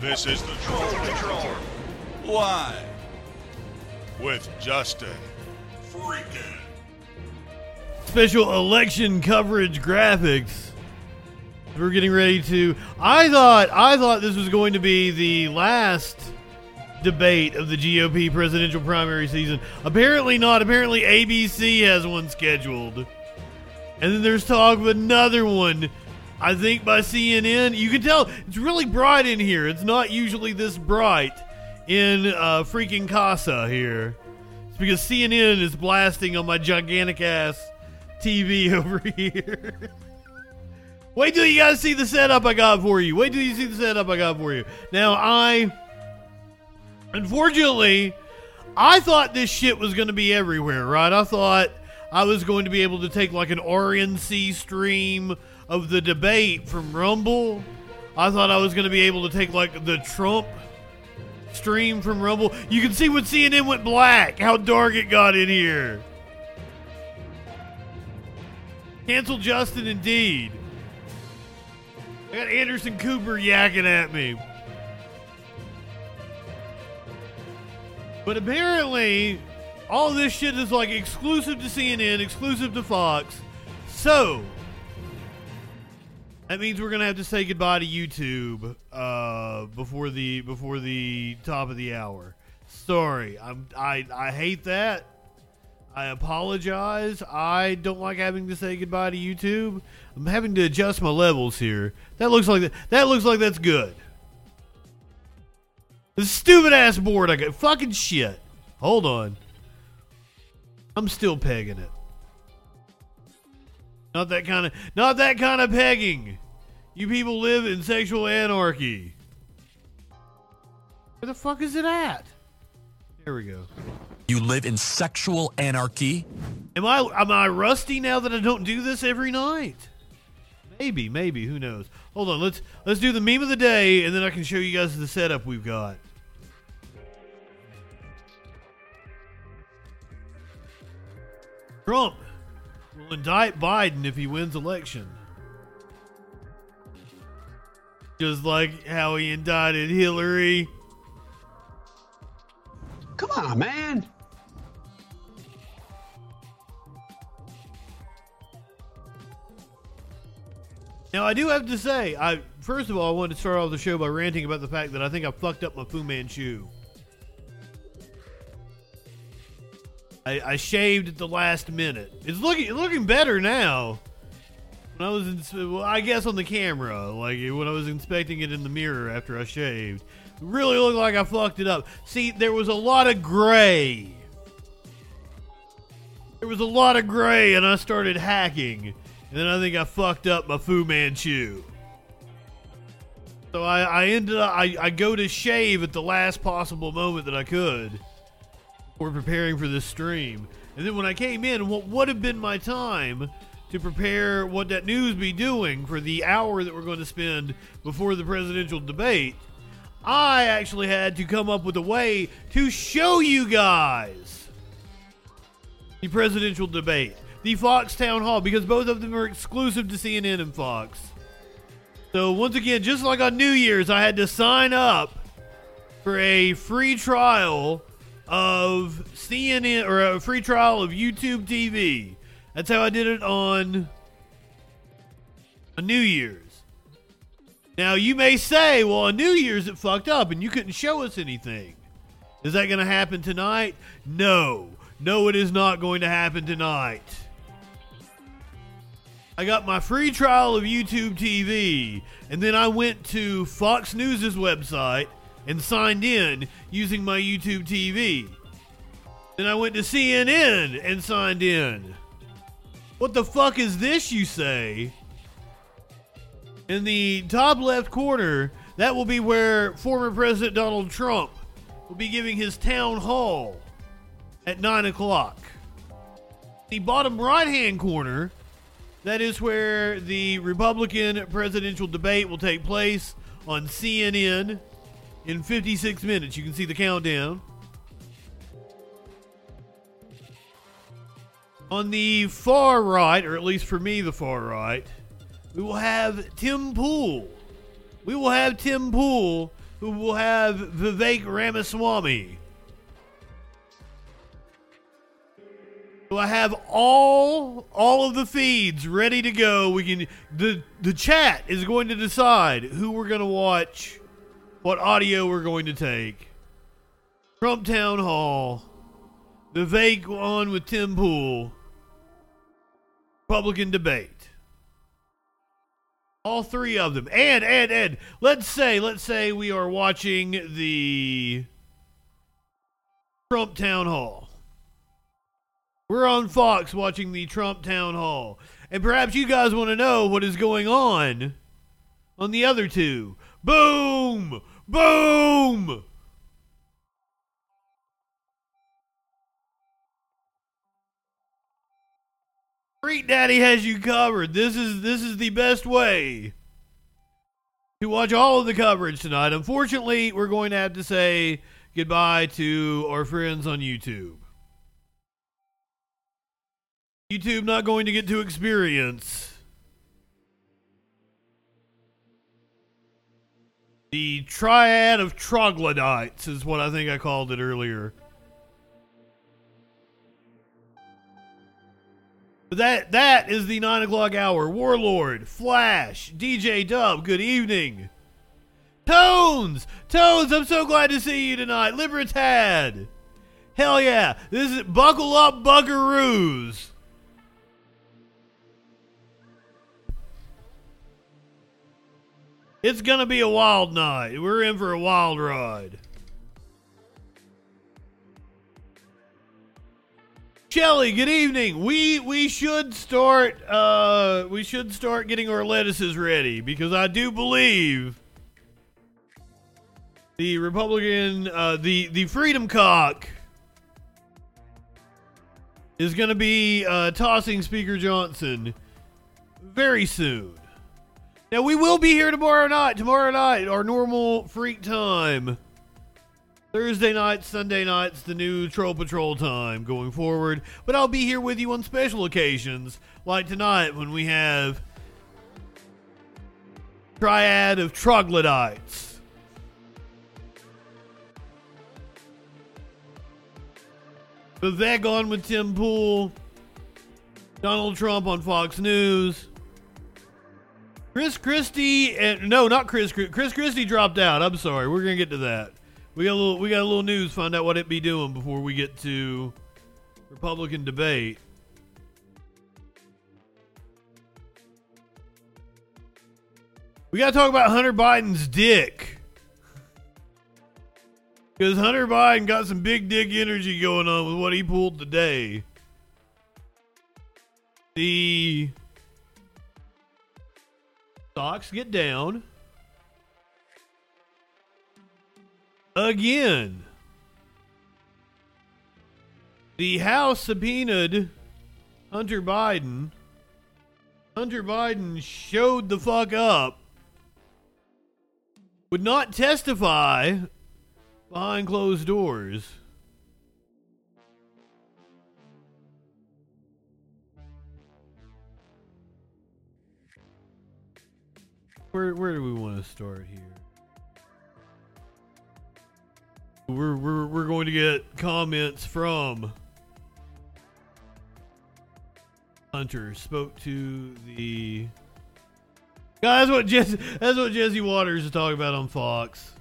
This is the Troll Patrol. Live with Justin Freakin. special election coverage graphics. We're getting ready to. I thought I thought this was going to be the last debate of the GOP presidential primary season. Apparently not. Apparently ABC has one scheduled, and then there's talk of another one. I think by CNN. You can tell it's really bright in here. It's not usually this bright in uh, freaking Casa here. It's because CNN is blasting on my gigantic ass TV over here. Wait till you guys see the setup I got for you. Wait till you see the setup I got for you. Now, I. Unfortunately, I thought this shit was going to be everywhere, right? I thought I was going to be able to take like an RNC stream of the debate from Rumble. I thought I was going to be able to take like the Trump stream from Rumble. You can see when CNN went black, how dark it got in here. Cancel Justin indeed. I got Anderson Cooper yakking at me. But apparently, all this shit is like exclusive to CNN, exclusive to Fox. So, that means we're gonna have to say goodbye to YouTube uh, before the before the top of the hour. Sorry, I'm I I hate that. I apologize. I don't like having to say goodbye to YouTube. I'm having to adjust my levels here. That looks like that, that looks like that's good. The stupid ass board I got. Fucking shit. Hold on. I'm still pegging it. Not that kind of not that kind of pegging. You people live in sexual anarchy. Where the fuck is it at? There we go. You live in sexual anarchy? Am I am I rusty now that I don't do this every night? Maybe, maybe, who knows? Hold on, let's let's do the meme of the day and then I can show you guys the setup we've got. Trump will indict Biden if he wins election. Just like how he indicted Hillary. Come on, man. Now I do have to say, I first of all I wanted to start off the show by ranting about the fact that I think I fucked up my Fu Manchu. I, I shaved at the last minute. It's looking looking better now. When I was in, well, I guess on the camera, like when I was inspecting it in the mirror after I shaved, it really looked like I fucked it up. See, there was a lot of gray. There was a lot of gray, and I started hacking, and then I think I fucked up my Fu Manchu. So I, I ended up I, I go to shave at the last possible moment that I could. We're preparing for this stream. And then when I came in, what would have been my time to prepare what that news be doing for the hour that we're going to spend before the presidential debate, I actually had to come up with a way to show you guys the presidential debate, the Fox Town Hall, because both of them are exclusive to CNN and Fox. So once again, just like on New Year's, I had to sign up for a free trial of CNN or a free trial of YouTube TV. That's how I did it on, a New Year's. Now you may say, well, on New Year's it fucked up and you couldn't show us anything. Is that going to happen tonight? No. No, it is not going to happen tonight. I got my free trial of YouTube TV, and then I went to Fox News' website and signed in using my YouTube TV. Then I went to CNN and signed in. What the fuck is this, you say? In the top left corner, That will be where former President Donald Trump will be giving his town hall at 9 o'clock. The bottom right hand corner, that is where the Republican presidential debate will take place on CNN in 56 minutes. You can see the countdown. On the far right, or at least for me, the far right, we will have Tim Pool. We will have Tim Pool, who will have Vivek Ramaswamy. So I have all all of the feeds ready to go. We can the the chat is going to decide who we're going to watch, what audio we're going to take. Trump Town Hall, Vivek on with Tim Pool, Republican debate. All three of them. And and and let's say let's say we are watching the Trump Town Hall. We're on Fox watching the Trump Town Hall. And perhaps you guys want to know what is going on on the other two. Boom! Boom! Freak Daddy has you covered. This is this is the best way to watch all of the coverage tonight. Unfortunately, we're going to have to say goodbye to our friends on YouTube. YouTube not going to get to experience the triad of troglodytes is what I think I called it earlier. But that that is the nine o'clock hour. Warlord, Flash, DJ Dub. Good evening. Tones, Tones. I'm so glad to see you tonight. Libertad. Hell yeah! This is buckle up, Buckaroos. It's gonna be a wild night. We're in for a wild ride. Shelly, good evening. We we should start uh we should start getting our lettuces ready because I do believe the Republican uh the the Freedom Cock is going to be uh, tossing Speaker Johnson very soon. Now we will be here tomorrow night. Tomorrow night, our normal freak time. Thursday nights, Sunday nights, the new Troll Patrol time going forward. But I'll be here with you on special occasions, like tonight when we have Triad of Troglodytes. Vivek on with Tim Pool. Donald Trump on Fox News. Chris Christie and no, not Chris. Chris Christie dropped out. I'm sorry. We're gonna get to that. We got a little. We got a little news. Find out what it be doing before we get to Republican debate. We got to talk about Hunter Biden's dick. Because Hunter Biden got some big dick energy going on with what he pulled today. The stocks get down. Again. The House subpoenaed Hunter Biden. Hunter Biden showed the fuck up. Would not testify behind closed doors. Where where do we want to start here? We're we're we're going to get comments from Hunter spoke to the guys. What Jesse, that's what Jesse Watters is talking about on Fox,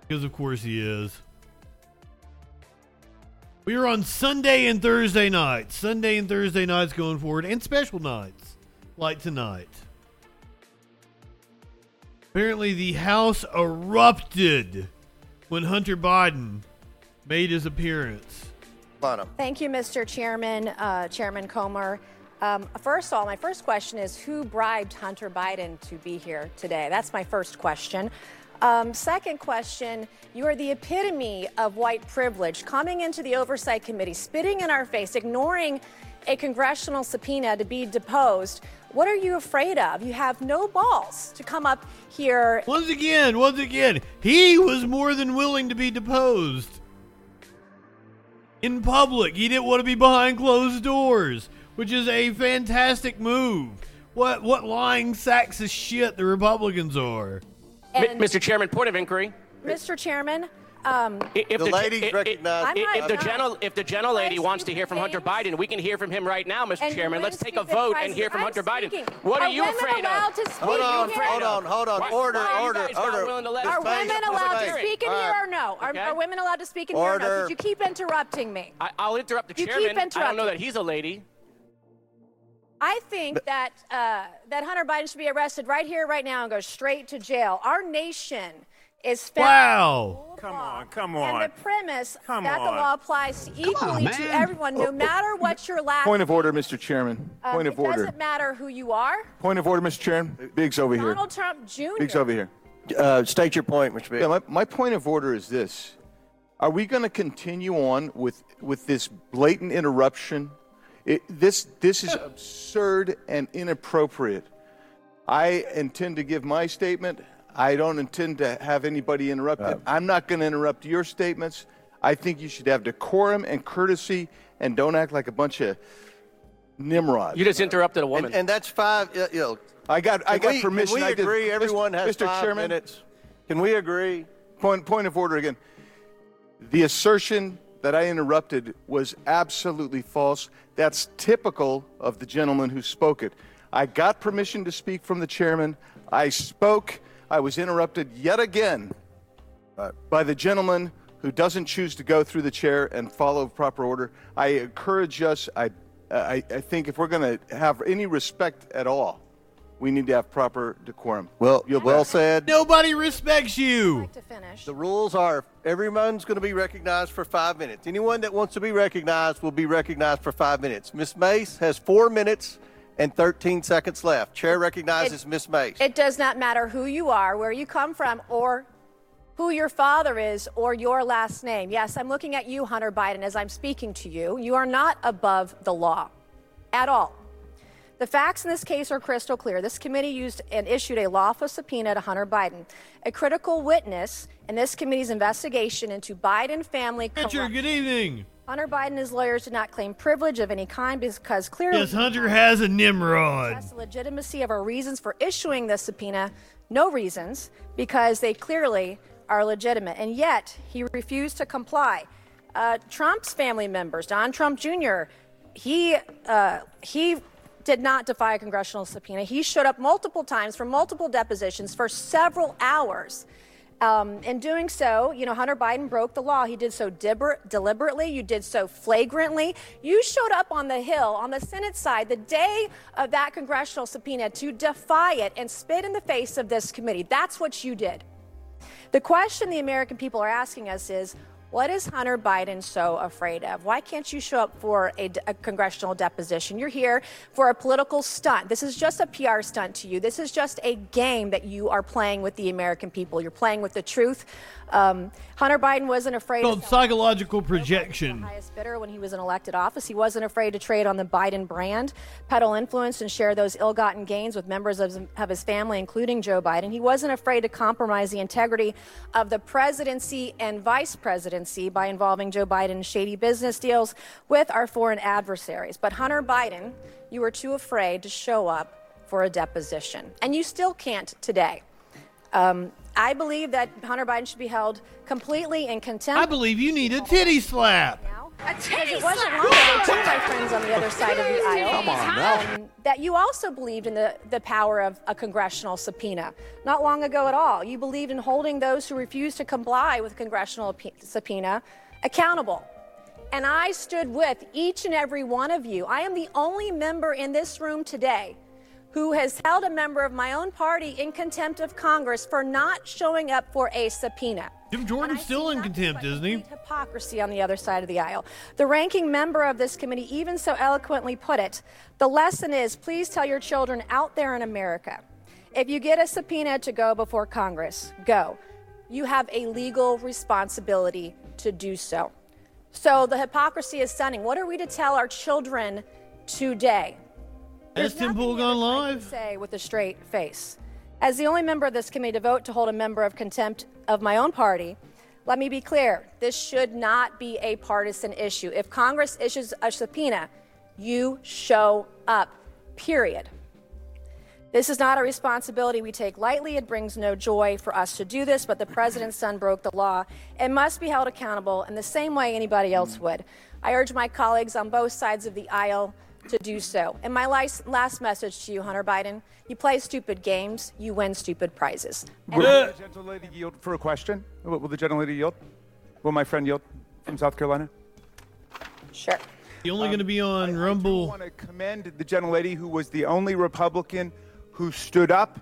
because of course he is. We are on Sunday and Thursday nights. Sunday and Thursday nights going forward, and special nights like tonight. Apparently, the House erupted when Hunter Biden made his appearance. Bottom. Thank you, Mr. Chairman, uh, Chairman Comer. Um, first of all, my first question is who bribed Hunter Biden to be here today? That's my first question. Um, second question you are the epitome of white privilege, coming into the Oversight Committee, spitting in our face, ignoring a congressional subpoena to be deposed. What are you afraid of? You have no balls to come up here. Once again, once again, he was more than willing to be deposed. In public, he didn't want to be behind closed doors, which is a fantastic move. What what lying sacks of shit the Republicans are. And Mr. Chairman, point of inquiry. Mr. Chairman, um, If The ge- ladies i- i- recognize- I'm not- If the not- gentle, if the gentle lady wants to hear from Hunter Biden, we can hear from him right now, Mr. and Chairman. Let's take a speak to vote and hear from. Hunter I'm Biden. speaking. What are, you women afraid allowed of? to speak? Hold on, You hold on, hold on. Why- Order, why are you order, guys not order. willing to let Are us women Miss allowed to Mace. speak in All here right. or no? Are, Okay. are women allowed to speak in here or no? Order. Because you keep interrupting me. I, I'll interrupt the You keep chairman. I don't know interrupting. that he's a lady. I think that uh, that Hunter Biden should be arrested right here, right now, and go straight to jail. Our nation is founded Wow. On the Come law, on, come on. And the premise Come that the law applies equally to everyone, no matter what your last. Point of order, Mr. Chairman. Um, Point it of order. doesn't matter who you are. Point of order, Mr. Chairman. Biggs over here. Donald Trump Jr. Biggs over here. Uh, state your point, Mr. Yeah, Biggs. my, my point of order is this. Are we going to continue on with, with this blatant interruption? It, this, this is absurd and inappropriate. I intend to give my statement. I don't intend to have anybody interrupted. I'm not going to interrupt your statements. I think you should have decorum and courtesy and don't act like a bunch of nimrods. You just interrupted a woman. And, and that's five. uh, You know, I got, I got we, permission. Can I we did- agree? Mr. Everyone has Mr. five Chairman, minutes. Can we agree? Point, point of order again. The assertion that I interrupted was absolutely false. That's typical of the gentleman who spoke it. I got permission to speak from the chairman. I spoke. I was interrupted yet again by the gentleman who doesn't choose to go through the chair and follow proper order. I encourage us. I, I, I think if we're going to have any respect at all, we need to have proper decorum. Well, You'll well said. Nobody respects you. like to finish. The rules are everyone's going to be recognized for five minutes. Anyone that wants to be recognized will be recognized for five minutes. Miss Mace has four minutes and 13 seconds left. Chair recognizes Miss Mace. It does not matter who you are, where you come from, or who your father is, or your last name. Yes, I'm looking at you, Hunter Biden, as I'm speaking to you. You are not above the law at all. The facts in this case are crystal clear. This committee used and issued a lawful subpoena to Hunter Biden, a critical witness in this committee's investigation into Biden family Richard, corruption. good evening. Hunter Biden and his lawyers did not claim privilege of any kind because clearly Yes, Hunter has a Nimrod. That's the legitimacy of our reasons for issuing this subpoena. No reasons, because they clearly are legitimate. And yet, he refused to comply. Uh, Trump's family members, Don Trump Jr., he, uh, he did not defy a congressional subpoena. He showed up multiple times for multiple depositions for several hours. Um, in doing so, you know, Hunter Biden broke the law. He did so deliber- deliberately. You did so flagrantly. You showed up on the Hill, on the Senate side, the day of that congressional subpoena to defy it and spit in the face of this committee. That's what you did. The question the American people are asking us is what is Hunter Biden so afraid of? Why can't you show up for a, a, congressional deposition? You're here for a political stunt. This is just a PR stunt to you. This is just a game that you are playing with the American people. You're playing with the truth. Um, Hunter Biden wasn't afraid Called psychological the highest bidder when he was in elected office. He wasn't afraid to trade on the Biden brand, peddle influence, and share those ill-gotten gains with members of, of his family, including Joe Biden. He wasn't afraid to compromise the integrity of the presidency and vice presidency by involving Joe Biden in shady business deals with our foreign adversaries. But Hunter Biden, you were too afraid to show up for a deposition, and you still can't today. Um, I believe that Hunter Biden should be held completely in contempt. I believe you need a titty slap. now. Because it wasn't long ago, too, my friends on the other side of the aisle. Come on now. um, that you also believed in the, the power of a congressional subpoena. Not long ago at all. You believed in holding those who refused to comply with congressional subpoena accountable. And I stood with each and every one of you. I am the only member in this room today who has held a member of my own party in contempt of Congress for not showing up for a subpoena. Jim Jordan's still in contempt, isn't he? Hypocrisy on the other side of the aisle. The ranking member of this committee even so eloquently put it the lesson is please tell your children out there in America if you get a subpoena to go before Congress, go. You have a legal responsibility to do so. So the hypocrisy is stunning. What are we to tell our children today? There's Tim Pool gone other side can live? Say with a straight face. As the only member of this committee to vote to hold a member of contempt of my own party, let me be clear: this should not be a partisan issue. If Congress issues a subpoena, you show up. Period. This is not a responsibility we take lightly. It brings no joy for us to do this, but the president's son broke the law and must be held accountable in the same way anybody else would. I urge my colleagues on both sides of the aisle to do so. And my last, last message to you, Hunter Biden you play stupid games, you win stupid prizes. And Will the gentlelady yield for a question? Will will the gentlelady yield? Will my friend yield from South Carolina? sure. You're only going to be on I Rumble. I want to commend the gentlelady who was the only Republican who stood up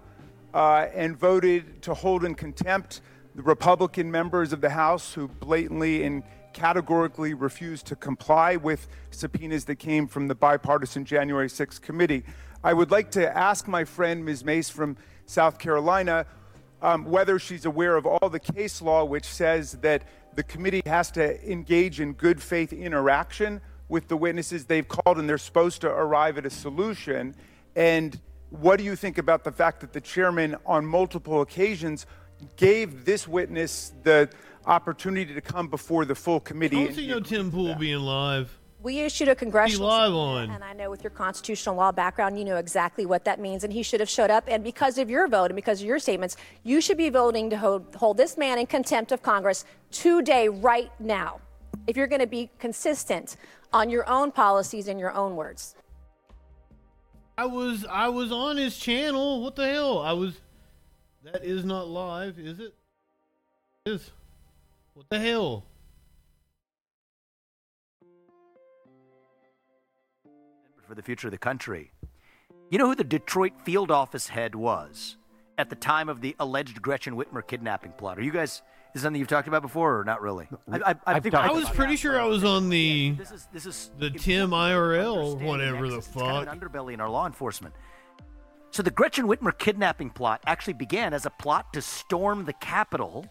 uh, and voted to hold in contempt the Republican members of the House who blatantly and categorically refused to comply with subpoenas that came from the bipartisan January 6th committee. I would like to ask my friend Ms. Mace from South Carolina um, whether she's aware of all the case law which says that the committee has to engage in good faith interaction with the witnesses they've called and they're supposed to arrive at a solution. And what do you think about the fact that the chairman, on multiple occasions, gave this witness the opportunity to come before the full committee. I committee? don't see no Tim Pool being live. We issued a congressional live subpoena, on. and I know with your constitutional law background, you know exactly what that means. And he should have showed up. And because of your vote and because of your statements, you should be voting to hold, hold this man in contempt of Congress today, right now, if you're going to be consistent on your own policies and your own words. I was I was on his channel. What the hell? I was. That is not live, is it? It is. What the hell? for the future of the country. You know who the Detroit field office head was at the time of the alleged Gretchen Whitmer kidnapping plot? Are you guys? Is this something you've talked about before, or not really? I, I, I think I was pretty sure I was on the This is this is the Tim IRL, whatever the nexus. It's kind of fuck. an underbelly in our law enforcement. So the Gretchen Whitmer kidnapping plot actually began as a plot to storm the Capitol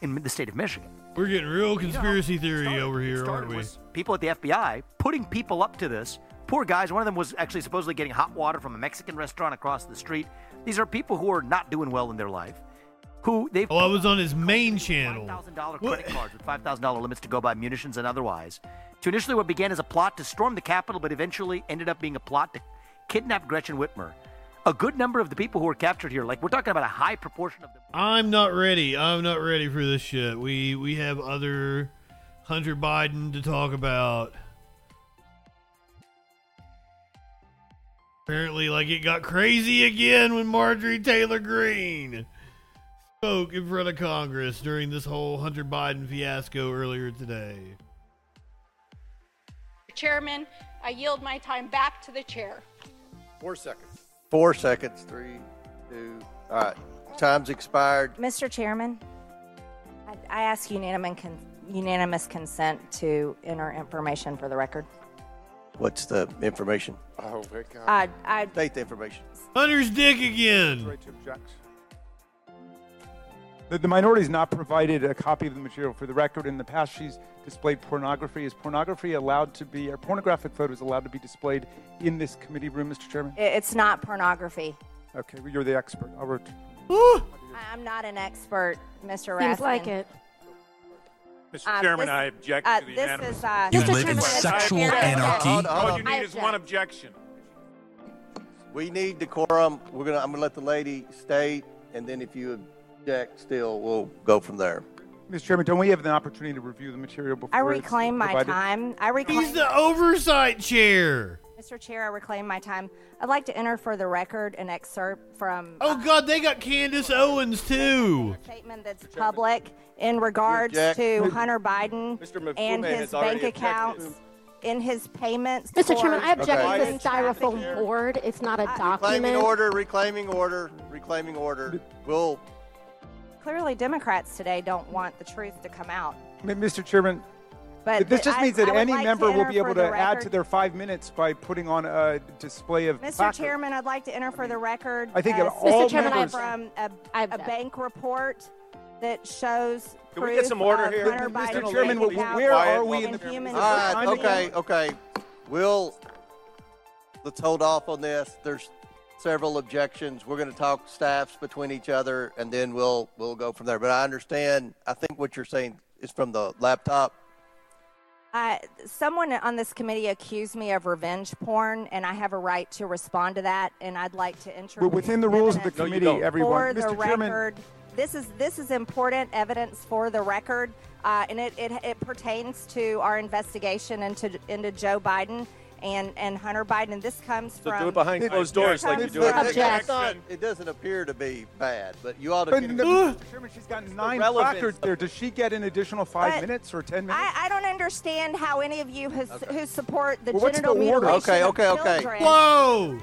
in the state of Michigan. We're getting real You know conspiracy theory started? over here, aren't we? People at the FBI putting people up to this. Poor guys. One of them was actually supposedly getting hot water from a Mexican restaurant across the street. These are people who are not doing well in their life. Who they've Oh, I was on his main channel. thousand dollar credit cards with five thousand dollar limits to go buy munitions and otherwise. To initially what began as a plot to storm the Capitol, but eventually ended up being a plot to kidnap Gretchen Whitmer. A good number of the people who were captured here, like we're talking about a high proportion of them. I'm not ready. I'm not ready for this shit. We we have other Hunter Biden to talk about. Apparently, like it got crazy again when Marjorie Taylor Greene spoke in front of Congress during this whole Hunter Biden fiasco earlier today. Chairman, I yield my time back to the chair. Four seconds. Four seconds. Three, two. All right. Time's expired. Mr. Chairman, I, I ask unanimous, con- unanimous consent to enter information for the record. What's the information? Oh, my God. I, I, State the information. Hunter's dick again. Right to object. The, the minority has not provided a copy of the material for the record. In the past, she's displayed pornography. Is pornography allowed to be, are pornographic photos allowed to be displayed in this committee room, Mr. Chairman? it's not pornography. Okay, you're the expert. I'll ret- I- I'm not an expert, Mr. Raskin. Seems like it. Mr. Uh, Chairman, this- I object Uh, to the this is, uh, You Mr. live in sexual Mr. Chairman, anarchy. Hold All you need I is one objection. We need decorum. We're gonna. I'm gonna let the lady state, and then if you object, still, we'll go from there. Mr. Chairman, don't we have the opportunity to review the material before I it's reclaim my provided? time. I reclaim. He's the oversight chair. Mr. Chair, I reclaim my time. I'd like to enter for the record an excerpt from Oh uh, God, they got Candace Owens too. a statement that's public in regards object? to Hunter Biden Mr. Mfume and his has already bank objected. accounts in his payments. Mr. Chairman, I object Okay. to the styrofoam board. It's not a Reclaiming document. order, reclaiming order, reclaiming order. We'll Clearly, Democrats today don't want the truth to come out. Mr. Chairman, But this just I- means that any like member will be able to the add to their five minutes by putting on a display of Mr. placards. Chairman, I'd like to enter for the record. I think uh, all Mr. Chairman, members- from a, a bank report that shows. Can we get some order here? Hunter Mr. Biden's Chairman, where- account are we in the- human All right, Timing okay, okay. We'll let's hold off on this. There's several objections. We're going to talk staffs between each other, and then we'll we'll go from there. But I understand. I think what you're saying is from the laptop. Uh, someone on this committee accused me of revenge porn, and I have a right to respond to that. And I'd like to introduce But within the rules of the evidence No, you committee, don't. everyone. for the Mr. Chairman, record. This is this is important evidence for the record, uh, and it, it it pertains to our investigation into into Joe Biden and and Hunter Biden. And this comes So from do it behind closed doors like you comes do it. from- It- Object. it's not- it doesn't appear to be bad, but you ought to. but, get- no, Mr. Chairman, she's got nine relevance placards there. Does she get an additional five But minutes or ten minutes? I, I don't understand how any of you has, who support the Well, what's genital the order? mutilation Okay, of okay, okay. Whoa!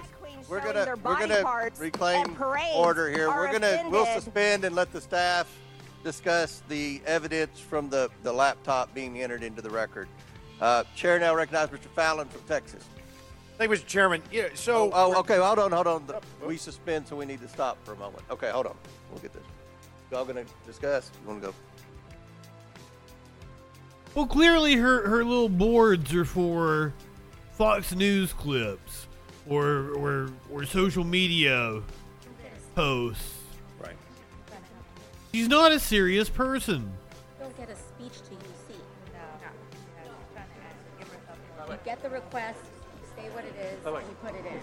We're gonna we're gonna reclaim order here. We're gonna we'll suspend and let the staff discuss the evidence from the the laptop being entered into the record. Uh, Chair now recognizes Mr. Fallon from Texas. Thank you, Mr. Chairman. Yeah, so Oh, oh, okay. Hold on, hold on. We suspend, so we need to stop for a moment. Okay, hold on. We'll get this. Y'all gonna discuss? You want to go? Well, clearly her her little boards are for Fox News clips or or or social media posts. Right. She's not a serious person. Get the request, you say what it is, and you put it in.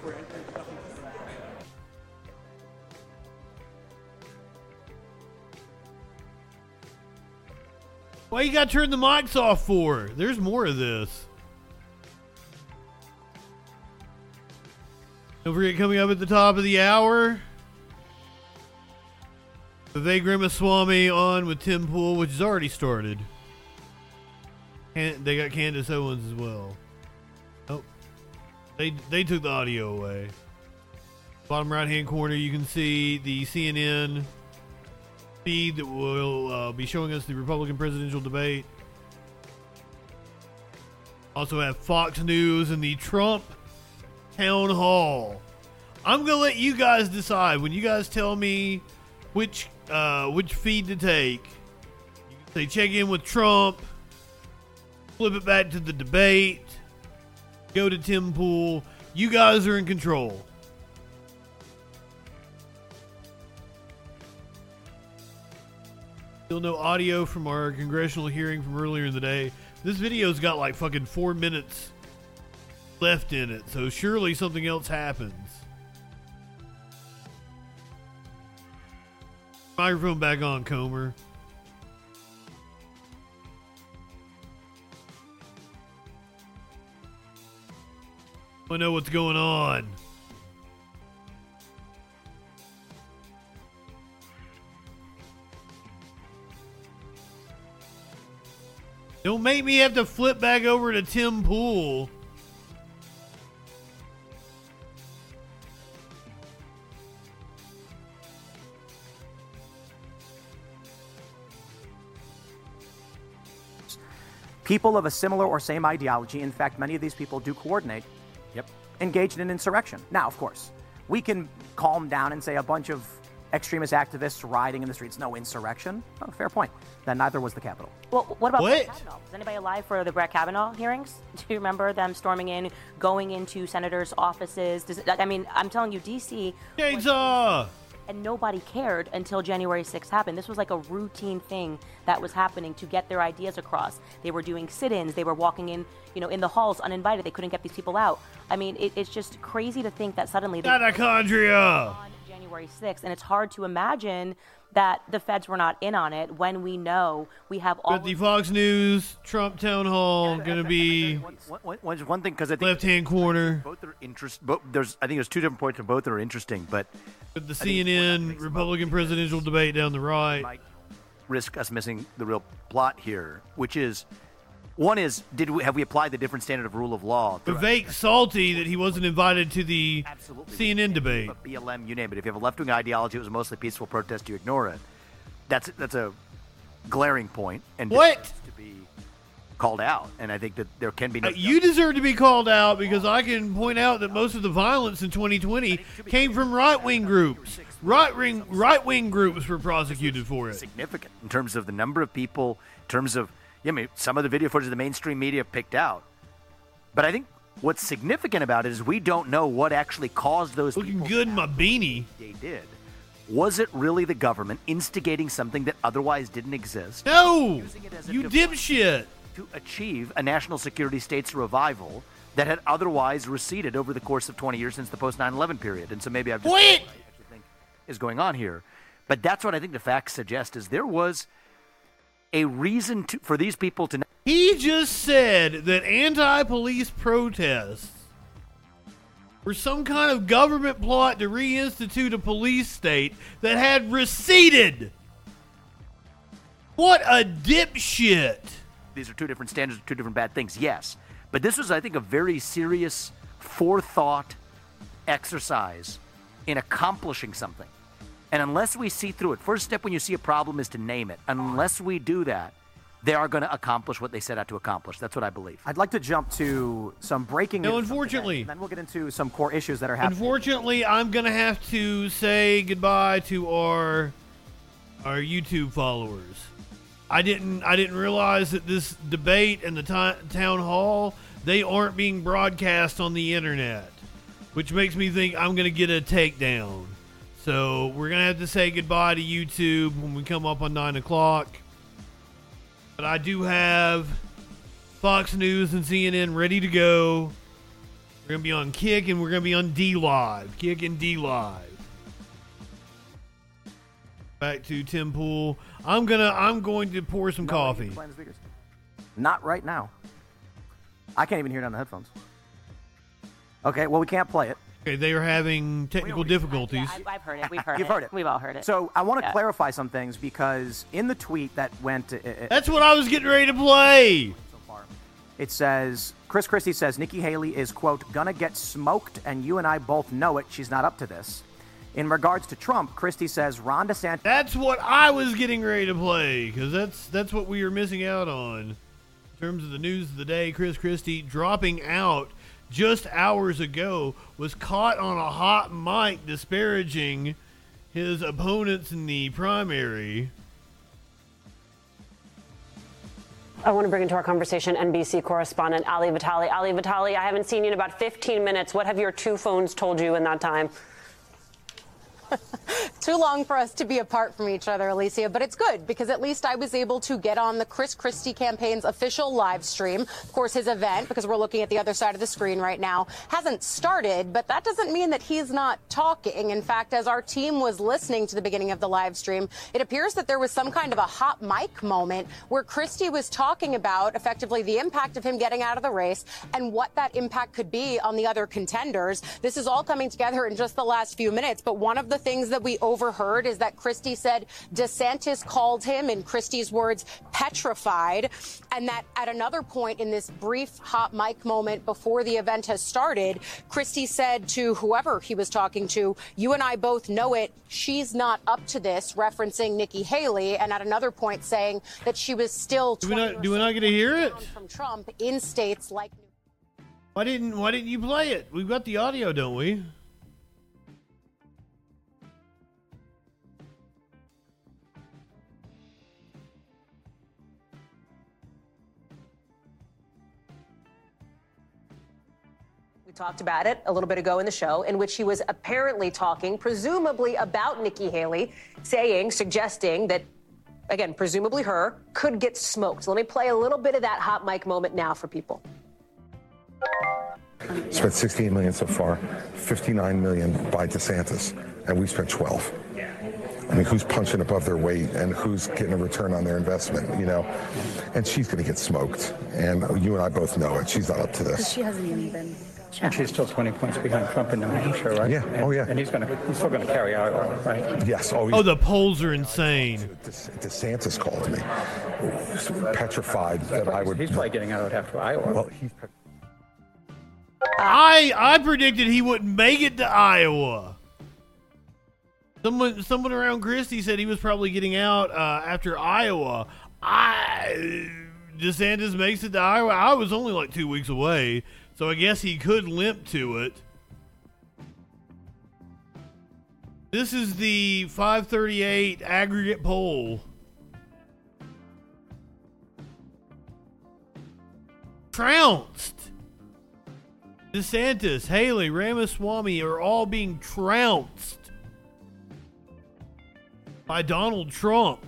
Why you got to turn the mics off for? There's more of this. Don't forget, coming up at the top of the hour, Vivek Ramaswamy on with Tim Pool, which has already started. And they got Candace Owens as well. They they took the audio away. Bottom right hand corner, you can see the CNN feed that will uh, be showing us the Republican presidential debate. Also have Fox News and the Trump town hall. I'm gonna let you guys decide when you guys tell me which uh, which feed to take. Say check in with Trump, flip it back to the debate, go to Tim Pool. You guys are in control. Still no audio from our congressional hearing from earlier in the day. This video's got like fucking four minutes left in it, so surely something else happens. Microphone back on, Comer. I know what's going on. Don't make me have to flip back over to Tim Pool. People of a similar or same ideology, in fact, many of these people do coordinate, engaged in insurrection. Now, of course, we can calm down and say a bunch of extremist activists rioting in the streets, no insurrection. Oh, fair point. Then neither was the Capitol. Well, what about What? Brett Kavanaugh? Was anybody alive for the Brett Kavanaugh hearings? Do you remember them storming in, going into senators' offices? Does it, I mean, I'm telling you, D.C. Chainsaw! And nobody cared until January 6th happened. This was like a routine thing that was happening to get their ideas across. They were doing sit-ins. They were walking in, you know, in the halls uninvited. They couldn't get these people out. I mean, it, it's just crazy to think that suddenly they Mitochondria! on January 6th, and it's hard to imagine that the feds were not in on it when we know we have all. Got the Fox News Trump town hall gonna be One, one, one, one thing because I think left hand corner. both are interest. Both, there's I think there's two different points and both that are interesting, but With the I CNN Republican presidential debate down the right. might risk us missing the real plot here, which is One is, did we have we applied the different standard of rule of law? throughout- Vivek salty that he wasn't invited to the CNN debate. BLM, you name it. If you have a left wing ideology, it was mostly peaceful protest. You ignore it. That's that's a glaring point, and What? deserves to be called out. And I think that there can be no. Uh, you deserve to be called out because I can point out that most of the violence in 2020 came from right wing groups. Right wing right wing groups were prosecuted for it. significant in terms of the number of people, in terms of, I mean, some of the video footage the mainstream media picked out. But I think what's significant about it is we don't know what actually caused those Looking good in my beanie. they did. Was it really the government instigating something that otherwise didn't exist? No, you dipshit. To achieve a national security state's revival that had otherwise receded over the course of 20 years since the post 9 11 period. And so maybe I've just. What? I actually think is going on here. But that's what I think the facts suggest is there was a reason to, for these people to. He just said that anti-police protests were some kind of government plot to reinstitute a police state that had receded. What a dipshit. these are two different standards, two different bad things. Yes, but this was, I think, a very serious forethought exercise in accomplishing something. And unless we see through it, first step when you see a problem is to name it. Unless we do that, they are going to accomplish what they set out to accomplish. That's what I believe. I'd like to jump to some breaking No, news. from today, unfortunately. and then we'll get into some core issues that are happening. Unfortunately, I'm gonna have to say goodbye to our our YouTube followers. I didn't I didn't realize that this debate and the ti- town hall they aren't being broadcast on the internet, which makes me think I'm gonna get a takedown. So we're gonna have to say goodbye to YouTube when we come up on nine o'clock. But I do have Fox News and CNN ready to go. We're gonna be on Kick and we're gonna be on DLive. Kick and DLive. Back to Tim Pool. I'm gonna I'm going to pour some coffee. Playing the speakers. Not right now. I can't even hear it on the headphones. Okay, well we can't play it. Okay, they are having technical difficulties. I've heard it. We've heard You've it. heard it. We've all heard it. So I want to Yeah. clarify some things because in the tweet that went, uh, uh, That's what I was getting ready to play. it says Chris Christie says Nikki Haley is quote gonna get smoked, and you and I both know it. She's not up to this. In regards to Trump, Christie says Ron DeSantis. That's what I was getting ready to play because that's that's what we were missing out on in terms of the news of the day. Chris Christie dropping out just hours ago was caught on a hot mic disparaging his opponents in the primary. I want to bring into our conversation NBC correspondent Ali Vitali. Ali Vitali, I haven't seen you in about 15 minutes. What have your two phones told you in that time? Too long for us to be apart from each other, Alicia, but it's good because at least I was able to get on the Chris Christie campaign's official live stream. Of course, his event, because we're looking at the other side of the screen right now, hasn't started, but that doesn't mean that he's not talking. In fact, as our team was listening to the beginning of the live stream, it appears that there was some kind of a hot mic moment where Christie was talking about effectively the impact of him getting out of the race and what that impact could be on the other contenders. This is all coming together in just the last few minutes, but one of the things that we overheard is that Christie said DeSantis called him, in Christie's words, petrified, and that at another point in this brief hot mic moment before the event has started, Christie said to whoever he was talking to, You and I both know it. She's not up to this, referencing Nikki Haley, and at another point saying that she was still Do we not do we not get to hear it? from Trump in states like Why didn't Why didn't you play it? We've got the audio, don't we? Talked about it a little bit ago in the show, in which he was apparently talking, presumably about Nikki Haley, saying, suggesting that, again, presumably her, could get smoked. So let me play a little bit of that hot mic moment now for people. Spent 68 million so far, 59 million by DeSantis, and we spent 12. I mean, who's punching above their weight and who's getting a return on their investment, you know? And she's going to get smoked. And you and I both know it. She's not up to this. She hasn't even been. And she's still 20 points behind Trump in New Hampshire, right? Yeah. Oh, yeah. And he's going to he's still going to carry Iowa, right? Yes. Oh, Oh, the polls are insane. DeSantis called me, petrified that I would. He's probably getting out after Iowa. Well, he's. I I predicted he wouldn't make it to Iowa. Someone someone around Christie said he was probably getting out uh, after Iowa. I DeSantis makes it to Iowa. I was only like two weeks away, so I guess he could limp to it. This is the 538 aggregate poll. Trounced. DeSantis, Haley, Ramaswamy are all being trounced by Donald Trump.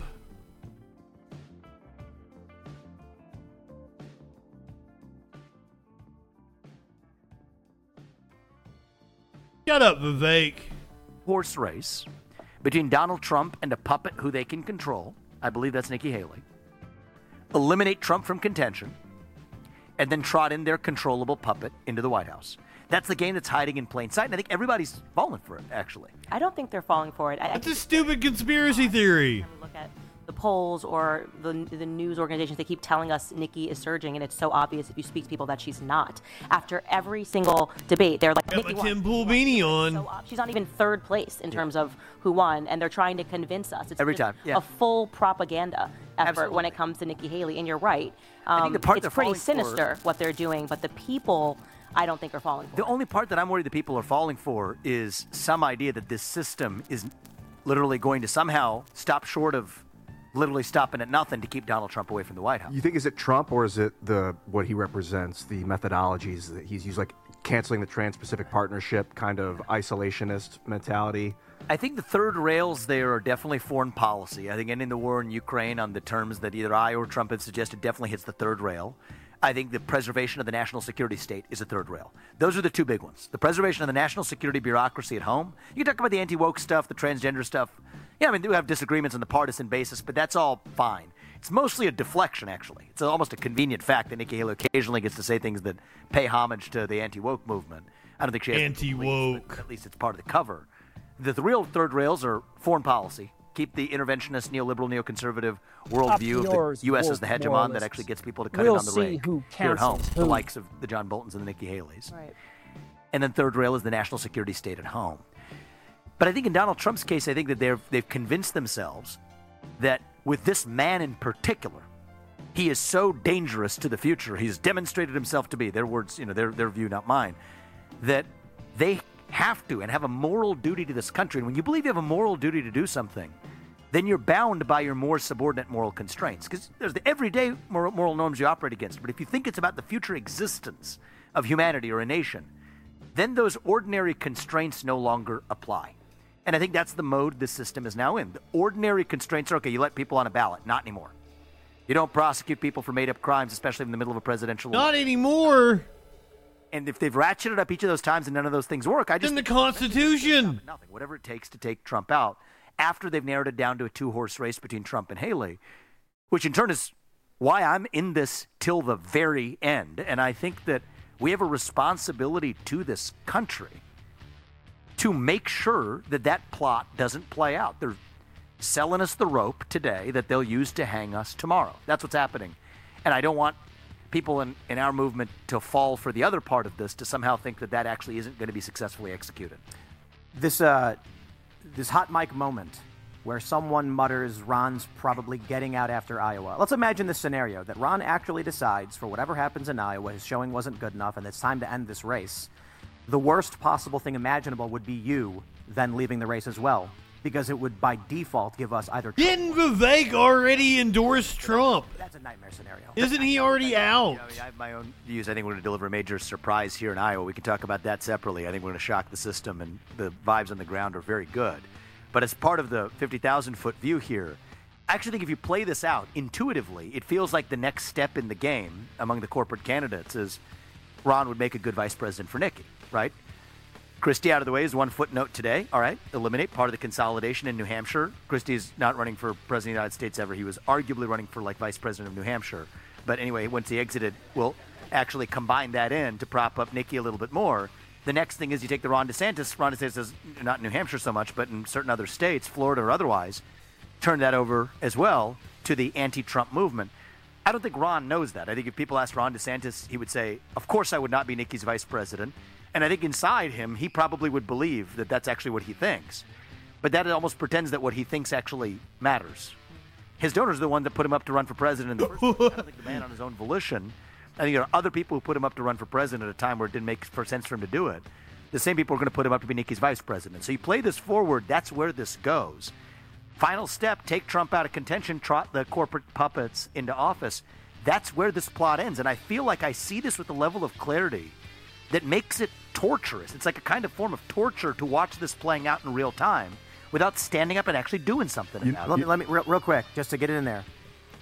Shut up, Vivek. Horse race between Donald Trump and a puppet who they can control. I believe that's Nikki Haley. Eliminate Trump from contention, and then trot in their controllable puppet into the White House. That's the game that's hiding in plain sight, and I think everybody's falling for it, actually. I don't think they're falling for it. I, That's a stupid conspiracy theory. look at the polls or the, the news organizations, they keep telling us Nikki is surging, and it's so obvious if you speak to people that she's not. After every single debate, they're like, Got Nikki won. Tim Pool beanie on. So ob- she's not even third place in terms of who won, and they're trying to convince us. It's Every time, yeah. a full propaganda effort when it comes to Nikki Haley. And you're right. I think Um, the part it's they're pretty falling for- sinister what they're doing, but the people, I don't think are falling for. The only part that I'm worried the people are falling for is some idea that this system is literally going to somehow stop short of literally stopping at nothing to keep Donald Trump away from the White House. You think is it Trump or is it the what he represents, the methodologies that he's used, like canceling the Trans-Pacific Partnership, kind of isolationist mentality? I think the third rails there are definitely foreign policy. I think ending the war in Ukraine on the terms that either I or Trump have suggested definitely hits the third rail. I think the preservation of the national security state is a third rail. Those are the two big ones. The preservation of the national security bureaucracy at home. You can talk about the anti woke stuff, the transgender stuff. Yeah, I mean, we have disagreements on the partisan basis, but that's all fine. It's mostly a deflection, actually. It's almost a convenient fact that Nikki Haley occasionally gets to say things that pay homage to the anti woke movement. I don't think she has Anti woke. at least it's part of the cover. The, the real third rails are foreign policy. Keep the interventionist, neoliberal, neoconservative worldview of the U.S. as the woke hegemon that actually gets people to cut We'll in on the see rake who here at home, cancels the likes of the John Boltons and the Nikki Haleys. Right. And then third rail is the national security state at home. But I think in Donald Trump's case, I think that they've, they've convinced themselves that with this man in particular, he is so dangerous to the future. He's demonstrated himself to be, their words, you know, their, their view, not mine, that they have to and have a moral duty to this country. And when you believe you have a moral duty to do something, then you're bound by your more subordinate moral constraints. Because there's the everyday moral, moral norms you operate against. But if you think it's about the future existence of humanity or a nation, then those ordinary constraints no longer apply. And I think that's the mode this system is now in. The ordinary constraints are okay, you let people on a ballot, not anymore. You don't prosecute people for made up crimes, especially in the middle of a presidential Not anymore. And if they've ratcheted up each of those times and none of those things work, I just in the Constitution. nothing. Whatever it takes to take Trump out after they've narrowed it down to a two horse race between Trump and Haley, which in turn is why I'm in this till the very end. And I think that we have a responsibility to this country to make sure that that plot doesn't play out. They're selling us the rope today that they'll use to hang us tomorrow. That's what's happening. And I don't want people in, in our movement to fall for the other part of this to somehow think that that actually isn't going to be successfully executed. This uh, this hot mic moment where someone mutters Ron's probably getting out after Iowa. Let's imagine this scenario that Ron actually decides for whatever happens in Iowa, his showing wasn't good enough, and it's time to end this race. The worst possible thing imaginable would be you then leaving the race as well, because it would by default give us either. Didn't Vivek already endorse Trump? That's a nightmare scenario. Isn't he already out? I have my own views. I think we're going to deliver a major surprise here in Iowa. We can talk about that separately. I think we're going to shock the system, and the vibes on the ground are very good. But as part of the 50,000 foot view here, I actually think if you play this out intuitively, it feels like the next step in the game among the corporate candidates is Ron would make a good vice president for Nikki, right? Christie out of the way is one footnote today. All right, eliminate part of the consolidation in New Hampshire. Christie's not running for president of the United States ever. He was arguably running for like vice president of New Hampshire. but anyway, once he exited, we'll actually combine that in to prop up Nikki a little bit more. The next thing is you take the Ron DeSantis. Ron DeSantis is not in New Hampshire so much, but in certain other states, Florida or otherwise, turn that over as well to the anti-Trump movement. I don't think Ron knows that. I think if people asked Ron DeSantis, he would say, "Of course, I would not be Nikki's vice president." And I think inside him, he probably would believe that that's actually what he thinks. But that almost pretends that what he thinks actually matters. His donors are the one that put him up to run for president in the first place. I don't think the man on his own volition. I think there are other people who put him up to run for president at a time where it didn't make sense for him to do it. The same people are going to put him up to be Nikki's vice president. So you play this forward, that's where this goes. Final step take Trump out of contention, trot the corporate puppets into office. That's where this plot ends. And I feel like I see this with a level of clarity that makes it torturous. It's like a kind of form of torture to watch this playing out in real time without standing up and actually doing something about let it. me, let me real, real quick, just to get it in there.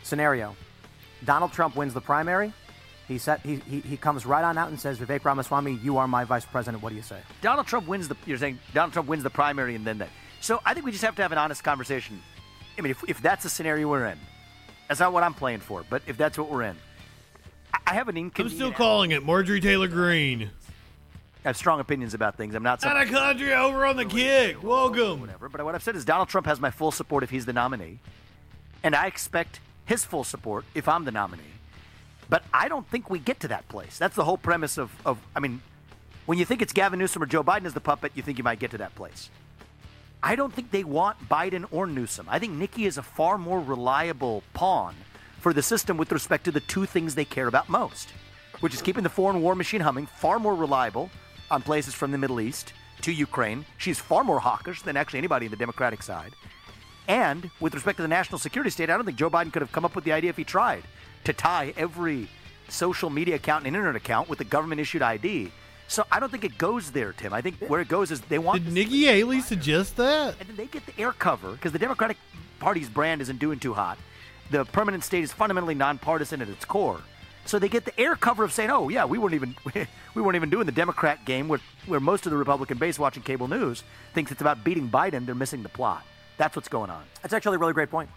Scenario: Donald Trump wins the primary. He set he, he, he comes right on out and says, "Vivek Ramaswamy, you are my vice president." What do you say? Donald Trump wins the. You're saying Donald Trump wins the primary and then that. So I think we just have to have an honest conversation. I mean, if, if that's the scenario we're in, that's not what I'm playing for. But if that's what we're in, I, have an ink. I'm still calling it Marjorie Taylor Greene. I have strong opinions about things. I'm not. Mitochondria over on the kick. Welcome. Whatever. But what I've said is Donald Trump has my full support if he's the nominee, and I expect his full support if I'm the nominee. But I don't think we get to that place. That's the whole premise of, of I mean, when you think it's Gavin Newsom or Joe Biden as the puppet, you think you might get to that place. I don't think they want Biden or Newsom. I think Nikki is a far more reliable pawn for the system with respect to the two things they care about most, which is keeping the foreign war machine humming, far more reliable on places from the Middle East to Ukraine. She's far more hawkish than actually anybody in the Democratic side. And with respect to the national security state, I don't think Joe Biden could have come up with the idea if he tried to tie every social media account and internet account with a government issued ID. So I don't think it goes there, Tim. I think where it goes is they want Did Nikki Haley suggest that? and then they get the air cover because the Democratic Party's brand isn't doing too hot. The permanent state is fundamentally nonpartisan at its core. So they get the air cover of saying, "Oh yeah, we weren't even we weren't even doing the Democrat game where where most of the Republican base watching cable news thinks it's about beating Biden. They're missing the plot. That's what's going on." That's actually a really great point.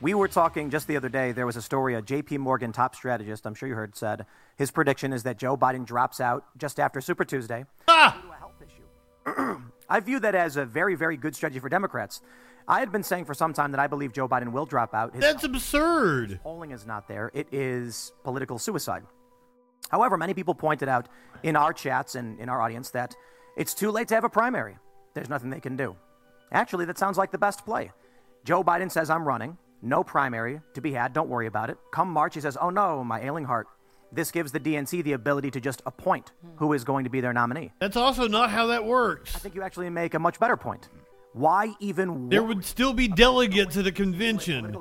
We were talking just the other day. There was a story. A J.P. Morgan top strategist, I'm sure you heard, said his prediction is that Joe Biden drops out just after Super Tuesday. Ah! I view that as a very, very good strategy for Democrats. I had been saying for some time that I believe Joe Biden will drop out. His That's absurd. polling is not there. It is political suicide. However, many people pointed out in our chats and in our audience that it's too late to have a primary. There's nothing they can do. Actually, that sounds like the best play. Joe Biden says, I'm running. No primary to be had. Don't worry about it. Come March, he says, Oh no, my ailing heart. This gives the DNC the ability to just appoint who is going to be their nominee. That's also not how that works. I think you actually make a much better point. Why even There would still be delegates at the convention.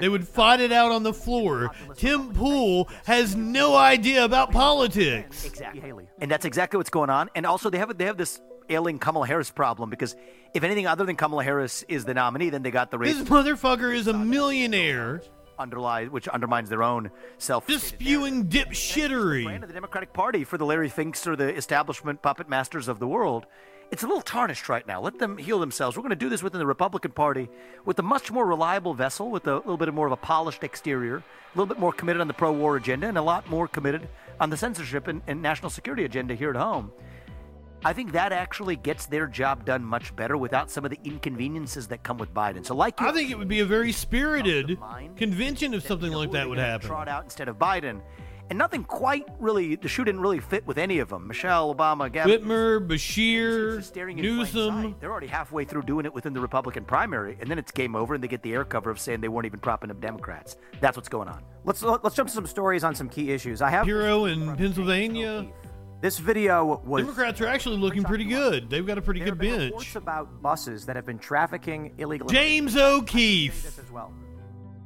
They would fight it out on the floor. Tim Pool has no idea about politics. Exactly. Haley. And that's exactly what's going on. And also, they have they have this ailing Kamala Harris problem because if anything other than Kamala Harris is the nominee, then they got the race This motherfucker is a millionaire. underlies, which undermines their own self. Just spewing dipshittery. the Democratic Party for the Larry Finks or the establishment puppet masters of the world. It's a little tarnished right now. Let them heal themselves. We're going to do this within the Republican Party with a much more reliable vessel, with a little bit more of a polished exterior, a little bit more committed on the pro war agenda, and a lot more committed on the censorship and, and national security agenda here at home. I think that actually gets their job done much better without some of the inconveniences that come with Biden. So, like you I think it would be a very spirited convention if something like that would happen. trot out instead of Biden. And nothing quite really, the shoe didn't really fit with any of them. Michelle Obama, Gavin. Whitmer, Beshear, staring Newsom. They're already halfway through doing it within the Republican primary, and then it's game over, and they get the air cover of saying they weren't even propping up Democrats. That's what's going on. Let's let's jump to some stories on some key issues. I have Hero in Pennsylvania. this video was Democrats are actually looking pretty good. They've got a pretty there good bench. reports about buses that have been trafficking illegal. James O'Keefe. as well.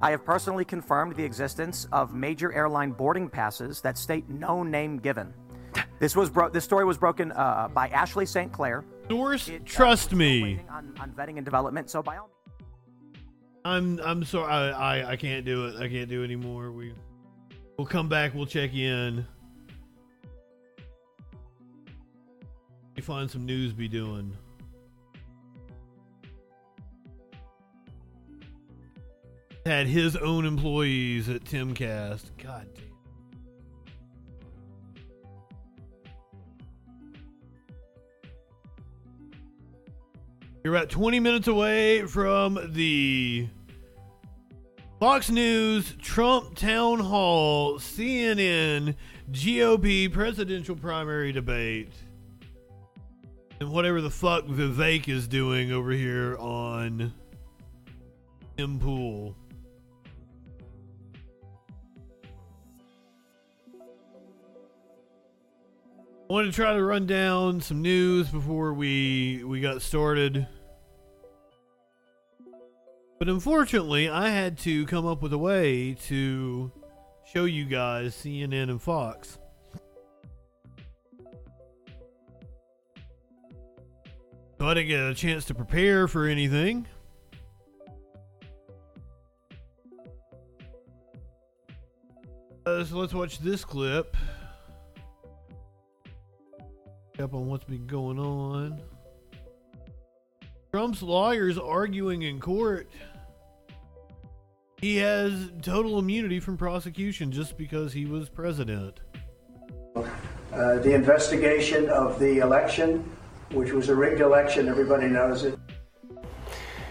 I have personally confirmed the existence of major airline boarding passes that state no name given. This was bro- this story was broken uh, by Ashley St. Clair. Source, trust me. On, on vetting and development. So by all I'm I'm sorry. I, I I can't do it. I can't do it anymore. We we'll come back. We'll check in. We find some news be doing. Had his own employees at Timcast. God damn. You're about 20 minutes away from the Fox News, Trump Town Hall, CNN, GOP presidential primary debate, and whatever the fuck Vivek is doing over here on Tim Pool. I wanted to try to run down some news before we we got started. But unfortunately, I had to come up with a way to show you guys CNN and Fox. So I didn't get a chance to prepare for anything. Uh, so let's watch this clip. Up on what's been going on. Trump's lawyers arguing in court. He has total immunity from prosecution just because he was president. Uh, the investigation of the election, which was a rigged election, everybody knows it.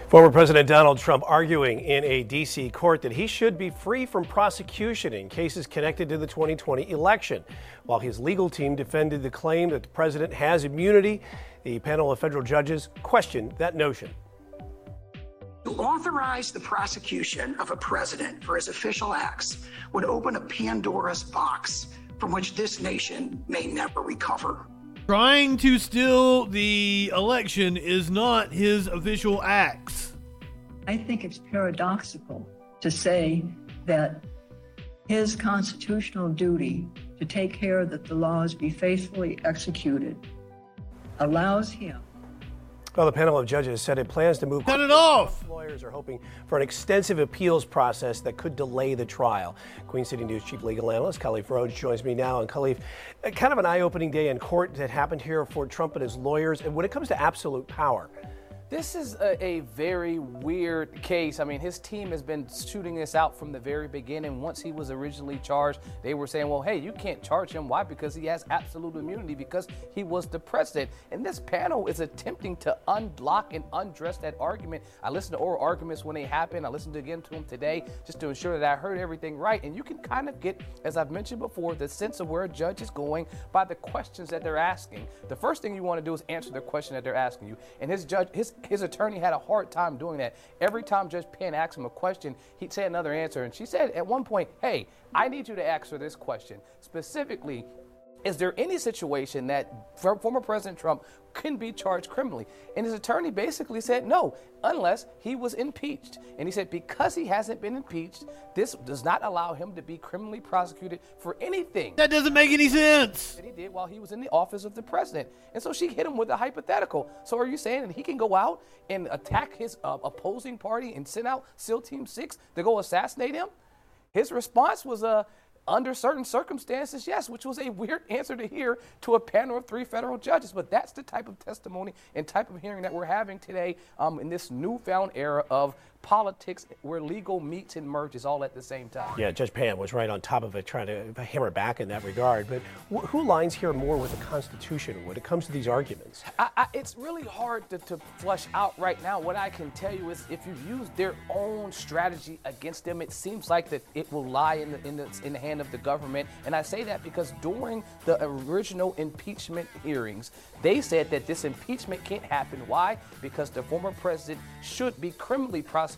Former President Donald Trump arguing in a D.C. court that he should be free from prosecution in cases connected to the 2020 election. While his legal team defended the claim that the president has immunity, the panel of federal judges questioned that notion. To authorize the prosecution of a president for his official acts would open a Pandora's box from which this nation may never recover. Trying to steal the election is not his official acts. I think it's paradoxical to say that his constitutional duty to take care that the laws be faithfully executed allows him Well, the panel of judges said it plans to move. Cut it off! Lawyers are hoping for an extensive appeals process that could delay the trial. Queen City News chief legal analyst Khalif Rhodes joins me now. And Khalif, kind of an eye-opening day in court that happened here for Trump and his lawyers. And when it comes to absolute power, This is a, a very weird case. I mean, his team has been shooting this out from the very beginning. Once he was originally charged, they were saying, well, hey, you can't charge him. Why? Because he has absolute immunity because he was the president. And this panel is attempting to unblock and undress that argument. I listened to oral arguments when they happened. I listened again to them today just to ensure that I heard everything right. And you can kind of get, as I've mentioned before, the sense of where a judge is going by the questions that they're asking. The first thing you want to do is answer the question that they're asking you. And his judge, his his attorney had a hard time doing that. Every time Judge Pan asked him a question, he'd say another answer. And she said at one point, Hey, I need you to answer this question. Specifically, is there any situation that former President Trump can be charged criminally? And his attorney basically said no, unless he was impeached. And he said because he hasn't been impeached, this does not allow him to be criminally prosecuted for anything. That doesn't make any sense. That he did while he was in the office of the president. And so she hit him with a hypothetical. So are you saying that he can go out and attack his uh, opposing party and send out SEAL Team 6 to go assassinate him? His response was uh, under certain circumstances, yes, which was a weird answer to hear to a panel of three federal judges. But that's the type of testimony and type of hearing that we're having today um, in this newfound era of politics where legal meets and merges all at the same time. yeah, Judge Pan was right on top of it, trying to hammer back in that regard. But wh- who lines here more with the Constitution when it comes to these arguments? I, I, it's really hard to, to flush out right now. What I can tell you is if you use their own strategy against them, it seems like that it will lie in the, in the, in the hand of the government. And I say that because during the original impeachment hearings, they said that this impeachment can't happen. Why? Because the former president should be criminally prosecuted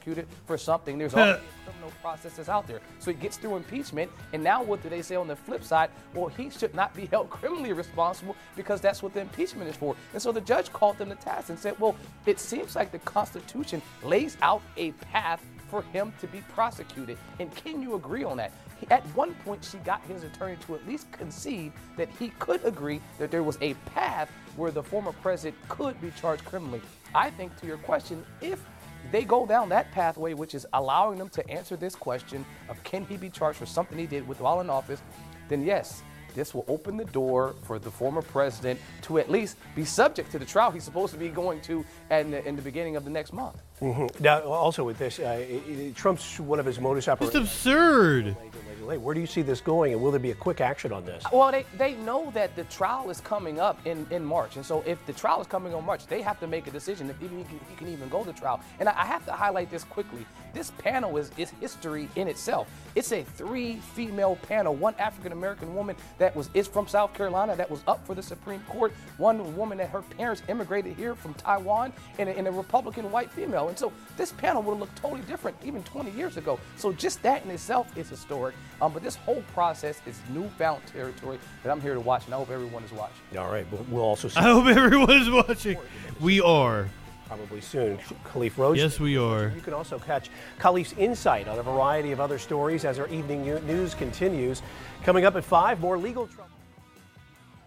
for something. There's already a criminal processes out there. So he gets through impeachment, and now what do they say on the flip side? Well, he should not be held criminally responsible because that's what the impeachment is for. And so the judge called them to task and said, well, it seems like the Constitution lays out a path for him to be prosecuted. And can you agree on that? He- At one point, she got his attorney to at least concede that he could agree that there was a path where the former president could be charged criminally. I think to your question, if they go down that pathway, which is allowing them to answer this question of can he be charged for something he did while in office, then yes, this will open the door for the former president to at least be subject to the trial he's supposed to be going to in the, in the beginning of the next month. Mhm. Now, also with this, uh, i- i- Trump's one of his modus operandi. absurd. Where do you see this going, and will there be a quick action on this? Well, they, they know that the trial is coming up in, in March. And so if the trial is coming on March, they have to make a decision if he can, he can even go to trial. And I, I have to highlight this quickly. This panel is, is history in itself. It's a three female panel, one African American woman that was is from South Carolina that was up for the Supreme Court, one woman that her parents immigrated here from Taiwan, and a, and a Republican white female. And so this panel would have looked totally different even 20 years ago. So just that in itself is historic. Um, but this whole process is newfound territory that I'm here to watch, and I hope everyone is watching. All right, we'll, we'll also. See I hope everyone is watching. We are. Probably soon. Khalif Rose. Yes, we are. You can also catch Khalif's insight on a variety of other stories as our evening news continues. Coming up at 5, more legal trouble.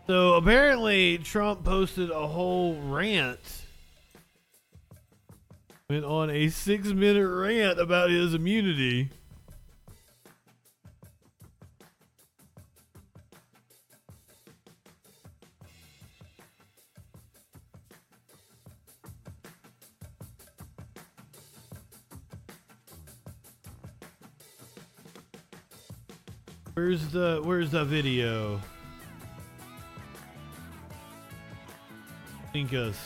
So apparently, Trump posted a whole rant. Went on a six minute rant about his immunity. Where's the Where's the video? Link us.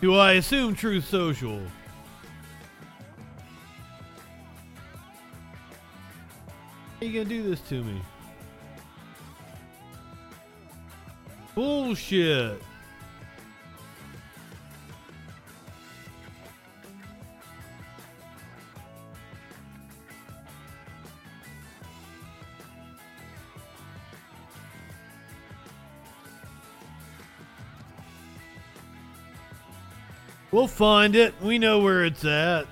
Do I assume Truth Social? How you gonna do this to me? Bullshit. We'll find it. We know where it's at.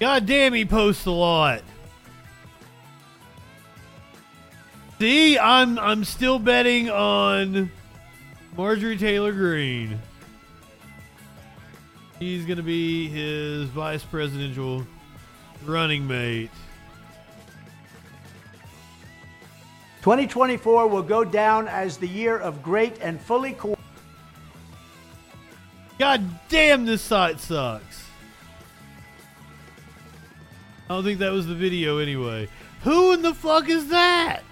God damn, he posts a lot. See, I'm I'm still betting on Marjorie Taylor Greene. He's going to be his vice presidential running mate. 2024 will go down as the year of great and fully co- God damn, this site sucks. I don't think that was the video anyway. Who in the fuck is that?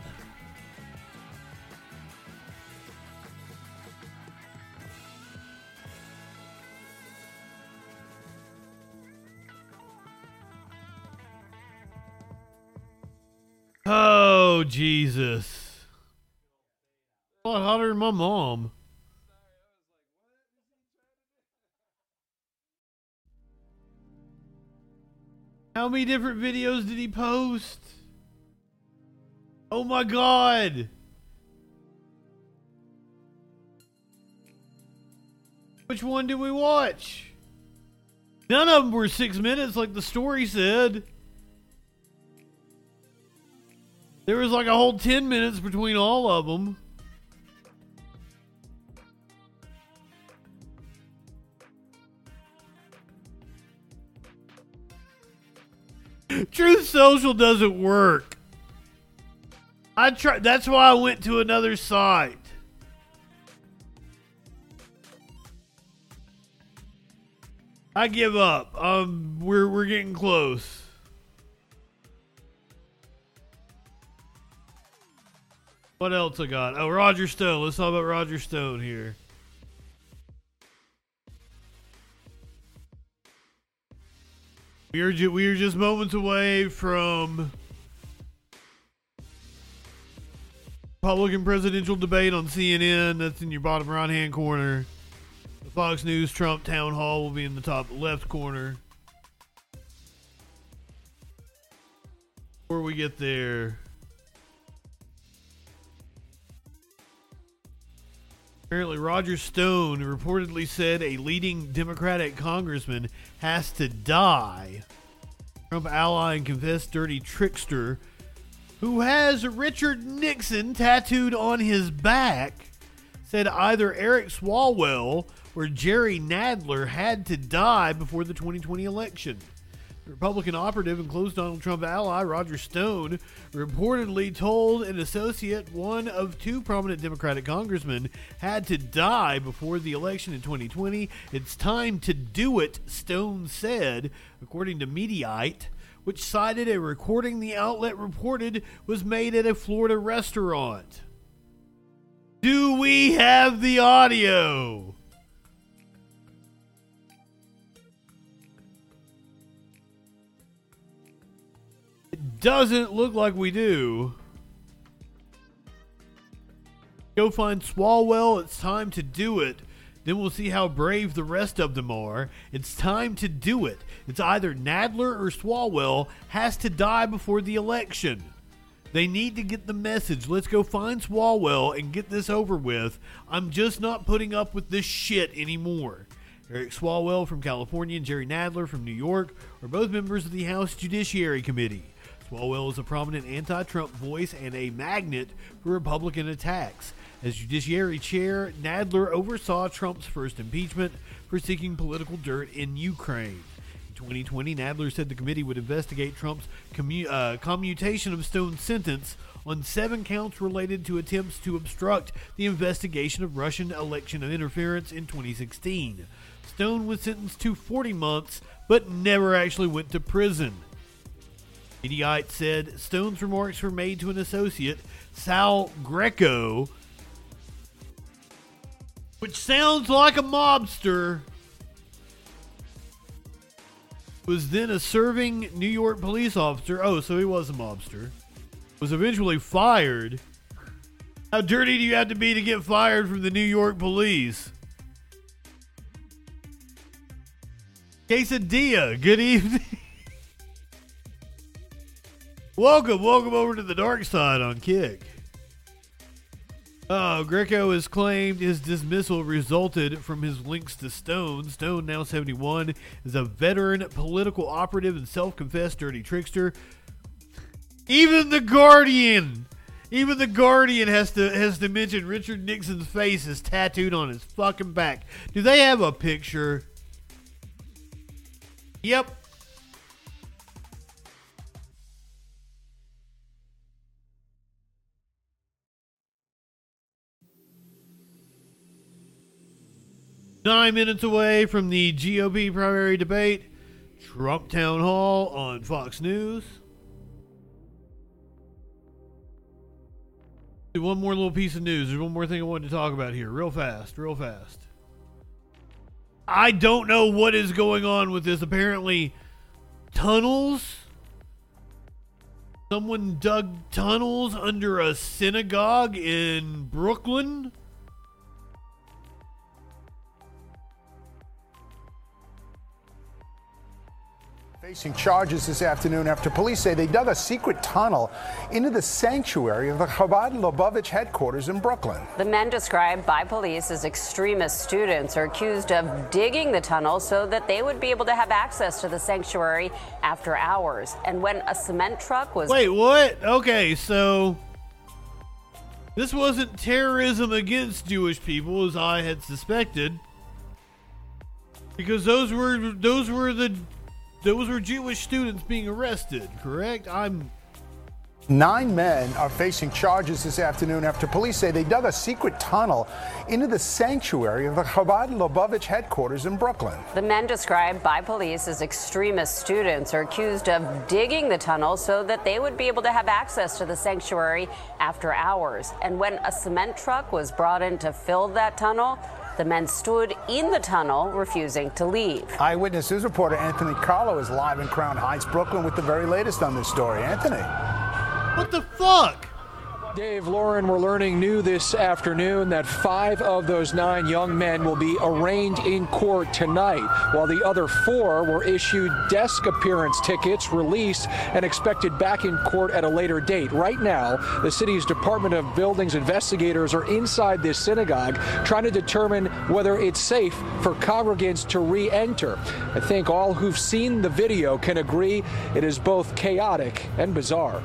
Oh, Jesus. A lot hotter than my mom. How many different videos did he post? Oh my god. Which one did we watch? None of them were six minutes like the story said. There was like a whole 10 minutes between all of them. Truth Social doesn't work. I try that's why I went to another site. I give up. Um we're we're getting close. What else I got? Oh, Roger Stone. Let's talk about Roger Stone here. We are, ju- we are just moments away from Republican presidential debate on CNN. That's in your bottom right hand corner. The Fox News Trump town hall will be in the top left corner. Before we get there, Apparently, Roger Stone reportedly said a leading Democratic congressman has to die. Trump ally and confessed dirty trickster who has Richard Nixon tattooed on his back, said either Eric Swalwell or Jerry Nadler had to die before the 2020 election. Republican operative and close Donald Trump ally Roger Stone reportedly told an associate one of two prominent Democratic congressmen had to die before the election in 2020. It's time to do it, Stone said, according to Mediaite, which cited a recording the outlet reported was made at a Florida restaurant. Do we have the audio? Doesn't look like we do. Go find Swalwell. It's time to do it. Then we'll see how brave the rest of them are. It's time to do it. It's either Nadler or Swalwell has to die before the election. They need to get the message. Let's go find Swalwell and get this over with. I'm just not putting up with this shit anymore. Eric Swalwell from California and Jerry Nadler from New York are both members of the House Judiciary Committee. Swalwell is a prominent anti Trump voice and a magnet for Republican attacks. As Judiciary Chair, Nadler oversaw Trump's first impeachment for seeking political dirt in Ukraine. In 2020, Nadler said the committee would investigate Trump's commu- uh, commutation of Stone's sentence on seven counts related to attempts to obstruct the investigation of Russian election interference in 2016. Stone was sentenced to 40 months, but never actually went to prison. Mediaite said Stone's remarks were made to an associate, Sal Greco, which sounds like a mobster, was then a serving New York police officer. Oh, so he was a mobster. Was eventually fired. How dirty do you have to be to get fired from the New York police? Quesadilla, good evening. welcome, welcome over to the dark side on Kick. Oh, Greco has claimed his dismissal resulted from his links to Stone. Stone, now 71, is a veteran political operative and self confessed dirty trickster. Even the Guardian, even the Guardian has to has to mention Richard Nixon's face is tattooed on his fucking back. Do they have a picture? Yep. Nine minutes away from the GOP primary debate, Trump Town Hall on Fox News. One more little piece of news. There's one more thing I wanted to talk about here, real fast, real fast. I don't know what is going on with this. Apparently, tunnels. Someone dug tunnels under a synagogue in Brooklyn. Facing charges this afternoon after police say they dug a secret tunnel into the sanctuary of the Chabad Lubavitch headquarters in Brooklyn. The men described by police as extremist students are accused of digging the tunnel so that they would be able to have access to the sanctuary after hours. And when a cement truck was. Wait, what? Okay, so. This wasn't terrorism against Jewish people as I had suspected. Because those were those were the those were Jewish students being arrested, correct? I'm Nine men are facing charges this afternoon after police say they dug a secret tunnel into the sanctuary of the Chabad Lubavitch headquarters in Brooklyn. The men described by police as extremist students are accused of digging the tunnel so that they would be able to have access to the sanctuary after hours. And when a cement truck was brought in to fill that tunnel, the men stood in the tunnel, refusing to leave. Eyewitness News reporter Anthony Carlo is live in Crown Heights, Brooklyn, with the very latest on this story. Anthony. What the fuck? Dave Lauren, we're learning new this afternoon that five of those nine young men will be arraigned in court tonight, while the other four were issued desk appearance tickets, released, and expected back in court at a later date. Right now, the city's Department of Buildings investigators are inside this synagogue trying to determine whether it's safe for congregants to re enter. I think all who've seen the video can agree it is both chaotic and bizarre.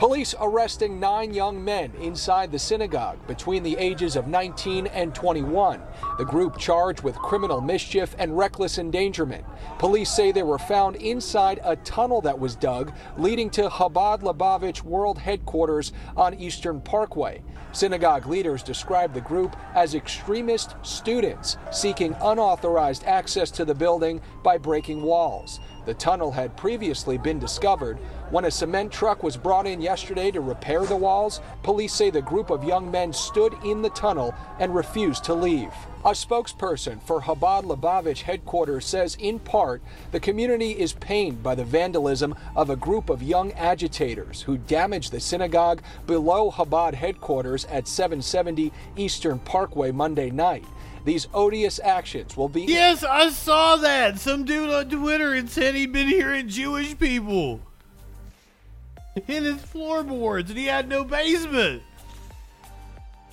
Police arresting nine young men inside the synagogue between the ages of 19 and 21. The group charged with criminal mischief and reckless endangerment. Police say they were found inside a tunnel that was dug leading to Chabad Lubavitch World Headquarters on Eastern Parkway. Synagogue leaders described the group as extremist students seeking unauthorized access to the building by breaking walls. The tunnel had previously been discovered. When a cement truck was brought in yesterday to repair the walls, police say the group of young men stood in the tunnel and refused to leave. A spokesperson for Chabad Lubavitch headquarters says, in part, the community is pained by the vandalism of a group of young agitators who damaged the synagogue below Chabad headquarters at 770 Eastern Parkway Monday night. These odious actions will be. Yes, I saw that. Some dude on Twitter had said he'd been hearing Jewish people in his floorboards and he had no basement.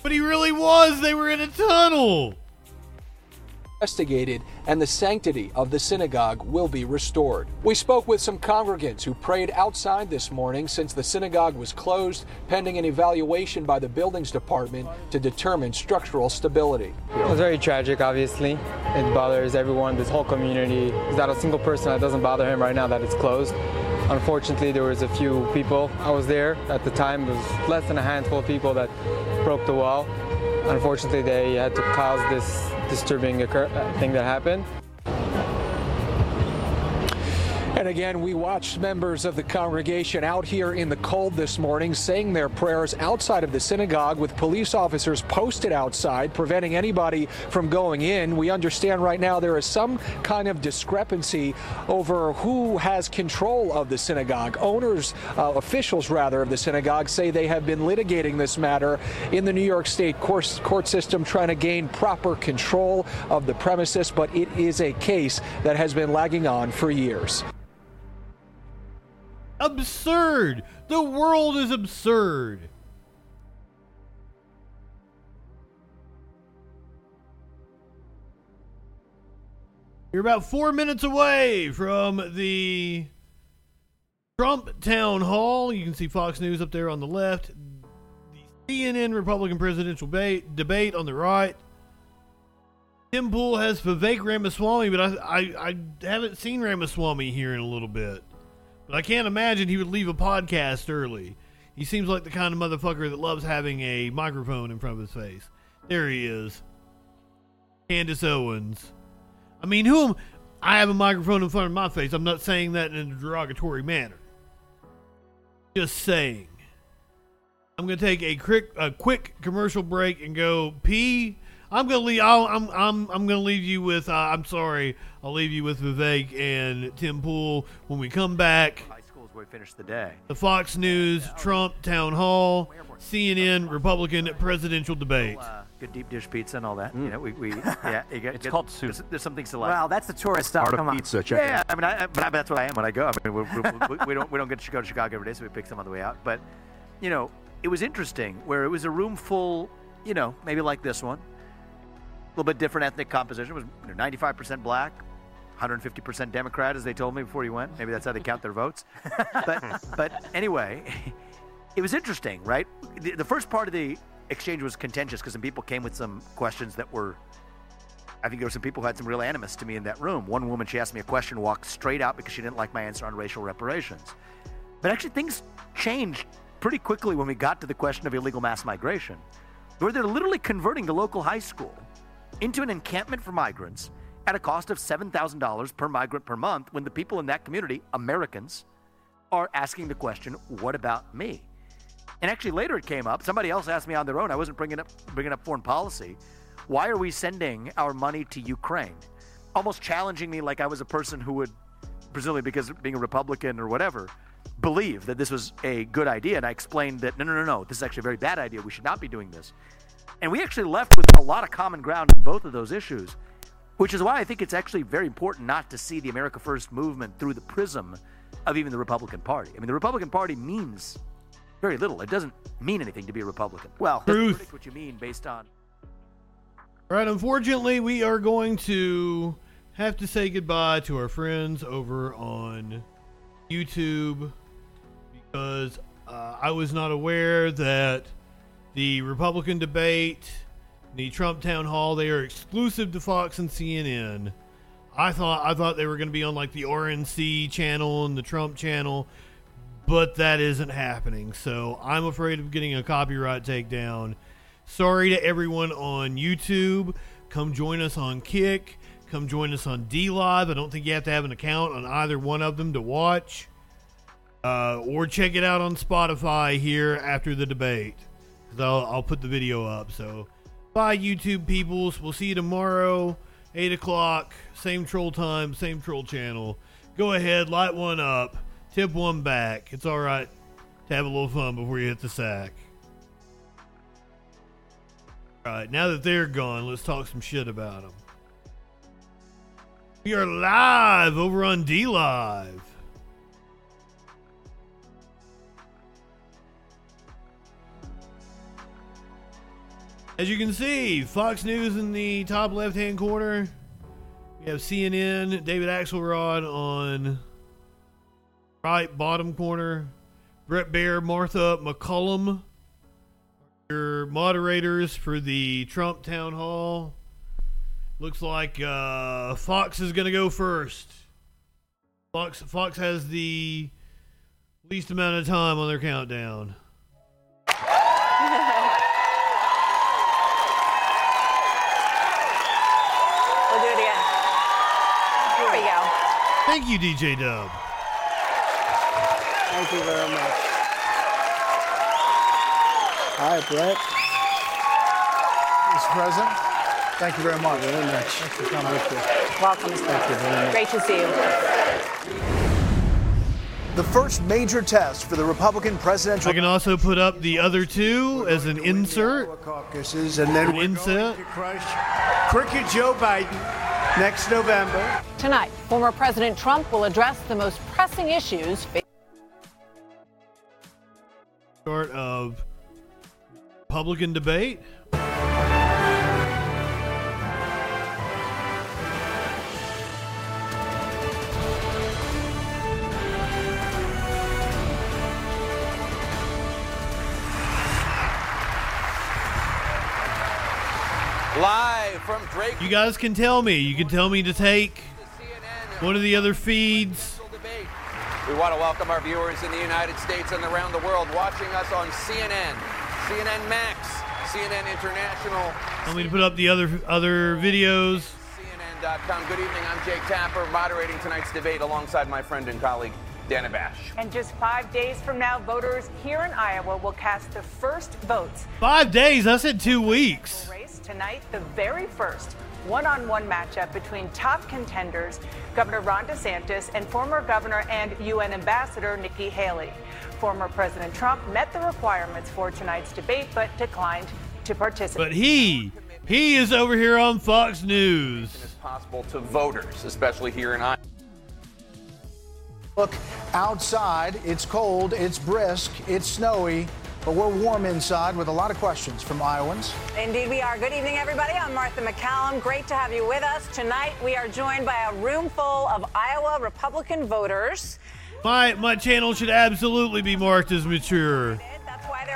But he really was. They were in a tunnel. Investigated and the sanctity of the synagogue will be restored. We spoke with some congregants who prayed outside this morning since the synagogue was closed, pending an evaluation by the buildings department to determine structural stability. It was very tragic, obviously. It bothers everyone, this whole community. There's not a single person that doesn't bother him right now that it's closed. Unfortunately, there was a few people. I was there at the time. It was less than a handful of people that broke the wall. Unfortunately, they had to cause this disturbing uh, thing that happened. And again, we watched members of the congregation out here in the cold this morning saying their prayers outside of the synagogue with police officers posted outside, preventing anybody from going in. We understand right now there is some kind of discrepancy over who has control of the synagogue. Owners, uh, officials rather, of the synagogue say they have been litigating this matter in the New York State court, court system, trying to gain proper control of the premises, but it is a case that has been lagging on for years. Absurd. The world is absurd. You're about four minutes away from the Trump town hall. You can see Fox News up there on the left, the CNN Republican presidential ba- debate on the right. Tim Pool has Vivek Ramaswamy, but I, I, I haven't seen Ramaswamy here in a little bit. But I can't imagine he would leave a podcast early. He seems like the kind of motherfucker that loves having a microphone in front of his face. There he is. Candace Owens. I mean, who I have a microphone in front of my face. I'm not saying that in a derogatory manner. Just saying. I'm going to take a quick a quick commercial break and go pee. I'm going to leave I'll, I'm I'm I'm going to leave you with uh, I'm sorry. I'll leave you with Vivek and Tim Pool when we come back. High school is where we finish the day. The Fox News Trump town hall, CNN Republican presidential debate. Uh, good deep dish pizza and all that. You know, we, we yeah. You get, It's get- called soup. There's, there's some things to like. Well, that's the tourist stuff. Art of Come on. pizza, check it yeah, out. I mean, I, I- but I, that's what I am when I go. I mean, we, we, we, we don't we don't get to go to Chicago every day, so we pick some on the way out. But you know, it was interesting where it was a room full, you know, maybe like this one, a little bit different ethnic composition. It was you know, 95% black, 150% Democrat, as they told me before you went. Maybe that's how they count their votes. but but anyway, it was interesting, right? The, the first part of the exchange was contentious because some people came with some questions that were I think there were some people who had some real animus to me in that room. One woman, she asked me a question, walked straight out because she didn't like my answer on racial reparations. But actually, things changed pretty quickly when we got to the question of illegal mass migration, where they're literally converting the local high school into an encampment for migrants at a cost of $7,000 per migrant per month when the people in that community, Americans, are asking the question, what about me? And actually, later it came up. Somebody else asked me on their own. I wasn't bringing up bringing up foreign policy. Why are we sending our money to Ukraine? Almost challenging me like I was a person who would, presumably because being a Republican or whatever, believe that this was a good idea. And I explained that no, no, no, no, this is actually a very bad idea. We should not be doing this. And we actually left with a lot of common ground in both of those issues, which is why I think it's actually very important not to see the America First movement through the prism of even the Republican Party. I mean, the Republican Party means very little. It doesn't mean anything to be a Republican. Well, Truth. what you mean based on. Right, unfortunately, we are going to have to say goodbye to our friends over on YouTube because uh, I was not aware that the Republican debate, the Trump town hall, they are exclusive to Fox and CNN. I thought I thought they were going to be on like the RNC channel and the Trump channel, but that isn't happening. So I'm afraid of getting a copyright takedown. Sorry to everyone on YouTube. Come join us on Kick. Come join us on DLive. I don't think you have to have an account on either one of them to watch. Uh, or check it out on Spotify here after the debate. 'Cause I'll, I'll put the video up. So, bye, YouTube peoples. We'll see you tomorrow, 8 o'clock. Same troll time, same troll channel. Go ahead, light one up, tip one back. It's all right to have a little fun before you hit the sack. All right, now that they're gone, let's talk some shit about them. We are live over on DLive. As you can see, Fox News in the top left hand corner. We have CNN, David Axelrod on right bottom corner. Bret Baier, Martha MacCallum, your moderators for the Trump town hall. Looks like uh, Fox is going to go first. Fox Fox has the least amount of time on their countdown. Thank you, DJ Dub. Thank you very much. Hi, Brett. Mr. President, thank you very much. Very much. Thanks for coming with us. Welcome, Mr. Thank you very much. Great to see you. The first major test for the Republican presidential I can also put up the other two as an insert. Caucuses, and then An we're insert. going to crush crooked Joe Biden next November. Tonight, former President Trump will address the most pressing issues. fa- Start of Republican debate. Live from Drake. You guys can tell me. You can tell me to take one of the other feeds. We want to welcome our viewers in the United States and around the world watching us on CNN, CNN Max, CNN International, Want me to put up the other other videos? CNN.com. Good evening. I'm Jake Tapper, moderating tonight's debate alongside my friend and colleague Dana Bash. And just five days from now, voters here in Iowa will cast the first votes Five days. I said two weeks. Race tonight, the very first one-on-one matchup between top contenders Governor Ron DeSantis and former governor and UN ambassador Nikki Haley. Former President Trump met the requirements for tonight's debate but declined to participate. But he he is over here on Fox News. As possible to voters, especially here in Iowa. Look outside. It's cold, it's brisk, it's snowy, but we're warm inside with a lot of questions from Iowans. Indeed, we are. Good evening, everybody. I'm Martha MacCallum. Great to have you with us. Tonight, we are joined by a room full of Iowa Republican voters. My my channel should absolutely be marked as mature.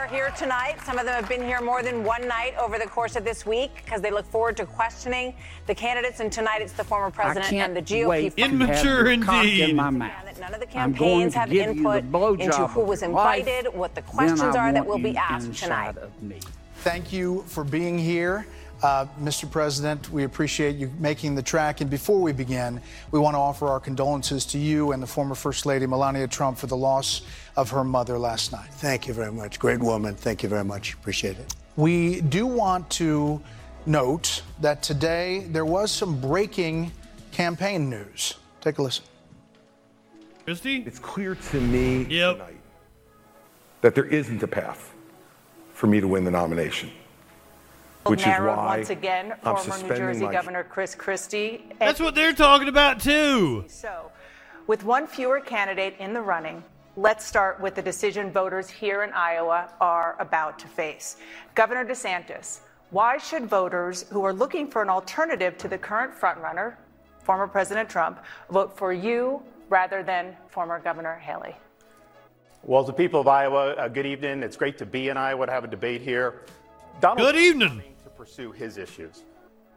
That's why they're here tonight. Some of them have been here more than one night over the course of this week because they look forward to questioning the candidates. And tonight, it's the former president and the GOP. wait Immature indeed. in my mouth. None of the campaigns have give you the input into who was your life, invited, what the questions are that will be asked tonight. Thank you for being here. Uh, Mr. President, we appreciate you making the track. And before we begin, we want to offer our condolences to you and the former First Lady Melania Trump for the loss of her mother last night. Thank you very much. Great woman. Thank you very much. Appreciate it. We do want to note that today there was some breaking campaign news. Take a listen. Christie? It's clear to me Yep. tonight that there isn't a path for me to win the nomination. Which is narrowed why once again, I'm former New Jersey my- Governor Chris Christie. That's what they're talking about too. So, with one fewer candidate in the running, let's start with the decision voters here in Iowa are about to face. Governor DeSantis, why should voters who are looking for an alternative to the current frontrunner, former President Trump, vote for you rather than former Governor Haley? Well, the people of Iowa, uh, good evening. It's great to be in Iowa to have a debate here. Donald Good evening. To pursue his issues.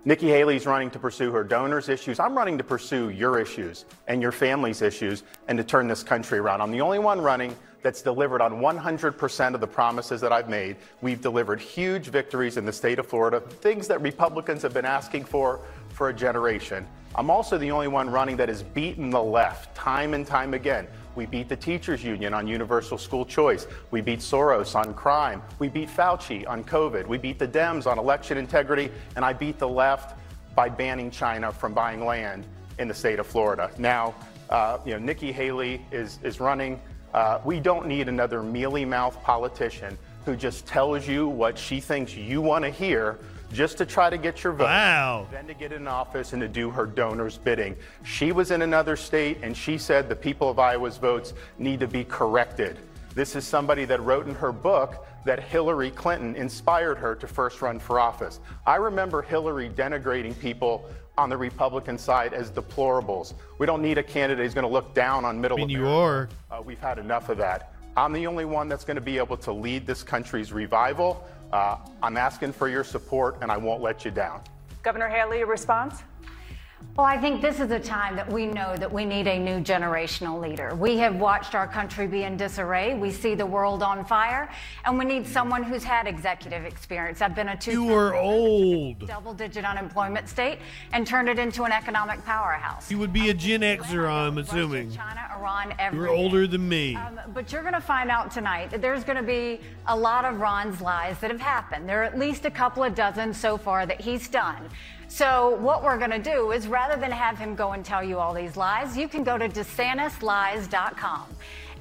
Nikki Haley's running to pursue her donors' issues. I'm running to pursue your issues and your family's issues and to turn this country around. I'm the only one running that's delivered on 100% of the promises that I've made. We've delivered huge victories in the state of Florida, things that Republicans have been asking for for a generation. I'm also the only one running that has beaten the left time and time again. We beat the teachers union on universal school choice. We beat Soros on crime. We beat Fauci on COVID. We beat the Dems on election integrity. And I beat the left by banning China from buying land in the state of Florida. Now, uh, you know, Nikki Haley is, is running. Uh, we don't need another mealy mouth politician who just tells you what she thinks you want to hear just to try to get your vote. Wow. Then to get in office and to do her donors' bidding. She was in another state and she said the people of Iowa's votes need to be corrected. This is somebody that wrote in her book that Hillary Clinton inspired her to first run for office. I remember Hillary denigrating people on the Republican side as deplorables. We don't need a candidate who's going to look down on middle I mean, you America. are. Uh, we've had enough of that. I'm the only one that's going to be able to lead this country's revival. Uh, I'm asking for your support, and I won't let you down. Governor Haley, a response? Well, I think this is a time that we know that we need a new generational leader. We have watched our country be in disarray. We see the world on fire, and we need someone who's had executive experience. I've been a two You are old. double digit unemployment state and turned it into an economic powerhouse. You would be a Gen Xer, I'm assuming. China, Iran, You're older than me. Um, but you're going to find out tonight that there's going to be a lot of Ron's lies that have happened. There are at least a couple of dozen so far that he's done. So, what we're going to do is rather than have him go and tell you all these lies, you can go to DeSantisLies.com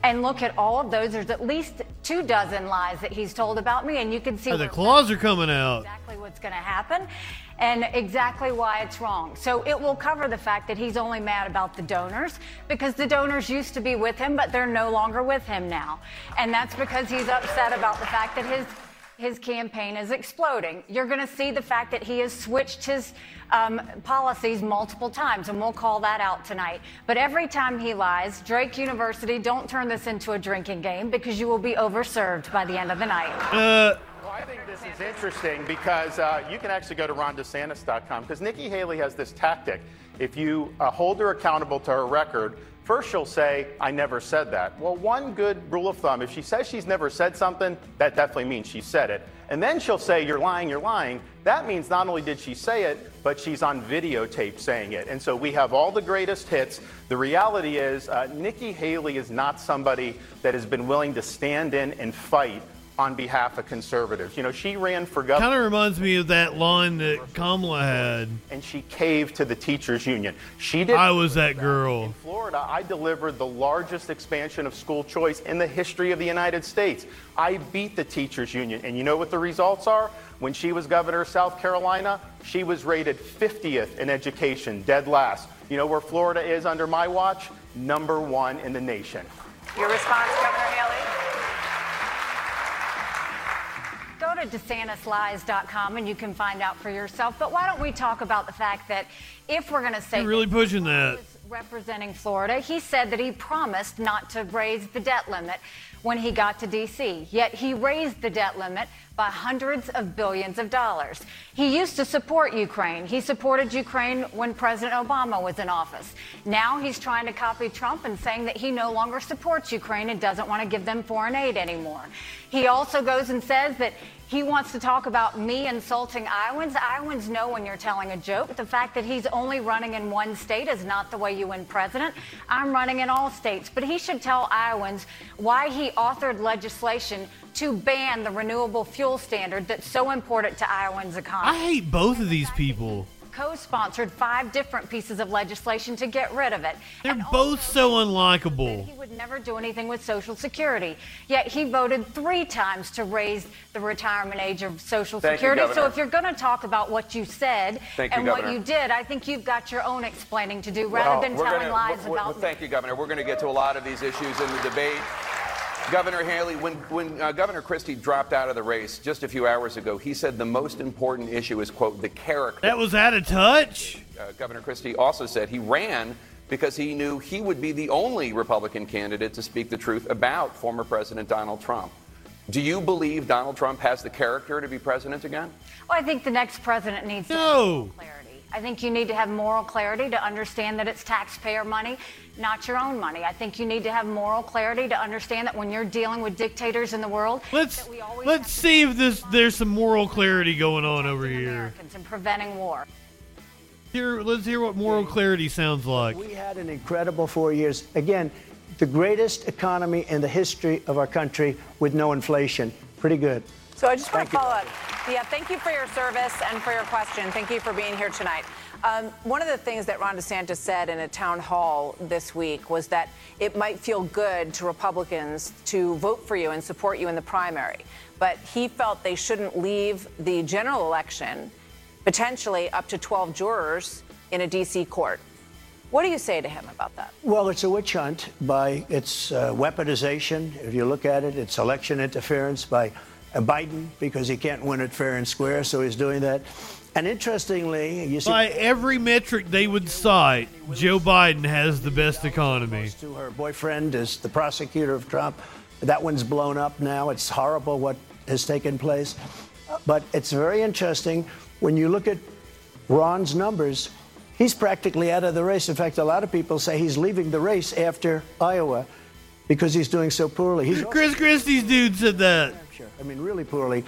and look at all of those. There's at least two dozen lies that he's told about me, and you can see Oh, the claws are coming out. exactly what's going to happen and exactly why it's wrong. So it will cover the fact that he's only mad about the donors because the donors used to be with him, but they're no longer with him now. And that's because he's upset about the fact that his his campaign is exploding. You're going to see the fact that he has switched his um, policies multiple times, and we'll call that out tonight. But every time he lies, Drake University, don't turn this into a drinking game because you will be overserved by the end of the night. Uh, Well, I think this is interesting because uh, you can actually go to rondesantis.com because Nikki Haley has this tactic. If you uh, hold her accountable to her record, first she'll say, I never said that. Well, one good rule of thumb if she says she's never said something, that definitely means she said it. And then she'll say, You're lying, you're lying. That means not only did she say it, but she's on videotape saying it. And so we have all the greatest hits. The reality is, uh, Nikki Haley is not somebody that has been willing to stand in and fight on behalf of conservatives. You know, she ran for governor. Kind of reminds me of that line that Kamala had. and she caved to the teachers union. She did. I was that girl. In Florida, I delivered the largest expansion of school choice in the history of the United States. I beat the teachers union, and you know what the results are? When she was governor of South Carolina, she was rated 50th in education, dead last. You know where Florida is under my watch? Number one in the nation. Your response, Governor Haley? Go to DeSantisLies.com and you can find out for yourself. But why don't we talk about the fact that if we're going to say You're really pushing that. representing Florida, he said that he promised not to raise the debt limit when he got to D.C. Yet he raised the debt limit by hundreds of billions of dollars. He used to support Ukraine. He supported Ukraine when President Obama was in office. Now he's trying to copy Trump and saying that he no longer supports Ukraine and doesn't want to give them foreign aid anymore. He also goes and says that he wants to talk about me insulting Iowans. Iowans know when you're telling a joke. The fact that he's only running in one state is not the way you win president. I'm running in all states. But he should tell Iowans why he authored legislation to ban the renewable fuel standard that's so important to Iowans' economy. I hate both of these people. Co-sponsored five different pieces of legislation to get rid of it. They're both so unlikable. He would never do anything with Social Security. Yet he voted three times to raise the retirement age of Social Thank you, Security. so if you're going to talk about what you said Thank you, and what you did, I think you've got your own explaining to do rather Well, than telling gonna- lies we're- about well, Thank you, Governor. We're going to get to a lot of these issues in the debate. Governor Haley, when, when uh, Governor Christie dropped out of the race just a few hours ago, he said the most important issue is, quote, the character. That was out of touch. Uh, Governor Christie also said he ran because he knew he would be the only Republican candidate to speak the truth about former President Donald Trump. Do you believe Donald Trump has the character to be president again? Well, I think the next president needs to have No. clarity. I think you need to have moral clarity to understand that it's taxpayer money, not your own money. I think you need to have moral clarity to understand that when you're dealing with dictators in the world, Let's that we always let's see if this there's some moral clarity going on over here. Americans and preventing war. Here, let's hear what moral clarity sounds like. We had an incredible four years. Again, the greatest economy in the history of our country with no inflation. Pretty good. So I just want Thank to you. follow up. Yeah, thank you for your service and for your question. Thank you for being here tonight. Um, one of the things that Ron DeSantis said in a town hall this week was that it might feel good to Republicans to vote for you and support you in the primary. But he felt they shouldn't leave the general election potentially up to 12 jurors in a D.C. court. What do you say to him about that? Well, it's a witch hunt by its uh, weaponization. If you look at it, it's election interference by Biden because he can't win it fair and square, so he's doing that. And interestingly, you see. By every metric they would cite, Joe Biden has the best economy. to her boyfriend is the prosecutor of Trump. That one's blown up now. It's horrible what has taken place. But it's very interesting when you look at Ron's numbers. He's practically out of the race. In fact, a lot of people say he's leaving the race after Iowa because he's doing so poorly. He's Chris Christie's dude said that. I mean, really poorly.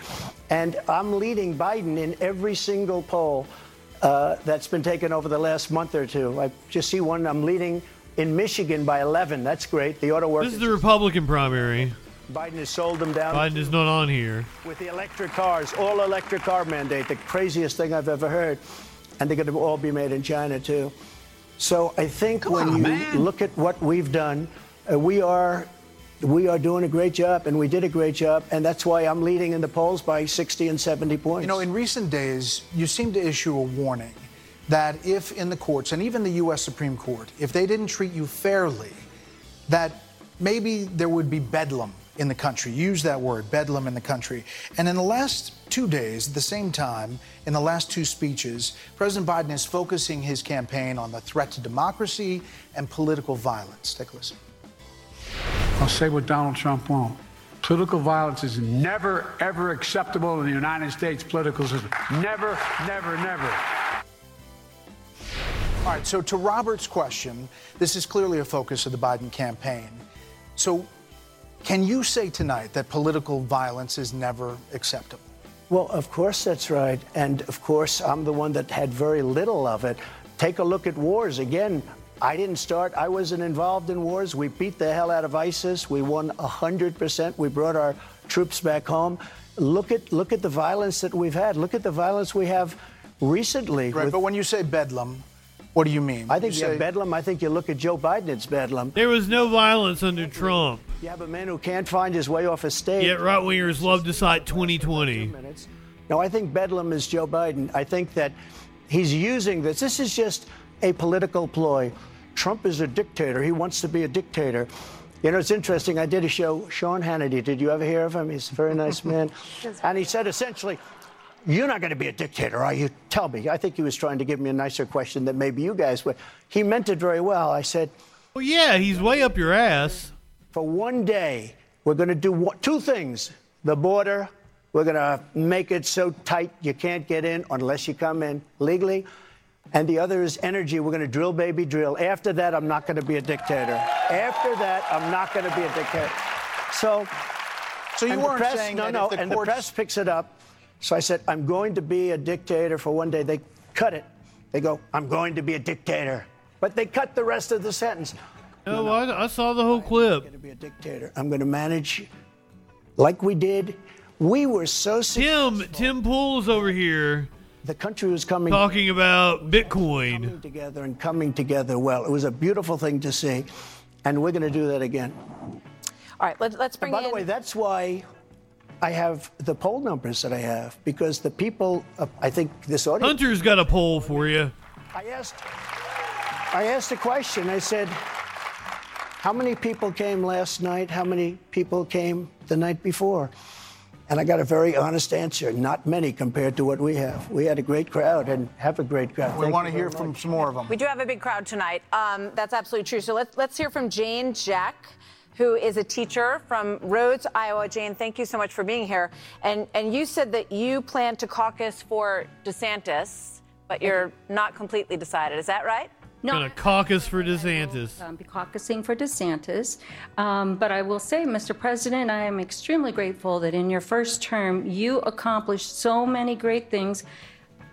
And I'm leading Biden in every single poll uh, that's been taken over the last month or two. I just see one. I'm leading in Michigan by 11. That's great. The auto workers. This is the Republican primary. Biden has sold them down Biden is not on here. with the electric cars, all electric car mandate, the craziest thing I've ever heard. And they're going to all be made in China, too. So I think when on, you man. look at what we've done, uh, we are. We are doing a great job, and we did a great job, and that's why I'm leading in the polls by 60 and 70 points. You know, in recent days, you seem to issue a warning that if in the courts, and even the U.S. Supreme Court, if they didn't treat you fairly, that maybe there would be bedlam in the country. Use that word, bedlam in the country. And in the last two days, at the same time, in the last two speeches, President Biden is focusing his campaign on the threat to democracy and political violence. Take a listen. I'll say what Donald Trump won't. Political violence is never, ever acceptable in the United States political system. Never, never, never. All right, so to Robert's question, this is clearly a focus of the Biden campaign. So, can you say tonight that political violence is never acceptable? Well, of course that's right. And of course, I'm the one that had very little of it. Take a look at wars. Again, I didn't start, I wasn't involved in wars. We beat the hell out of ISIS. We won 100%. We brought our troops back home. Look at, look at the violence that we've had. Look at the violence we have recently. Right, with- but when you say bedlam, what do you mean? I think you you have say- bedlam. I think you look at Joe Biden, it's bedlam. There was no violence under Trump. You have a man who can't find his way off a stage. Yet right wingers love to cite 2020. No, I think Bedlam is Joe Biden. I think that he's using this. This is just a political ploy. Trump is a dictator. He wants to be a dictator. You know, it's interesting. I did a show, Sean Hannity. Did you ever hear of him? He's a very nice man. and he said essentially, You're not going to be a dictator, are you? Tell me. I think he was trying to give me a nicer question than maybe you guys would. He meant it very well. I said, Well, yeah, he's way up your ass. For one day, we're going to do one, two things the border, we're going to make it so tight you can't get in unless you come in legally. And the other is energy. We're going to drill, baby, drill. After that, I'm not going to be a dictator. After that, I'm not going to be a dictator. So, So you weren't press, saying no, that no, if the and courts- the press picks it up. So I said, I'm going to be a dictator for one day. They cut it. They go, I'm going to be a dictator. But they cut the rest of the sentence. Oh, I, I saw the whole clip. I'm going to be a dictator. I'm going to manage like we did. We were so Tim Tim Pool's over here. The country was coming talking about Bitcoin. coming together and coming together well. It was a beautiful thing to see, and we're going to do that again. All right, let's, let's bring By in. the way, that's why I have the poll numbers that I have because the people, uh, I think this audience. Hunter's got a poll for you. I asked, I asked a question. I said, "How many people came last night? How many people came the night before?" And I got a very honest answer. Not many compared to what we have. We had a great crowd and have a great crowd. We Thank want to hear from much. some more of them. We do have a big crowd tonight. Um, that's absolutely true. So let's let's hear from Jane Jack, who is a teacher from Rhodes, Iowa. Jane, thank you so much for being here. And and you said that you plan to caucus for DeSantis, but you're not completely decided. Is that right? Gonna caucus for DeSantis. um, be caucusing for DeSantis. Um, but I will say, Mr. President, I am extremely grateful that in your first term you accomplished so many great things,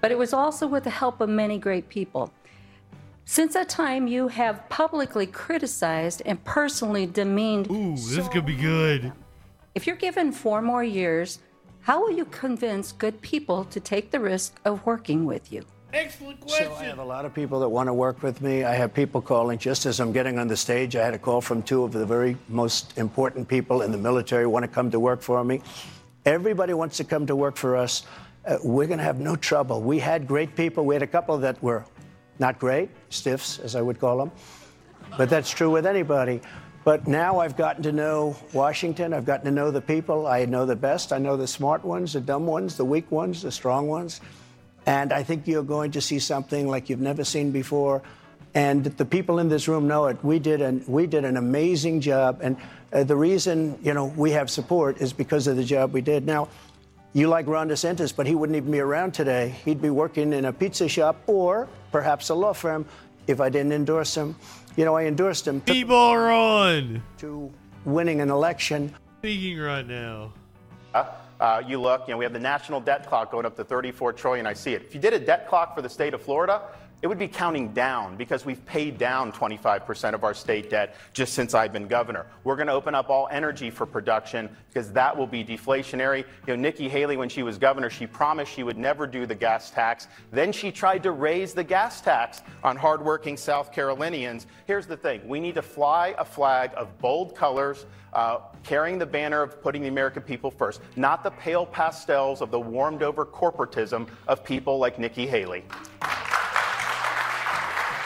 but it was also with the help of many great people. Since that time, you have publicly criticized and personally demeaned. Ooh, this could be good. If you're given four more years, how will you convince good people to take the risk of working with you? Excellent question. So I have a lot of people that want to work with me. I have people calling just as I'm getting on the stage. I had a call from two of the very most important people in the military who want to come to work for me. Everybody wants to come to work for us. Uh, we're going to have no trouble. We had great people. We had a couple that were not great, stiffs, as I would call them. But that's true with anybody. But now I've gotten to know Washington. I've gotten to know the people. I know the best. I know the smart ones, the dumb ones, the weak ones, the strong ones. And I think you're going to see something like you've never seen before. And the people in this room know it. We did an, we did an amazing job. And uh, the reason, you know, we have support is because of the job we did. Now, you like Ron DeSantis, but he wouldn't even be around today. He'd be working in a pizza shop or perhaps a law firm if I didn't endorse him. You know, I endorsed him People are on. to winning an election. Speaking right now. Uh, you look, you know, we have the national debt clock going up to 34 trillion. I see it. If you did a debt clock for the state of Florida, it would be counting down because we've paid down 25% of our state debt just since I've been governor. We're going to open up all energy for production because that will be deflationary. You know, Nikki Haley, when she was governor, she promised she would never do the gas tax. Then she tried to raise the gas tax on hardworking South Carolinians. Here's the thing we need to fly a flag of bold colors. Uh, carrying the banner of putting the American people first, not the pale pastels of the warmed over corporatism of people like Nikki Haley.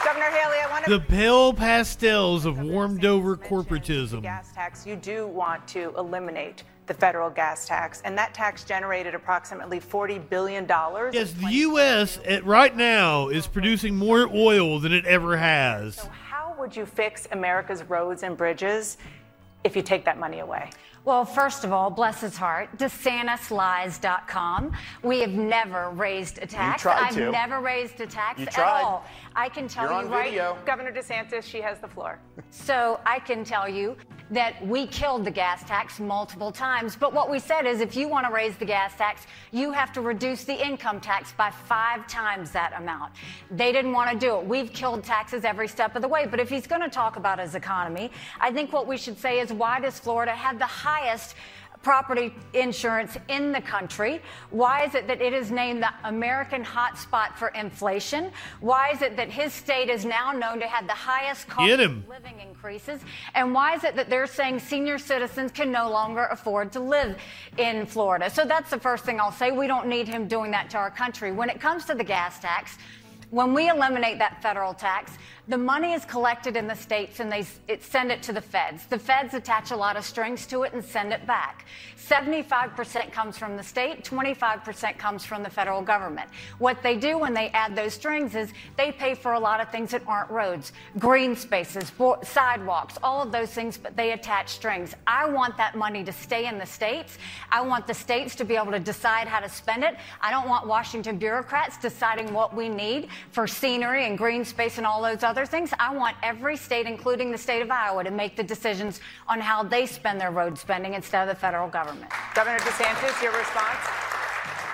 Governor Haley, I want to. The pale pastels of warmed over corporatism. gas tax, you do want to eliminate the federal gas tax, and that tax generated approximately $40 billion. Yes, the U.S. At right now is producing more oil than it ever has. So, How would you fix America's roads and bridges if you take that money away? Well, first of all, bless his heart, DeSantisLies.com. We have never raised a tax. tried I've to. never raised a tax You at tried. all. I can tell you right Governor DeSantis, she has the floor. So I can tell you that we killed the gas tax multiple times. But what we said is if you want to raise the gas tax, you have to reduce the income tax by five times that amount. They didn't want to do it. We've killed taxes every step of the way. But if he's going to talk about his economy, I think what we should say is why does Florida have the highest? Property insurance in the country? Why is it that it is named the American hotspot for inflation? Why is it that his state is now known to have the highest cost of living increases? And why is it that they're saying senior citizens can no longer afford to live in Florida? So that's the first thing I'll say. We don't need him doing that to our country. When it comes to the gas tax, when we eliminate that federal tax, the money is collected in the states and they it, send it to the feds. The feds attach a lot of strings to it and send it back. 75% comes from the state, 25% comes from the federal government. What they do when they add those strings is they pay for a lot of things that aren't roads, green spaces, sidewalks, all of those things, but they attach strings. I want that money to stay in the states. I want the states to be able to decide how to spend it. I don't want Washington bureaucrats deciding what we need for scenery and green space and all those other things. I want every state, including the state of Iowa, to make the decisions on how they spend their road spending instead of the federal government. Governor DeSantis, your response?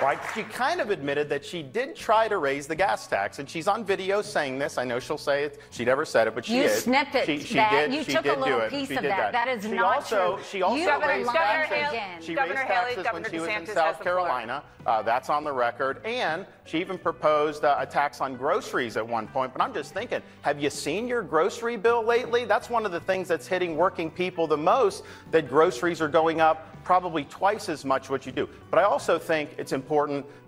Right? She kind of admitted that she did try to raise the gas tax, and she's on video saying this. I know she'll say it. She never said it, but she You did. snipped She, she that. did. You she took a little piece of did that. That is she not also, true. She also You have raised lied taxes. again. She Governor raised Haley, taxes Governor when she was in DeSantis has South. Carolina. Uh, that's on the record. And she even proposed uh, a tax on groceries at one point. But I'm just thinking, have you seen your grocery bill lately? That's one of the things that's hitting working people the most. That groceries are going up probably twice as much what you do. But I also think it's important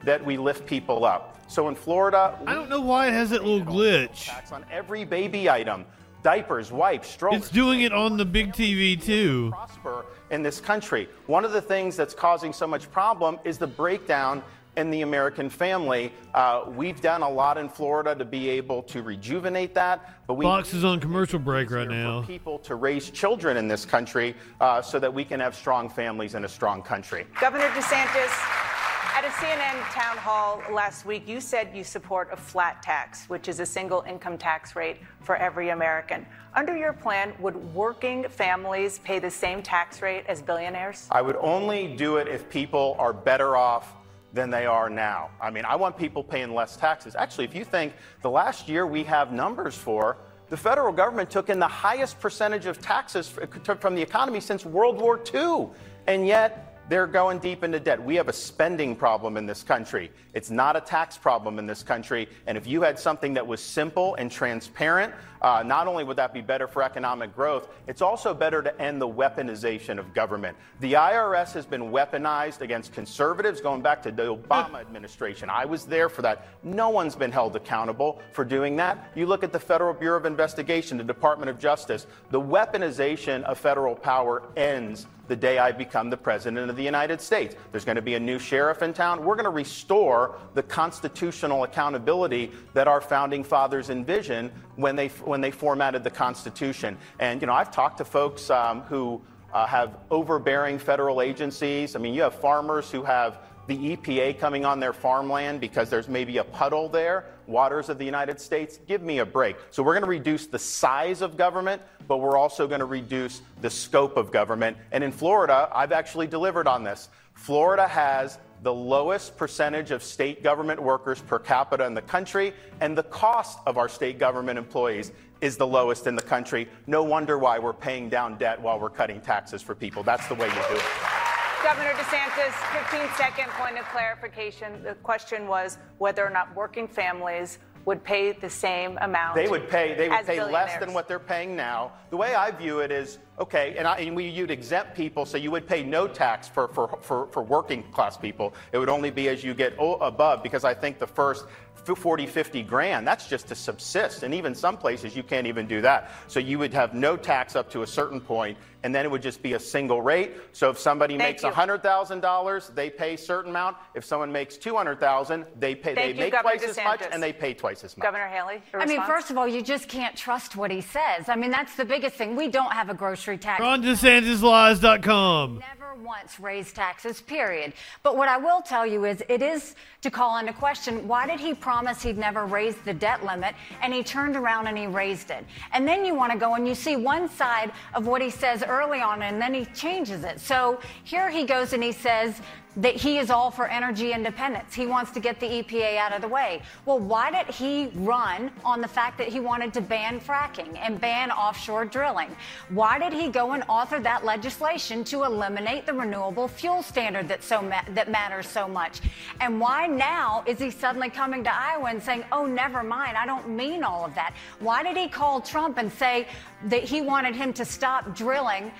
that we lift people up. So in Florida, I don't know why it has that little glitch. tax on every baby item. diapers, wipes, strollers. It's doing it on the big TV too. prosper in this country. One of the things that's causing so much problem is the breakdown in the American family. Uh, we've done a lot in Florida to be able to rejuvenate that, but we Fox is on commercial break right now. people to raise children in this country uh, so that we can have strong families and a strong country. Governor DeSantis, at a CNN town hall last week, you said you support a flat tax, which is a single income tax rate for every American. Under your plan, would working families pay the same tax rate as billionaires? I would only do it if people are better off than they are now. I mean, I want people paying less taxes. Actually, if you think the last year we have numbers for, the federal government took in the highest percentage of taxes from the economy since World War II. And yet, they're going deep into debt. We have a spending problem in this country. It's not a tax problem in this country. And if you had something that was simple and transparent, uh, not only would that be better for economic growth, it's also better to end the weaponization of government. The IRS has been weaponized against conservatives going back to the Obama administration. I was there for that. No one's been held accountable for doing that. You look at the Federal Bureau of Investigation, the Department of Justice, the weaponization of federal power ends the day I become the President of the United States. There's going to be a new sheriff in town. We're going to restore the constitutional accountability that our founding fathers envisioned when they, when they formatted the Constitution. And, you know, I've talked to folks um, who uh, have overbearing federal agencies. I mean, you have farmers who have the EPA coming on their farmland because there's maybe a puddle there, waters of the United States. Give me a break. So we're going to reduce the size of government, but we're also going to reduce the scope of government. And in Florida, I've actually delivered on this. Florida has the lowest percentage of state government workers per capita in the country, and the cost of our state government employees is the lowest in the country. No wonder why we're paying down debt while we're cutting taxes for people. That's the way you do it. Governor DeSantis, 15 second point of clarification. The question was whether or not working families would pay the same amount. They would pay. They would pay less than what they're paying now. The way I view it is okay, and, I, and we, you'd exempt people, so you would pay no tax for, for, for, for working class people. It would only be as you get o- above, because I think the first 40, 50 grand, that's just to subsist. And even some places, you can't even do that. So you would have no tax up to a certain point, and then it would just be a single rate. So if somebody Thank makes you. $100,000, they pay a certain amount. If someone makes 200000 they pay. Thank they you, make Governor twice as much, and they pay twice as much. Governor Haley, your I mean, first of all, you just can't trust what he says. I mean, that's the biggest thing. We don't have a grocery tax. RonDeSantisLies.com. Never once raised taxes, period. But what I will tell you is it is to call into question why did he promise he'd never raise the debt limit and he turned around and he raised it? And then you want to go and you see one side of what he says early on and then he changes it. So here he goes and he says, that he is all for energy independence. He wants to get the EPA out of the way. Well, why did he run on the fact that he wanted to ban fracking and ban offshore drilling? Why did he go and author that legislation to eliminate the renewable fuel standard that so ma- that matters so much? And why now is he suddenly coming to Iowa and saying, "Oh, never mind, I don't mean all of that"? Why did he call Trump and say that he wanted him to stop drilling?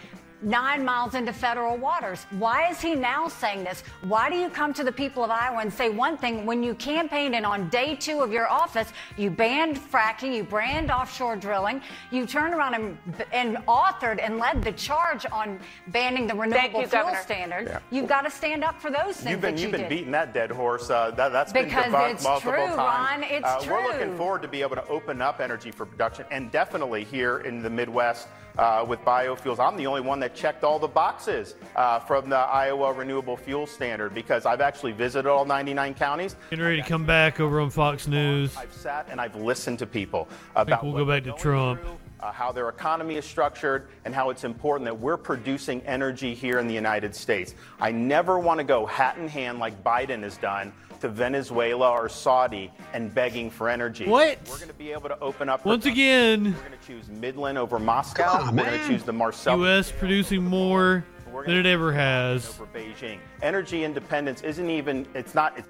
Nine miles into federal waters. Why is he now saying this? Why do you come to the people of Iowa and say one thing when you campaigned and on day two of your office, you banned fracking, you banned offshore drilling, you turned around and, and authored and led the charge on banning the renewable you, fuel Governor. standard? Yeah. You've got to stand up for those things You've been that you've you been did. beating that dead horse. Uh, that, that's been Because debunked it's multiple true, times. Ron, it's uh, We're looking forward to be able to open up energy for production, and definitely here in the Midwest. Uh, with biofuels, I'm the only one that checked all the boxes uh, from the Iowa Renewable Fuel Standard because I've actually visited all 99 counties. Getting ready to come back over on Fox News. I've sat and I've listened to people I think about we'll go back to Trump. uh, how their economy is structured, and how it's important that we're producing energy here in the United States. I never want to go hat in hand like Biden has done to Venezuela or Saudi and begging for energy. What? We're going to be able to open up. Once again, we're going to choose Midland over Moscow. we're going to choose the Marcellus U.S. producing more than it ever has. over Beijing. Energy independence isn't even. It's not. It's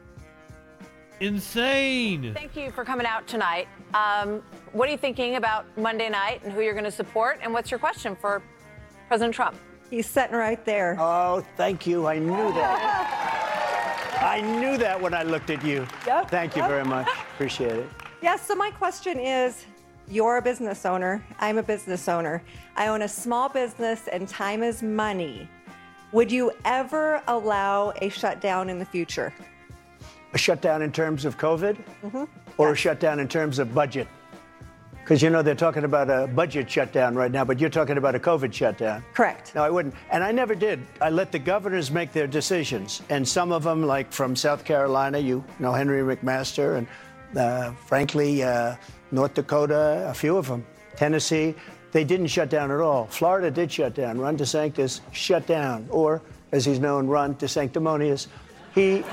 Insane. Thank you for coming out tonight. Um, what are you thinking about Monday night and who you're going to support? And what's your question for President Trump? He's sitting right there. Oh, thank you. I knew that. I knew that when I looked at you. Yep, Thank you yep. very much. Appreciate it. Yes, so my question is You're a business owner. I'm a business owner. I own a small business and time is money. Would you ever allow a shutdown in the future? A shutdown in terms of COVID Mm-hmm. or a shutdown in terms of budget? Because you know they're talking about a budget shutdown right now, but you're talking about a COVID shutdown. Correct. No, I wouldn't. And I never did. I let the governors make their decisions. And some of them, like from South Carolina, you know Henry McMaster, and uh, frankly, uh, North Dakota, a few of them, Tennessee, they didn't shut down at all. Florida did shut down. Ron DeSantis shut down, or as he's known, Ron DeSanctimonious. He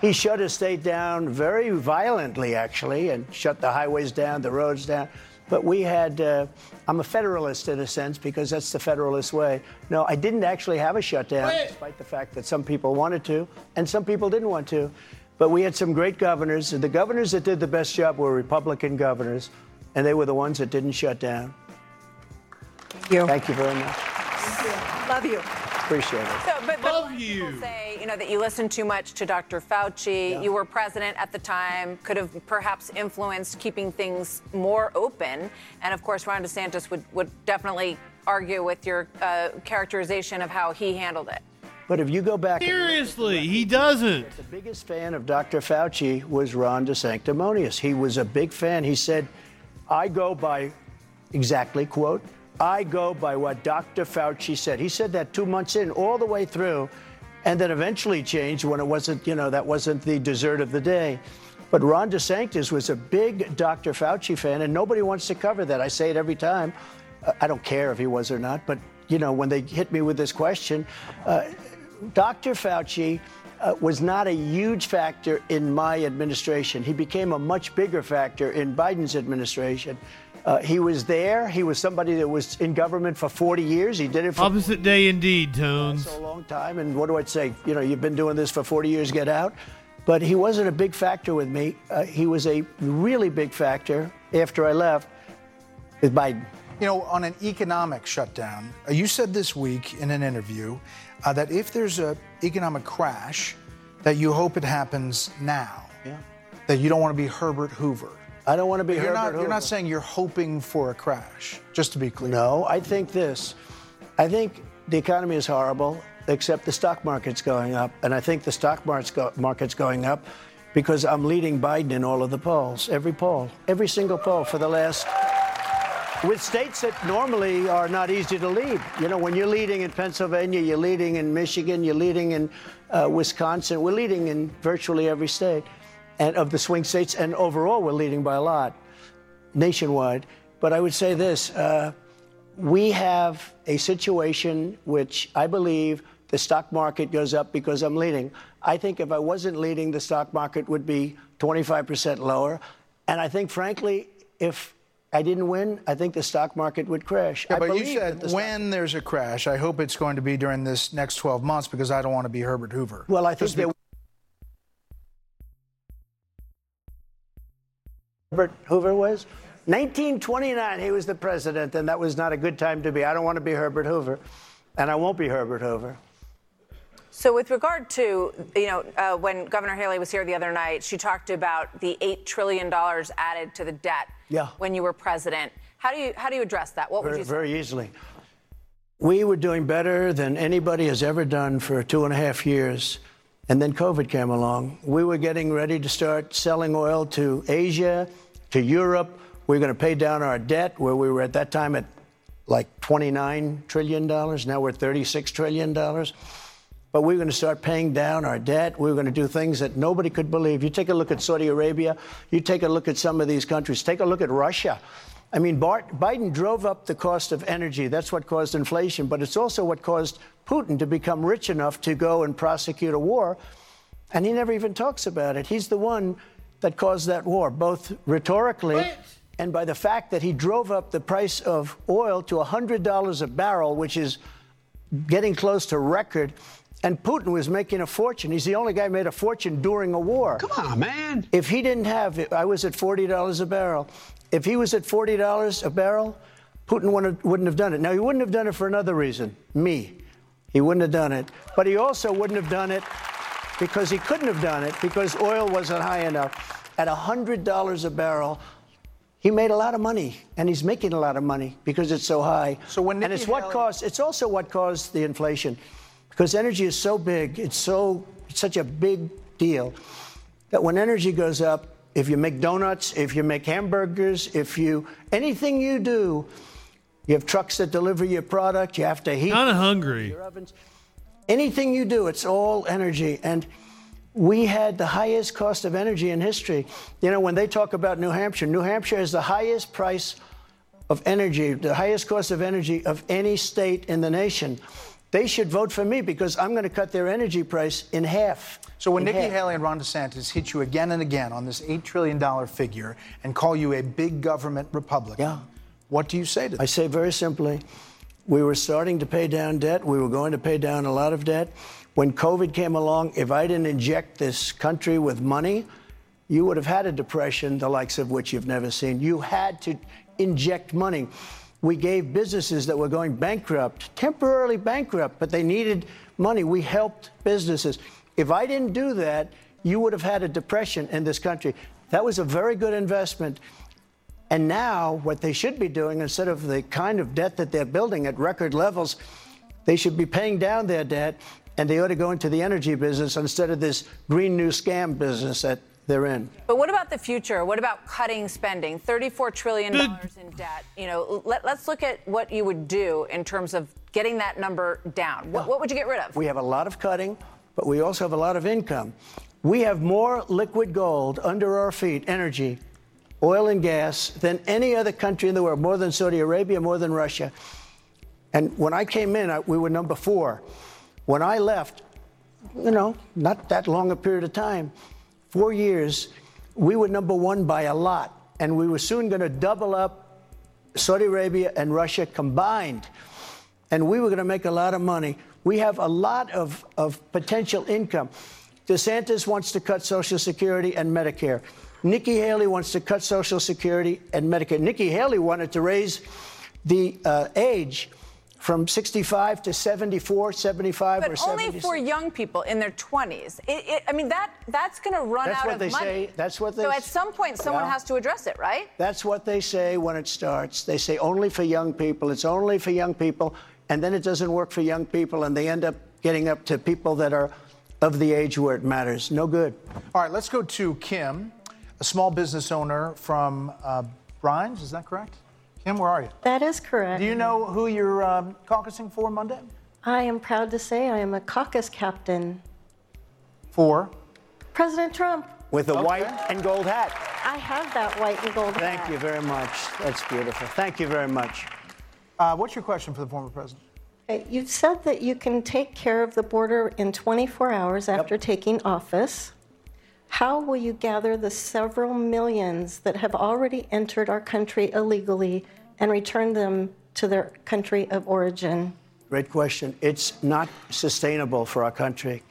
he shut his state down very violently, actually, and shut the highways down, the roads down. But we had, uh, I'm a federalist in a sense because that's the federalist way. No, I didn't actually have a shutdown, despite the fact that some people wanted to and some people didn't want to. But we had some great governors. The governors that did the best job were Republican governors, and they were the ones that didn't shut down. Thank you. Thank you very much. Love you. Appreciate it. So, but, but a lot people say, you know, that you listened too much to Dr. Fauci. You were president at the time, could have perhaps influenced keeping things more open. And of course, Ron DeSantis would, would definitely argue with your uh, characterization of how he handled it. But if you go back. Seriously, he doesn't. The biggest fan of Dr. Fauci was Ron DeSanctimonious. He was a big fan. He said, I go by, exactly, quote, I go by what Dr. Fauci said. He said that two months in, all the way through, and then eventually changed when it wasn't, you know, that wasn't the dessert of the day. But Ron DeSantis was a big Dr. Fauci fan, and nobody wants to cover that. I say it every time. I don't care if he was or not, but, you know, when they hit me with this question, uh, Dr. Fauci uh, was not a huge factor in my administration. He became a much bigger factor in Biden's administration. Uh, he was there. He was somebody that was in government for 40 years. He did it for Opposite day indeed, Tones. a long time. And what do I say? You know, you've been doing this for 40 years, get out. But he wasn't a big factor with me. Uh, he was a really big factor after I left with Biden. You know, on an economic shutdown, uh, you said this week in an interview uh, that if there's an economic crash, that you hope it happens now. Yeah. That you don't want to be Herbert Hoover. I don't want to be you're Herbert not, You're not saying you're hoping for a crash, just to be clear. No, I think this. I think the economy is horrible, except the stock market's going up. And I think the stock market's, go- market's going up because I'm leading Biden in all of the polls, every poll, every single poll for the last. With states that normally are not easy to lead. You know, when you're leading in Pennsylvania, you're leading in Michigan, you're leading in uh, Wisconsin, we're leading in virtually every state and of the swing states, and overall, we're leading by a lot nationwide. But I would say this uh, we have a situation which I believe the stock market goes up because I'm leading. I think if I wasn't leading, the stock market would be 25% lower. And I think, frankly, if I didn't win, I think the stock market would crash. Yeah, I but you said the stock- when there's a crash, I hope it's going to be during this next 12 months because I don't want to be Herbert Hoover. Well, I think Just to be- there. Herbert Hoover was 1929. He was the president, and that was not a good time to be. I don't want to be Herbert Hoover, and I won't be Herbert Hoover. So, with regard to, you know, uh, when Governor Haley was here the other night, she talked about the $8 trillion added to the debt Yeah. when you were president. How do you, how do you address that? What would very, you say? very easily. We were doing better than anybody has ever done for two and a half years. And then COVID came along. We were getting ready to start selling oil to Asia, to Europe. We were going to pay down our debt, where we were at that time at like $29 trillion. Now we're $36 trillion. But we were going to start paying down our debt. We were going to do things that nobody could believe. You take a look at Saudi Arabia, you take a look at some of these countries, take a look at Russia. I mean, Bart, Biden drove up the cost of energy. That's what caused inflation, but it's also what caused Putin to become rich enough to go and prosecute a war. And he never even talks about it. He's the one that caused that war, both rhetorically and by the fact that he drove up the price of oil to $100 a barrel, which is getting close to record. And Putin was making a fortune. He's the only guy who made a fortune during a war. Come on, man. If he didn't have it, I was at $40 a barrel. If he was at $40 a barrel, Putin wouldn't, wouldn't have done it. Now, he wouldn't have done it for another reason me. He wouldn't have done it. But he also wouldn't have done it because he couldn't have done it because oil wasn't high enough. At $100 a barrel, He made a lot of money, and he's making a lot of money because it's so high. So when and it's what Haley- caused. It's also what caused the inflation, because energy is so big. It's so it's such a big deal that when energy goes up, if you make donuts, if you make hamburgers, if you anything you do, you have trucks that deliver your product. You have to heat. Of hungry. your ovens. Anything you do, it's all energy. And we had the highest cost of energy in history. You know, when they talk about New Hampshire, New Hampshire has the highest price of energy, the highest cost of energy of any state in the nation. They should vote for me because I'm going to cut their energy price in half. So when Nikki half. Haley and Ron DeSantis hit you again and again on this $8 trillion figure and call you a big government Republican, what do you say to them? I say very simply, we were starting to pay down debt. We were going to pay down a lot of debt. When COVID came along, if I didn't inject this country with money, you would have had a depression, the likes of which you've never seen. You had to inject money. We gave businesses that were going bankrupt, temporarily bankrupt, but they needed money. We helped businesses. If I didn't do that, you would have had a depression in this country. That was a very good investment. And now, what they should be doing, instead of the kind of debt that they're building at record levels, they should be paying down their debt and they ought to go into the energy business instead of this green new scam business that they're in. But what about the future? What about cutting spending? $34 trillion in debt. You know, let, us look at what you would do in terms of getting that number down. What, what would you get rid of? We have a lot of cutting, but we also have a lot of income. We have more liquid gold under our feet, energy, oil and gas, than any other country in the world, more than Saudi Arabia, more than Russia. And when I came in, I, we were number four. When I left, you know, not that long a period of time, four years, we were number one by a lot. And we were soon going to double up Saudi Arabia and Russia combined. And we were going to make a lot of money. We have a lot of, of potential income. DeSantis wants to cut Social Security and Medicare. Nikki Haley wants to cut Social Security and Medicare. Nikki Haley wanted to raise the uh, age from 65 to 74, 75, or But 76. only for young people in their 20s. It, it, I mean, that that's going to run That's out what of they money. say. That's what they So at some point, someone Yeah. has to address it, right? That's what they say when it starts. They say only for young people. It's only for young people. And then it doesn't work for young people, and they end up getting up to people that are of the age where it matters. No good. All right, let's go to Kim, a small business owner from uh, Brines. Is that correct? Kim, where are you? That is correct. Do you know who you're um, caucusing for Monday? I am proud to say I am a caucus captain. For? President Trump. With a white and gold hat. I have that white and gold Thank hat. Thank you very much. That's beautiful. Thank you very much. Uh, what's your question for the former president? You've said that you can take care of the border in 24 hours after taking office. How will you gather the several millions that have already entered our country illegally and return them to their country of origin? Great question. It's not sustainable for our country.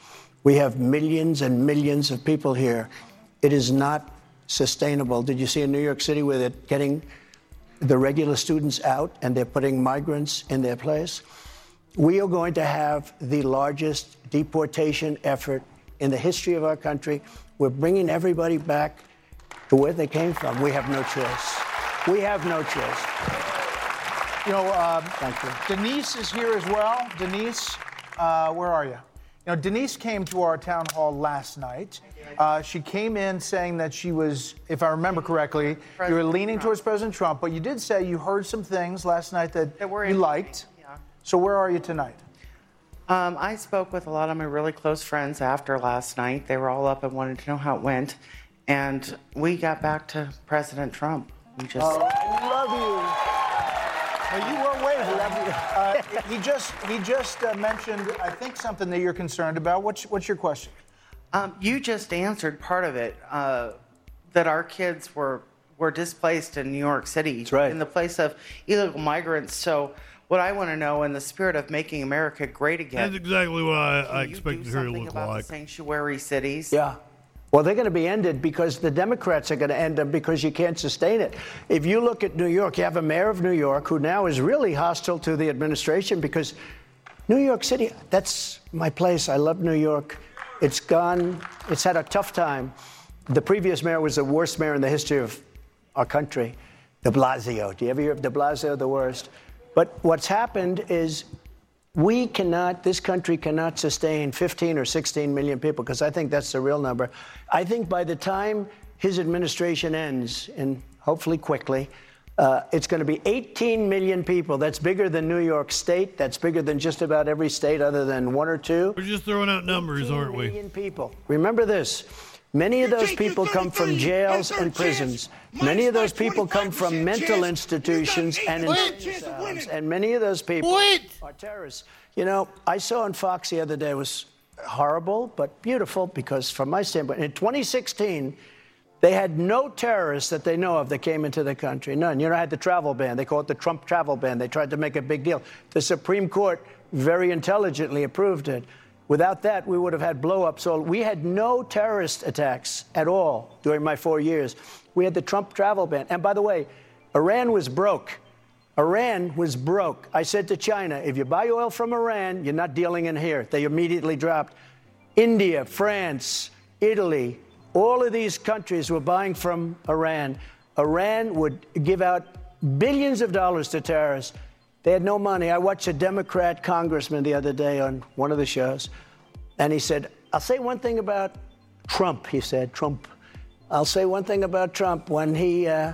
We have millions and millions of people here. It is not sustainable. Did you see in New York City where they're getting the regular students out and they're putting migrants in their place? We are going to have the largest deportation effort in the history of our country. We're bringing everybody back to where they came from. We have no choice. We have no choice. You know, um, Thank you. Denise is here as well. Denise, uh, where are you? You know, Denise came to our town hall last night. Uh, she came in saying that she was, if I remember correctly, you were leaning towards President Trump, but you did say you heard some things last night that, you liked. Yeah. So where are you tonight? Um, I spoke with a lot of my really close friends after last night. They were all up and wanted to know how it went. And we got back to President Trump. We just. Oh, I love you. Well, you were waiting. Uh, he just he just uh, mentioned, I think, something that you're concerned about. What's what's your question? Um, you just answered part of it uh, that our kids were were displaced in New York City in the place of illegal migrants. So, what I want to know, in the spirit of making America great again, That's exactly what I, I can you do expected her to look about like. the sanctuary cities. Yeah. Well, they're going to be ended because the Democrats are going to end them because you can't sustain it. If you look at New York, you have a mayor of New York who now is really hostile to the administration because New York City, that's my place. I love New York. It's gone, it's had a tough time. The previous mayor was the worst mayor in the history of our country. De Blasio. Do you ever hear of De Blasio, the worst? But what's happened is we cannot, this country cannot sustain 15 or 16 million people, because I think that's the real number. I think by the time his administration ends, and hopefully quickly, uh, it's going to be 18 million people. That's bigger than New York State. That's bigger than just about every state other than one or two. We're just throwing out numbers, aren't we? Million people. Remember this. Many of those people come from jails and prisons. Many of those people come from mental institutions and insane asylums. And many of those people are terrorists. You know, I saw on Fox the other day it was horrible but beautiful because from my standpoint, in 2016, they had no terrorists that they know of that came into the country. None. You know, I had the travel ban. They call it the Trump travel ban. They tried to make a big deal. The Supreme Court very intelligently approved it. Without that, we would have had blowups. So we had no terrorist attacks at all during my four years. We had the Trump travel ban. And by the way, Iran was broke. Iran was broke. I said to China, if you buy oil from Iran, you're not dealing in here. They immediately dropped. India, France, Italy, all of these countries were buying from Iran. Iran would give out billions of dollars to terrorists. They had no money. I watched a Democrat congressman the other day on one of the shows, and he said, I'll say one thing about Trump, he said, Trump. I'll say one thing about Trump. When he, uh,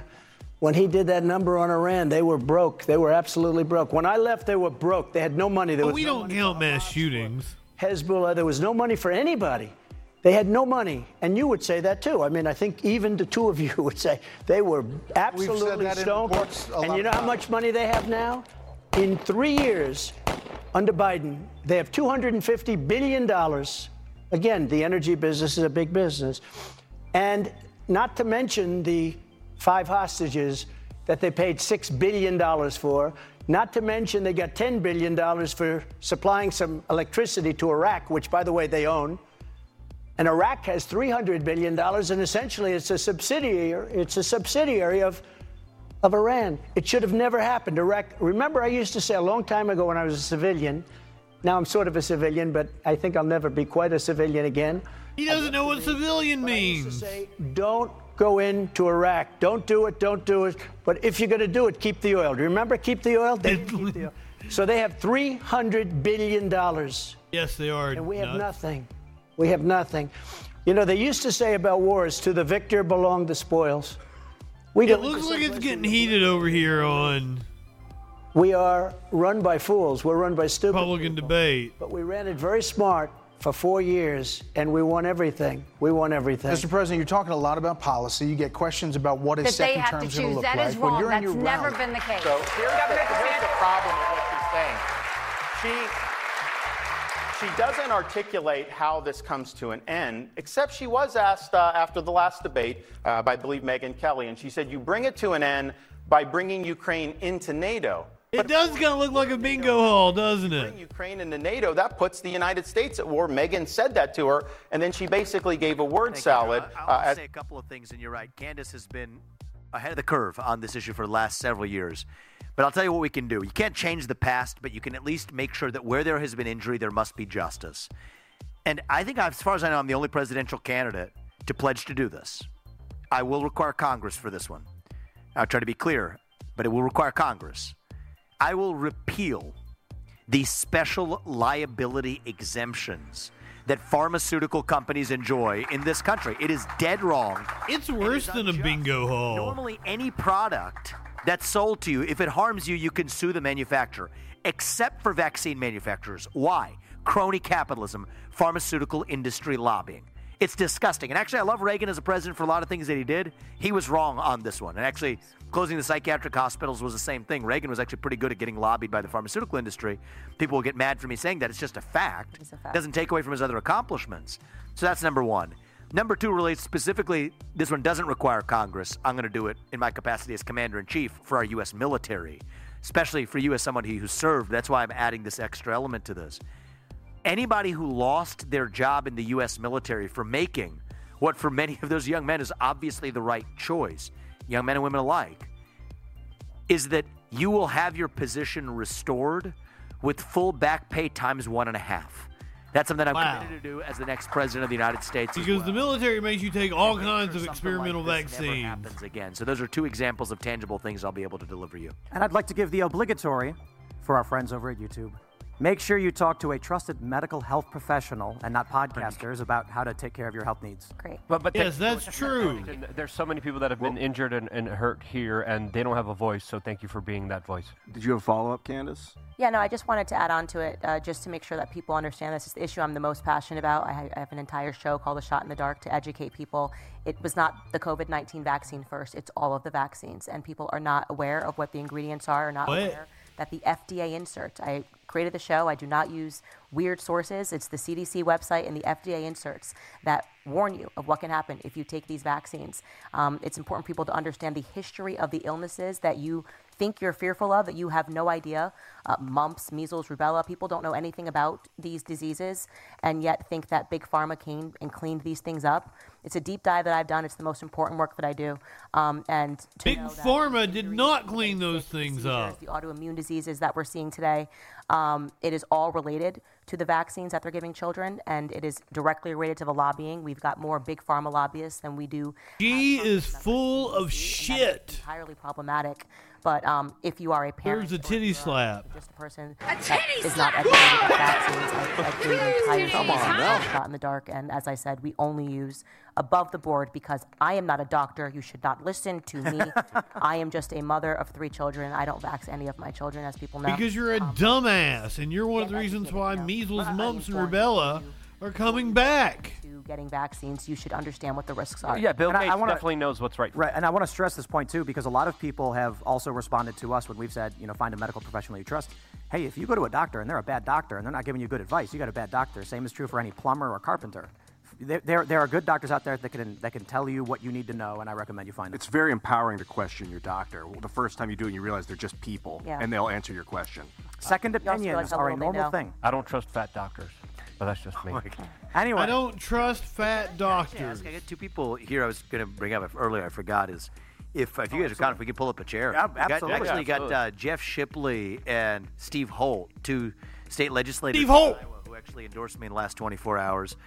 when he did that number on Iran, they were broke. They were absolutely broke. When I left, they were broke. They had no money. There But was we no don't money count for mass shootings. Hezbollah. There was no money for anybody. They had no money, and you would say that too. I mean, I think even the two of you would say they were absolutely that in stone. reports And you know how much money they have now? In three years, under Biden, they have 250 billion dollars. Again, the energy business is a big business, and not to mention the five hostages that they paid six billion dollars for. Not to mention they got 10 billion dollars for supplying some electricity to Iraq, which, by the way, they own. And Iraq has $300 billion, and essentially it's a subsidiary, it's a subsidiary of, of Iran. It should have never happened. Iraq, remember, I used to say a long time ago when I was a civilian, now I'm sort of a civilian, but I think I'll never be quite a civilian again. He doesn't know what civilian means. Don't go into Iraq. Don't do it. Don't do it. But if you're going to do it, keep the oil. Do you remember keep the oil? They keep the oil. So they have $300 billion. Yes, they are. And we have nothing. We have nothing. You know, they used to say about wars, to the victor belong the spoils. We It looks like it's getting heated over here on We are run by fools. We're run by stupid. Republican debate. But we ran it very smart for four years, and we won everything. We won everything. Mr. President, you're talking a lot about policy. You get questions about what is That they second have to terms going choose. look That like. is wrong. That's never rally- been the case. So here's the, here's the problem with what she's saying. She she doesn't articulate how this comes to an end, except she was asked uh, after the last debate uh, by, I believe, Megyn Kelly, and she said, You bring it to an end by bringing Ukraine into NATO. It does kind of look like a bingo hall, doesn't it? Ukraine into NATO, that puts the United States at war. Megyn said that to her, and then she basically gave a word salad. I'll uh, say a couple of things, and you're right. Candace has been ahead of the curve on this issue for the last several years. But I'll tell you what we can do. You can't change the past, but you can at least make sure that where there has been injury, there must be justice. And I think, as far as I know, I'm the only presidential candidate to pledge to do this. I will require Congress for this one. I'll try to be clear, but it will require Congress. I will repeal the special liability exemptions that pharmaceutical companies enjoy in this country. It is dead wrong. It's worse than a bingo hall. Normally, any product that's sold to you, if it harms you, you can sue the manufacturer, except for vaccine manufacturers. Why? Crony capitalism, pharmaceutical industry lobbying. It's disgusting. And actually, I love Reagan as a president for a lot of things that he did. He was wrong on this one. And actually, closing the psychiatric hospitals was the same thing. Reagan was actually pretty good at getting lobbied by the pharmaceutical industry. People will get mad for me saying that. It's just a fact. It's a fact. Doesn't take away from his other accomplishments. So that's number one. Number two relates specifically, this one doesn't require Congress. I'm going to do it in my capacity as commander in chief for our U.S. military, especially for you as someone who served. That's why I'm adding this extra element to this. Anybody who lost their job in the U.S. military for making what for many of those young men is obviously the right choice, young men and women alike, is that you will have your position restored with full back pay times one and a half. That's something I'm Wow. committed to do as the next president of the United States. as Because well. the military makes you take all kinds of experimental like this never vaccines. happens again. So those are two examples of tangible things I'll be able to deliver you. And I'd like to give the obligatory for our friends over at YouTube. Make sure you talk to a trusted medical health professional and not podcasters about how to take care of your health needs. Great. But, but Yes, that's true. There's so many people that have been injured and, and hurt here, and they don't have a voice. So thank you for being that voice. Did you have a follow up, Candace? Yeah, no, I just wanted to add on to it uh, just to make sure that people understand this is the issue I'm the most passionate about. I, I have an entire show called The Shot in the Dark to educate people. It was not the COVID 19 vaccine first, it's all of the vaccines. And people are not aware of what the ingredients are, or not What? aware that the FDA inserts. I created the show. I do not use weird sources. It's the CDC website and the FDA inserts that warn you of what can happen if you take these vaccines. Um, it's important for people to understand the history of the illnesses that you think you're fearful of that you have no idea. Uh, mumps, measles, rubella. People don't know anything about these diseases and yet think that big pharma came and cleaned these things up. It's a deep dive that I've done. It's the most important work that I do. Um, and to Big Pharma did not clean those things up. the autoimmune diseases that we're seeing today. Um, it is all related to the vaccines that they're giving children, and it is directly related to the lobbying. We've got more big pharma lobbyists than we do. She is full of shit. Entirely problematic. But um, if you are a parent, Here's a titty slap. just a person that is not educated about vaccines, I, I create an entire Come series on, called now. Shot in the dark. And as I said, we only use above the board because I am not a doctor. You should not listen to me. I am just a mother of three children. I don't vax any of my children, as people know. Because you're a dumbass, and you're one of the reasons why measles, mumps, and rubella are coming back. to getting vaccines, you should understand what the risks are. Yeah, Bill And I- Gates I wanna- definitely knows what's right. Right, and I want to stress this point too because a lot of people have also responded to us when we've said, you know, find a medical professional you trust. Hey, if you go to a doctor and they're a bad doctor and they're not giving you good advice, you got a bad doctor. Same is true for any plumber or carpenter. There, there, there are good doctors out there that can that can tell you what you need to know, and I recommend you find them. It's very empowering to question your doctor. The first time you do it, you realize they're just people, Yeah. and they'll answer your question. Second opinions realize are a normal know. thing. I don't trust fat doctors, but that's just me. Anyway, I don't trust fat doctors. I got two people here I was going to bring up earlier. I forgot is if, if you guys are kind, if we could pull up a chair. Yeah, We got- absolutely. actually, Yeah, got uh, Jeff Shipley and Steve Holt, two state legislators Steve Holt! Who actually endorsed me in the last 24 hours.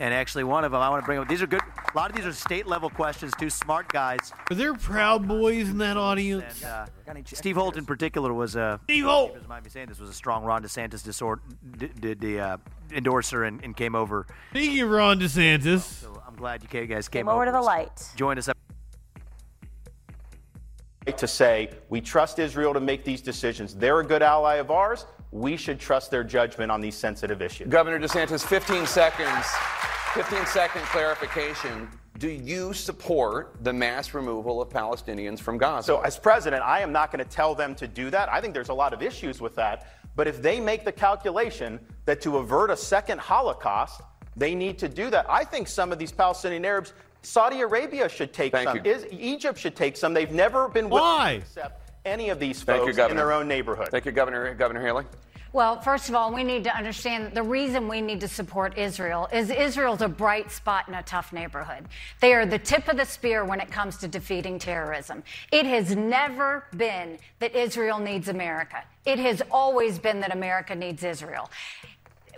And actually, one of them I want to bring up. These are good. A lot of these are state level questions. Two smart guys. Are there Proud Boys in that audience? Uh, Steve Holt, in particular, was a. Steve Holt. Doesn't mind me saying this was a strong Ron DeSantis disor- d- d- d- uh, endorser and, and came over. Speaking of Ron DeSantis, So I'm glad you guys came Came over to the light. Join us up. to say we trust Israel to make these decisions. They're a good ally of ours. We should trust their judgment on these sensitive issues. Governor DeSantis, 15 seconds. 15 second clarification. Do you support the mass removal of Palestinians from Gaza? So, as president, I am not going to tell them to do that. I think there's a lot of issues with that. But if they make the calculation that to avert a second Holocaust, they need to do that, I think some of these Palestinian Arabs, Saudi Arabia should take Thank some. you. Is, Egypt should take some. They've never been willing Why? to accept any of these Thank you, folks in their own neighborhood. Thank you, Governor, Governor Haley. Well, first of all, we need to understand that the reason we need to support Israel is Israel's a bright spot in a tough neighborhood. They are the tip of the spear when it comes to defeating terrorism. It has never been that Israel needs America. It has always been that America needs Israel.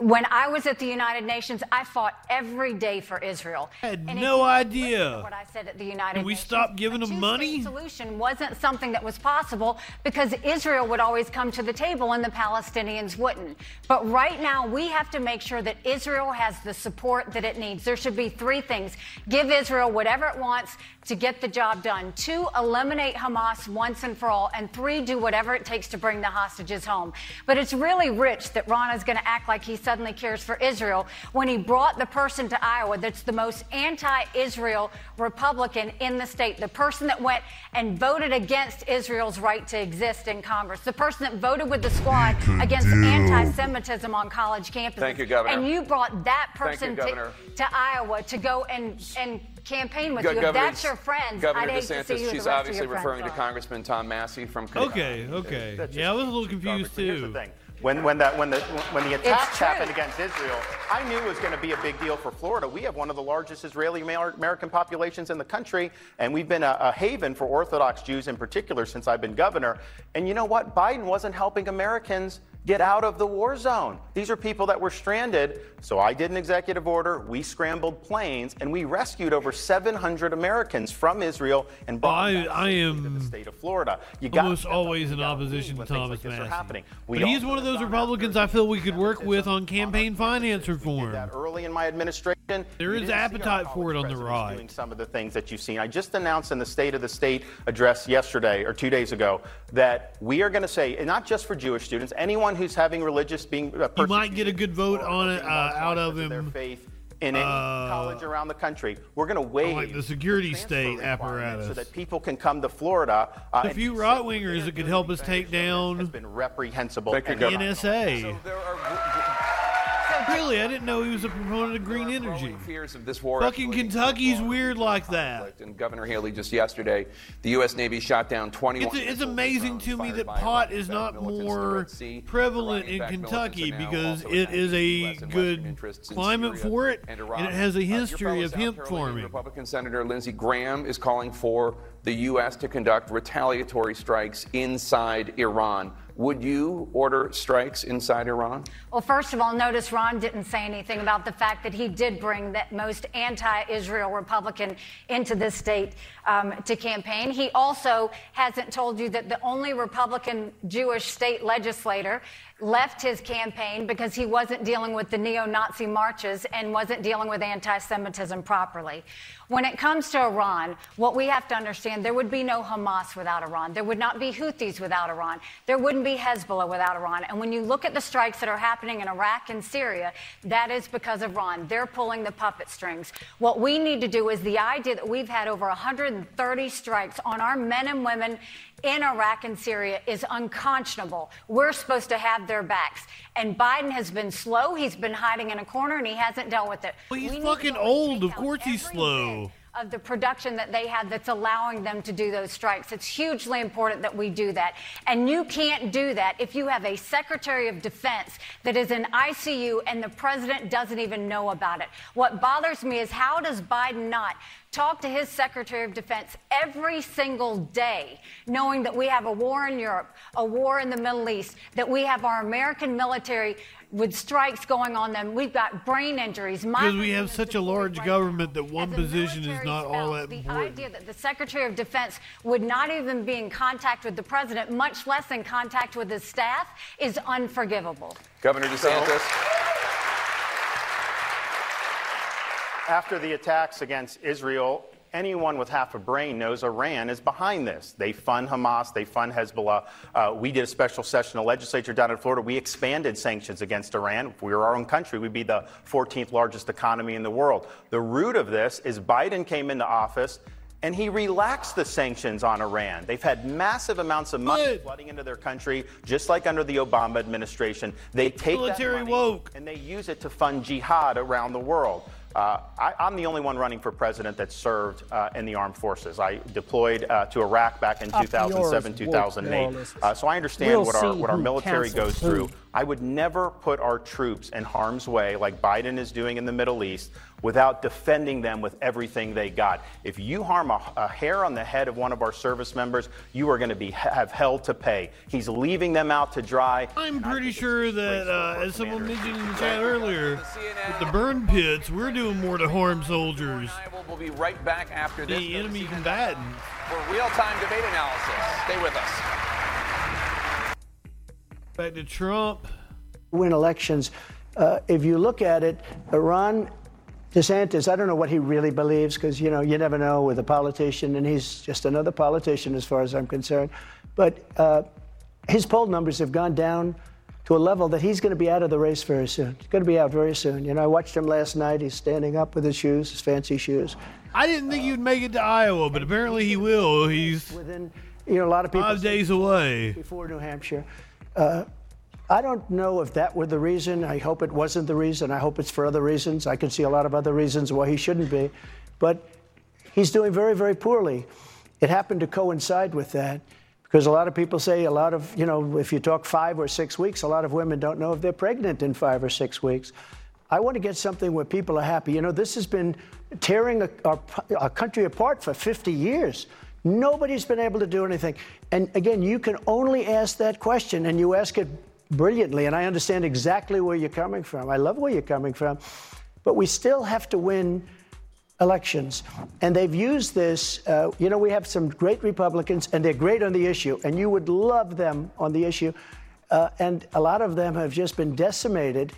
When I was at the United Nations, I fought every day for Israel. I had no idea. what I said at the United Can we Nations. stop giving them money? Solution wasn't something that was possible because Israel would always come to the table and the Palestinians wouldn't. But right now, we have to make sure that Israel has the support that it needs. There should be three things: give Israel whatever it wants to get the job done. Two, eliminate Hamas once and for all. And three, do whatever it takes to bring the hostages home. But it's really rich that Ron is going to act like he suddenly cares for Israel when he brought the person to Iowa that's the most anti Israel Republican in the state, the person that went and voted against Israel's right to exist in Congress, the person that voted with the squad against anti Semitism on college campuses. Thank you, Governor. And you brought that Thank you, person to, to Iowa to go and, and campaign with Go- you. Governor- that's your friend. Governor I'd hate to see DeSantis, who the she's rest of obviously your referring to. Congressman Tom Massie from Kentucky. Okay, okay. That's Yeah, I was a little confused But Here's the too. thing. When, when, that, when, the, when the attacks true. happened against Israel, I knew it was going to be a big deal for Florida. We have one of the largest Israeli American populations in the country, and we've been a, a haven for Orthodox Jews in particular since I've been governor. And you know what? Biden wasn't helping Americans get out of the war zone. These are people that were stranded. So I did an executive order. We scrambled planes and we rescued over 700 Americans from Israel and brought them I, I am to the state of Florida. You got almost always in opposition to Thomas like Massie. But he's one of those Republicans I feel we could work with on campaign finance reform. That early in my administration. There is didn't see our appetite for it on the right. Doing some of the things that you've seen. I just announced in the State of the State address yesterday or two days ago that we are going to say, and not just for Jewish students, anyone who's having religious being uh, You might get a good vote on it uh, out of him. in any Uh, college around the country, we're going to waive like the security state apparatus so that people can come to Florida. Uh, A few right wingers that could help us take down has been reprehensible. the and NSA. Really, I didn't know he was a proponent of green energy. Fears of this war. Fucking Kentucky's weird like that. And Governor Haley just yesterday, the U.S. Navy shot down 21. It's, it's amazing to me that pot is not more prevalent in Kentucky because it is a good climate for it and it has a uh, history of hemp farming. Republican Senator Lindsey Graham is calling for the U.S. to conduct retaliatory strikes inside Iran. Would you order strikes inside Iran? Well, first of all, notice Ron didn't say anything about the fact that he did bring that most anti Israel Republican into this state um, to campaign. He also hasn't told you that the only Republican Jewish state legislator left his campaign because he wasn't dealing with the neo Nazi marches and wasn't dealing with anti Semitism properly. When it comes to Iran, what we have to understand there would be no Hamas without Iran. There would not be Houthis without Iran. There wouldn't be Hezbollah without Iran. And when you look at the strikes that are happening in Iraq and Syria, that is because of Iran. They're pulling the puppet strings. What we need to do is the idea that we've had over 130 strikes on our men and women in Iraq and Syria is unconscionable. We're supposed to have their backs. And Biden has been slow. He's been hiding in a corner and he hasn't dealt with it. Well, he's We fucking old. Of course he's slow. of the production that they have that's allowing them to do those strikes. It's hugely important that we do that. And you can't do that if you have a Secretary of Defense that is in ICU and the president doesn't even know about it. What bothers me is how does Biden not talk to his Secretary of Defense every single day, knowing that we have a war in Europe, a war in the Middle East, that we have our American military with strikes going on them. We've got brain injuries. Because we have such a large government that one position is not all that the important. idea that the Secretary of Defense would not even be in contact with the president, much less in contact with his staff, is unforgivable. Governor DeSantis. After the attacks against Israel, anyone with half a brain knows Iran is behind this. They fund Hamas, they fund Hezbollah. Uh, we did a special session in the legislature down in Florida. We expanded sanctions against Iran. If we were our own country, we'd be the 14th largest economy in the world. The root of this is Biden came into office. And he relaxed the sanctions on Iran. They've had massive amounts of money flooding into their country, just like under the Obama administration. They take Military that money and they use it to fund jihad around the world. Uh, I, I'm the only one running for president that served uh, in the armed forces. I deployed uh, to Iraq back in 2007, 2008. Uh, so I understand We'll what our what our military goes who. through. I would never put our troops in harm's way like Biden is doing in the Middle East without defending them with everything they got. If you harm a, a hair on the head of one of our service members, you are going to be have hell to pay. He's leaving them out to dry. I'm pretty sure that, uh, as someone mentioned in the chat earlier, with the burn pits, we're doing more to harm soldiers. We'll be right back after this. The enemy combatants. For real-time debate analysis. Stay with us. Back to Trump. win elections. Uh, if you look at it, Iran, DeSantis, I don't know what he really believes because, you know, you never know with a politician, and he's just another politician as far as I'm concerned. But uh, his poll numbers have gone down to a level that he's going to be out of the race very soon. He's going to be out very soon. You know, I watched him last night. He's standing up with his shoes, his fancy shoes. I didn't think he'd make it to Iowa, but apparently he will. He's within, you know, a lot of people five days away. before New Hampshire. Uh, I don't know if that were the reason. I hope it wasn't the reason. I hope it's for other reasons. I can see a lot of other reasons why he shouldn't be. But he's doing very, very poorly. It happened to coincide with that because a lot of people say a lot of, you know, if you talk five or six weeks, a lot of women don't know if they're pregnant in five or six weeks. I want to get something where people are happy. You know, this has been tearing our country apart for 50 years. Nobody's been able to do anything. And again, you can only ask that question, and you ask it brilliantly, and I understand exactly where you're coming from. I love where you're coming from. But we still have to win elections. And they've used this. Uh, you know, we have some great Republicans, and they're great on the issue, and you would love them on the issue. Uh, and a lot of them have just been decimated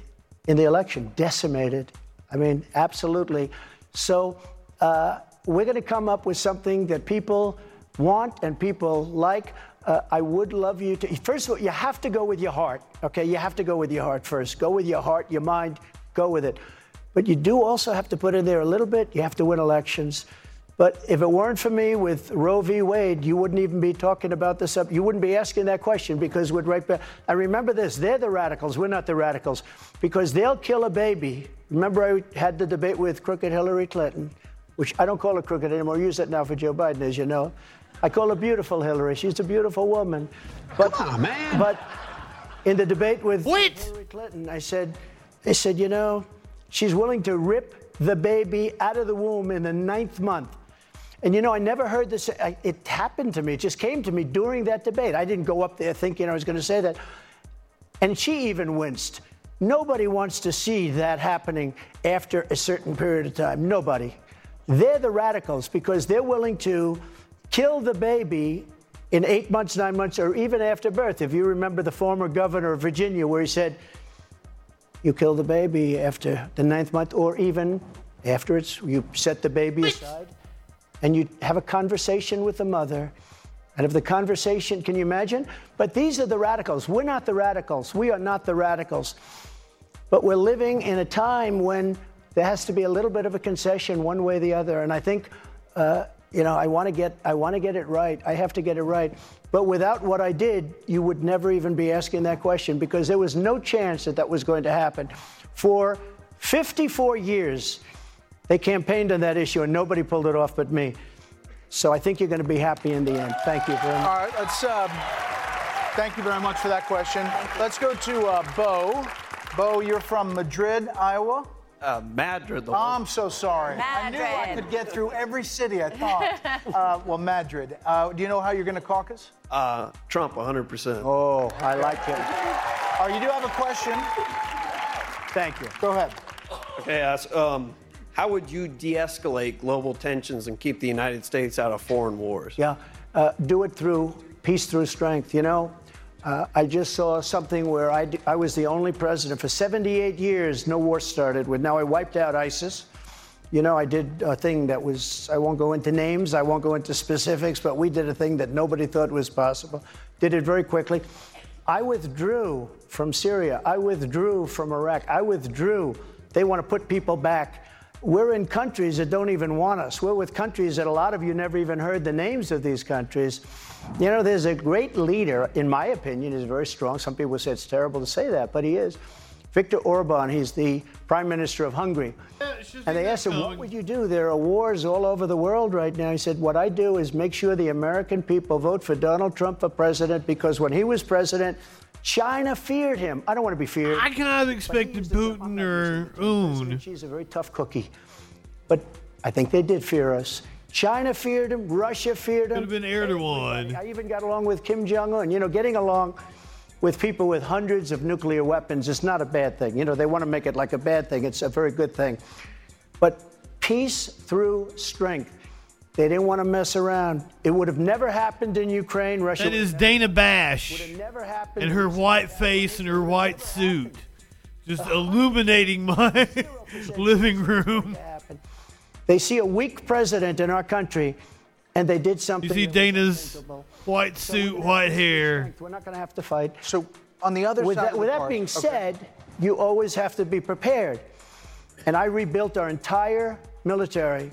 in the election, decimated. I mean, absolutely. So uh, we're going to come up with something that people want and people like. Uh, I would love you to. First of all, you have to go with your heart. Okay, you have to go with your heart first. Go with your heart, your mind. Go with it. But you do also have to put in there a little bit. You have to win elections. But if it weren't for me with Roe v. Wade, you wouldn't even be talking about this up. You wouldn't be asking that question because we'd right back. Remember this: they're the radicals. We're not the radicals because they'll kill a baby. Remember, I had the debate with crooked Hillary Clinton, which I don't call her crooked anymore. I use that now for Joe Biden, as you know. I call her beautiful Hillary. She's a beautiful woman. But, Come on, man. But in the debate with Wait. Hillary Clinton, I said, I said, you know, she's willing to rip the baby out of the womb in the ninth month. And you know, I never heard this. It happened to me. It just came to me during that debate. I didn't go up there thinking I was going to say that. And she even winced. Nobody wants to see that happening after a certain period of time. Nobody. They're the radicals because they're willing to kill the baby in eight months, nine months, or even after birth. If you remember the former governor of Virginia, where he said, you kill the baby after the ninth month, or even after it's, you set the baby aside and you have a conversation with the mother. And if the conversation, can you imagine? But these are the radicals. We're not the radicals. We are not the radicals. But we're living in a time when there has to be a little bit of a concession one way or the other. And I think, uh, you know, I want to get, I want to get it right. I have to get it right. But without what I did, you would never even be asking that question because there was no chance that that was going to happen. For 54 years, they campaigned on that issue and nobody pulled it off but me. So I think you're going to be happy in the end. Thank you very much. All right, let's. Um, thank you very much for that question. Let's go to uh, Bo. Bo, you're from Madrid, Iowa. Uh, Madrid. Oh, I'm so sorry. Madrid. I knew I could get through every city. I thought. uh, well, Madrid. Uh, do you know how you're going to caucus? Uh, Trump, 100%. Oh, I like it. All right, you do have a question. Thank you. Go ahead. Okay, ask. Um, how would you de escalate global tensions and keep the United States out of foreign wars? Yeah, uh, do it through peace through strength. You know, uh, I just saw something where I, was the only president for 78 years, no war started with. Now I wiped out ISIS. You know, I did a thing that was, I won't go into names, I won't go into specifics, but we did a thing that nobody thought was possible. Did it very quickly. I withdrew from Syria. I withdrew from Iraq. I withdrew. They want to put people back. We're in countries that don't even want us. We're with countries that a lot of you never even heard the names of these countries. You know, there's a great leader, in my opinion, is very strong. Some people say it's terrible to say that, but he is. Viktor Orban, he's the prime minister of Hungary. and they asked him, What would you do? There are wars all over the world right now. He said, What I do is make sure the American people vote for Donald Trump for president because when he was president, China feared him. I don't want to be feared. I kind of expected Putin or Un. She's a very tough cookie. But I think they did fear us. China feared him. Russia feared him. Could have been Erdogan. I even got along with Kim Jong Un. You know, getting along with people with hundreds of nuclear weapons is not a bad thing. You know, they want to make it like a bad thing. It's a very good thing. But peace through strength. They didn't want to mess around. It would have never happened in Ukraine. Russia. That is Dana Bash. And her white face and her white suit. Just illuminating my living room. They see a weak president in our country, and they did something. You see Dana's white suit, white hair. We're not going to have to fight. So, on the other with side that, of the with that park- being okay. said, you always have to be prepared. And I rebuilt our entire military.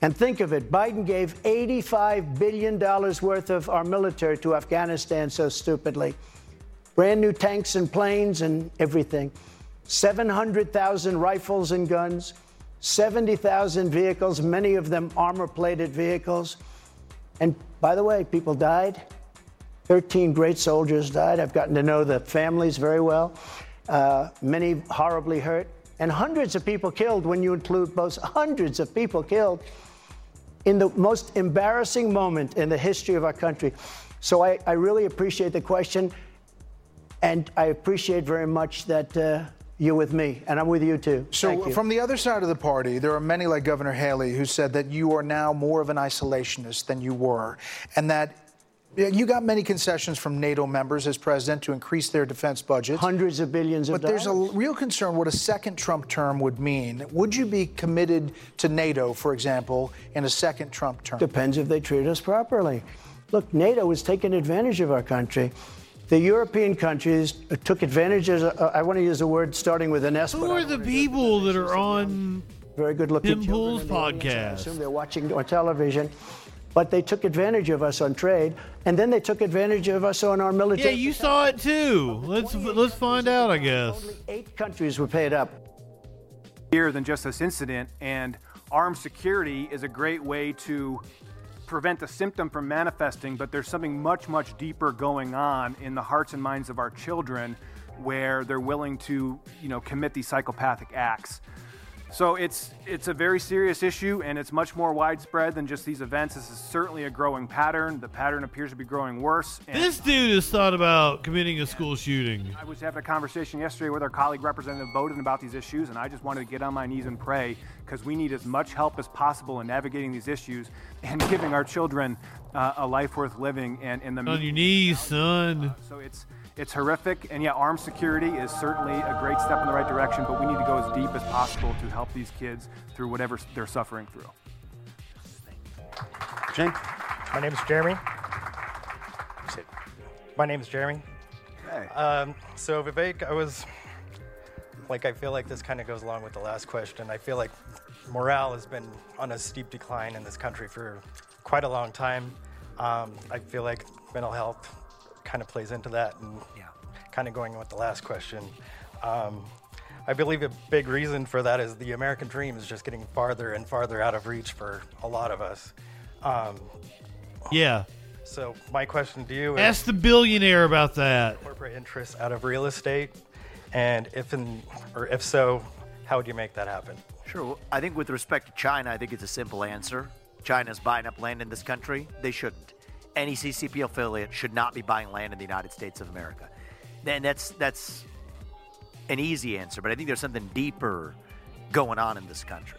And think of it Biden gave $85 billion worth of our military to Afghanistan so stupidly. Brand new tanks and planes and everything. 700,000 rifles and guns, 70,000 vehicles, many of them armor plated vehicles. And by the way, people died. 13 great soldiers died. I've gotten to know the families very well. Uh, many horribly hurt. And hundreds of people killed when you include both. Hundreds of people killed in the most embarrassing moment in the history of our country. So I, I really appreciate the question. And I appreciate very much that uh, you're with me, and I'm with you too. So, Thank you. from the other side of the party, there are many like Governor Haley who said that you are now more of an isolationist than you were, and that you got many concessions from NATO members as president to increase their defense budgets. Hundreds of billions of dollars. But there's a real concern what a second Trump term would mean. Would you be committed to NATO, for example, in a second Trump term? Depends if they treat us properly. Look, NATO is taking advantage of our country. The European countries uh, took advantage of, uh, I want to use a word starting with an S. Who are the people that are on very good looking Tim Pool's podcast? assume they're watching on television. But they took advantage of us on trade, and then they took advantage of us on our military. Yeah, you saw it too. Let's let's find out. I guess. Eight countries were paid up. Bigger than just this incident, and armed security is a great way to prevent the symptom from manifesting, but there's something much, much deeper going on in the hearts and minds of our children where they're willing to, you know, commit these psychopathic acts. So it's it's a very serious issue and it's much more widespread than just these events. This is certainly a growing pattern. The pattern appears to be growing worse. And This dude has thought about committing a school shooting. I was having a conversation yesterday with our colleague Representative Bowden about these issues, and I just wanted to get on my knees and pray because we need as much help as possible in navigating these issues and giving our children uh, a life worth living. And in the On your knees, son. so it's it's horrific, and yeah, armed security is certainly a great step in the right direction. But we need to go as deep as possible to help these kids through whatever they're suffering through. Jane? My name is Jeremy. My name is Jeremy. Um, so Vivek, I was like, I feel like this kind of goes along with the last question. I feel like morale has been on a steep decline in this country for quite a long time. Um, I feel like mental health kind of plays into that, and yeah. kind of going with the last question. Um, I believe a big reason for that is the American dream is just getting farther and farther out of reach for a lot of us. Um, Yeah. so my question to you is: Ask the billionaire about that. corporate interests out of real estate, and if in, or if so, how would you make that happen? Sure. I think with respect to China, I think it's a simple answer. China's buying up land in this country. They shouldn't. Any CCP affiliate should not be buying land in the United States of America. And that's that's an easy answer, but I think there's something deeper going on in this country.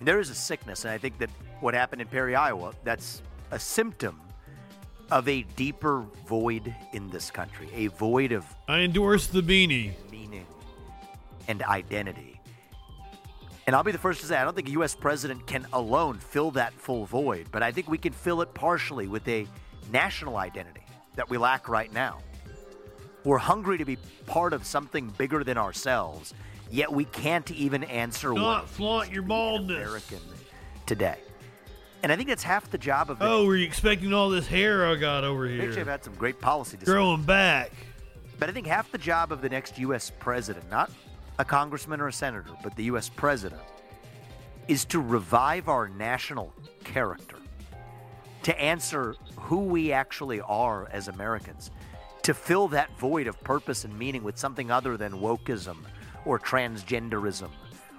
There is a sickness, and I think that what happened in Perry, Iowa, that's a symptom of a deeper void in this country, a void of I endorse the beanie. meaning and identity. And I'll be the first to say, I don't think a U.S. president can alone fill that full void, but I think we can fill it partially with a national identity that we lack right now. We're hungry to be part of something bigger than ourselves, yet we can't even answer Not what flaunt your baldness. American today. And I think that's half the job of the Oh, were you expecting all this hair I got over here? had some great policy discussions. Growing back. But I think half the job of the next U.S. president, not a congressman or a senator, but the U.S. president, is to revive our national character, to answer who we actually are as Americans, to fill that void of purpose and meaning with something other than wokeism or transgenderism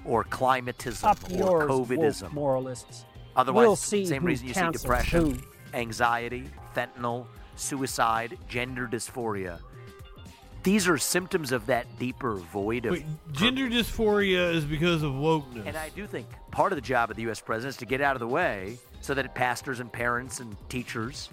or climatism Up or yours, COVIDism. moralists. Otherwise, We'll see same reason you see depression, who. anxiety, fentanyl, suicide, gender dysphoria. These are symptoms of that deeper void of. Wait, gender dysphoria is because of wokeness. And I do think part of the job of the U.S. president is to get out of the way so that pastors and parents and teachers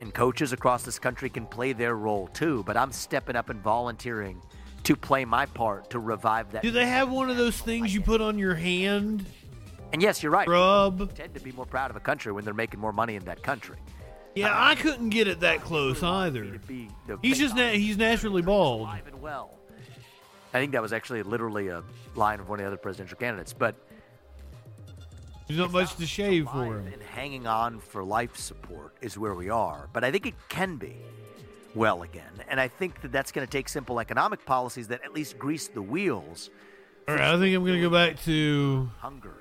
and coaches across this country can play their role too. But I'm stepping up and volunteering to play my part to revive that. Do they have one of those things you put on your hand? And yes, you're right. Rub. Tend to be more proud of a country when they're making more money in that country. Yeah, uh, I couldn't get it that close either. He's just na- he's naturally bald. Alive and well. I think that was actually literally a line of one of the other presidential candidates. But There's not much to shave for him. and hanging on for life support is where we are. But I think it can be well again. And I think that that's going to take simple economic policies that at least grease the wheels. All right, I think I'm going to go back to hunger.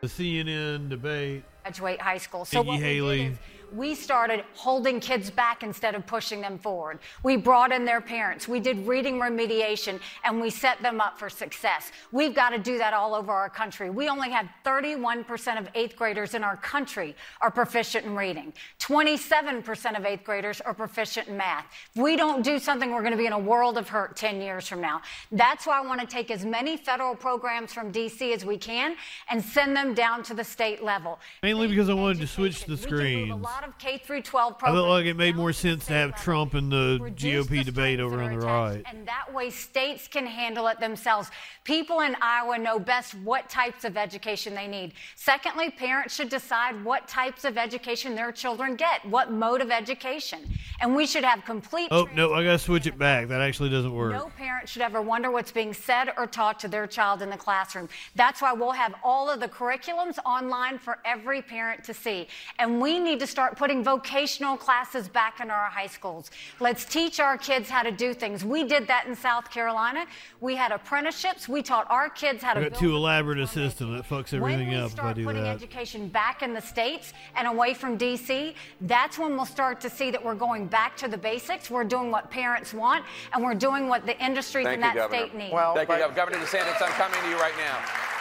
The CNN debate. graduate high school. So Nikki what we Haley. We started holding kids back instead of pushing them forward. We brought in their parents. We did reading remediation and we set them up for success. We've got to do that all over our country. We only have 31% of eighth graders in our country are proficient in reading. 27% of eighth graders are proficient in math. If we don't do something, we're going to be in a world of hurt 10 years from now. That's why I want to take as many federal programs from DC as we can and send them down to the state level. Mainly because I wanted to switch the screens. Lot of K through 12 I felt like it made more sense to have Trump and the GOP debate over on the right. And that way, states can handle it themselves. People in Iowa know best what types of education they need. Secondly, parents should decide what types of education their children get, what mode of education. And we should have complete. Oh no, I gotta switch it back. That actually doesn't work. No parent should ever wonder what's being said or taught to their child in the classroom. That's why we'll have all of the curriculums online for every parent to see. And we need to start putting vocational classes back in our high schools. Let's teach our kids how to do things. We did that in South Carolina. We had apprenticeships. We taught our kids how to got build too elaborate a system that fucks everything when we up if I start do putting that. education back in the states and away from DC, that's when we'll start to see that we're going back to the basics. We're doing what parents want, and we're doing what the industries Thank in you, that Governor. state need. Well, Thank you, Gov- Governor DeSantis. I'm coming to you right now.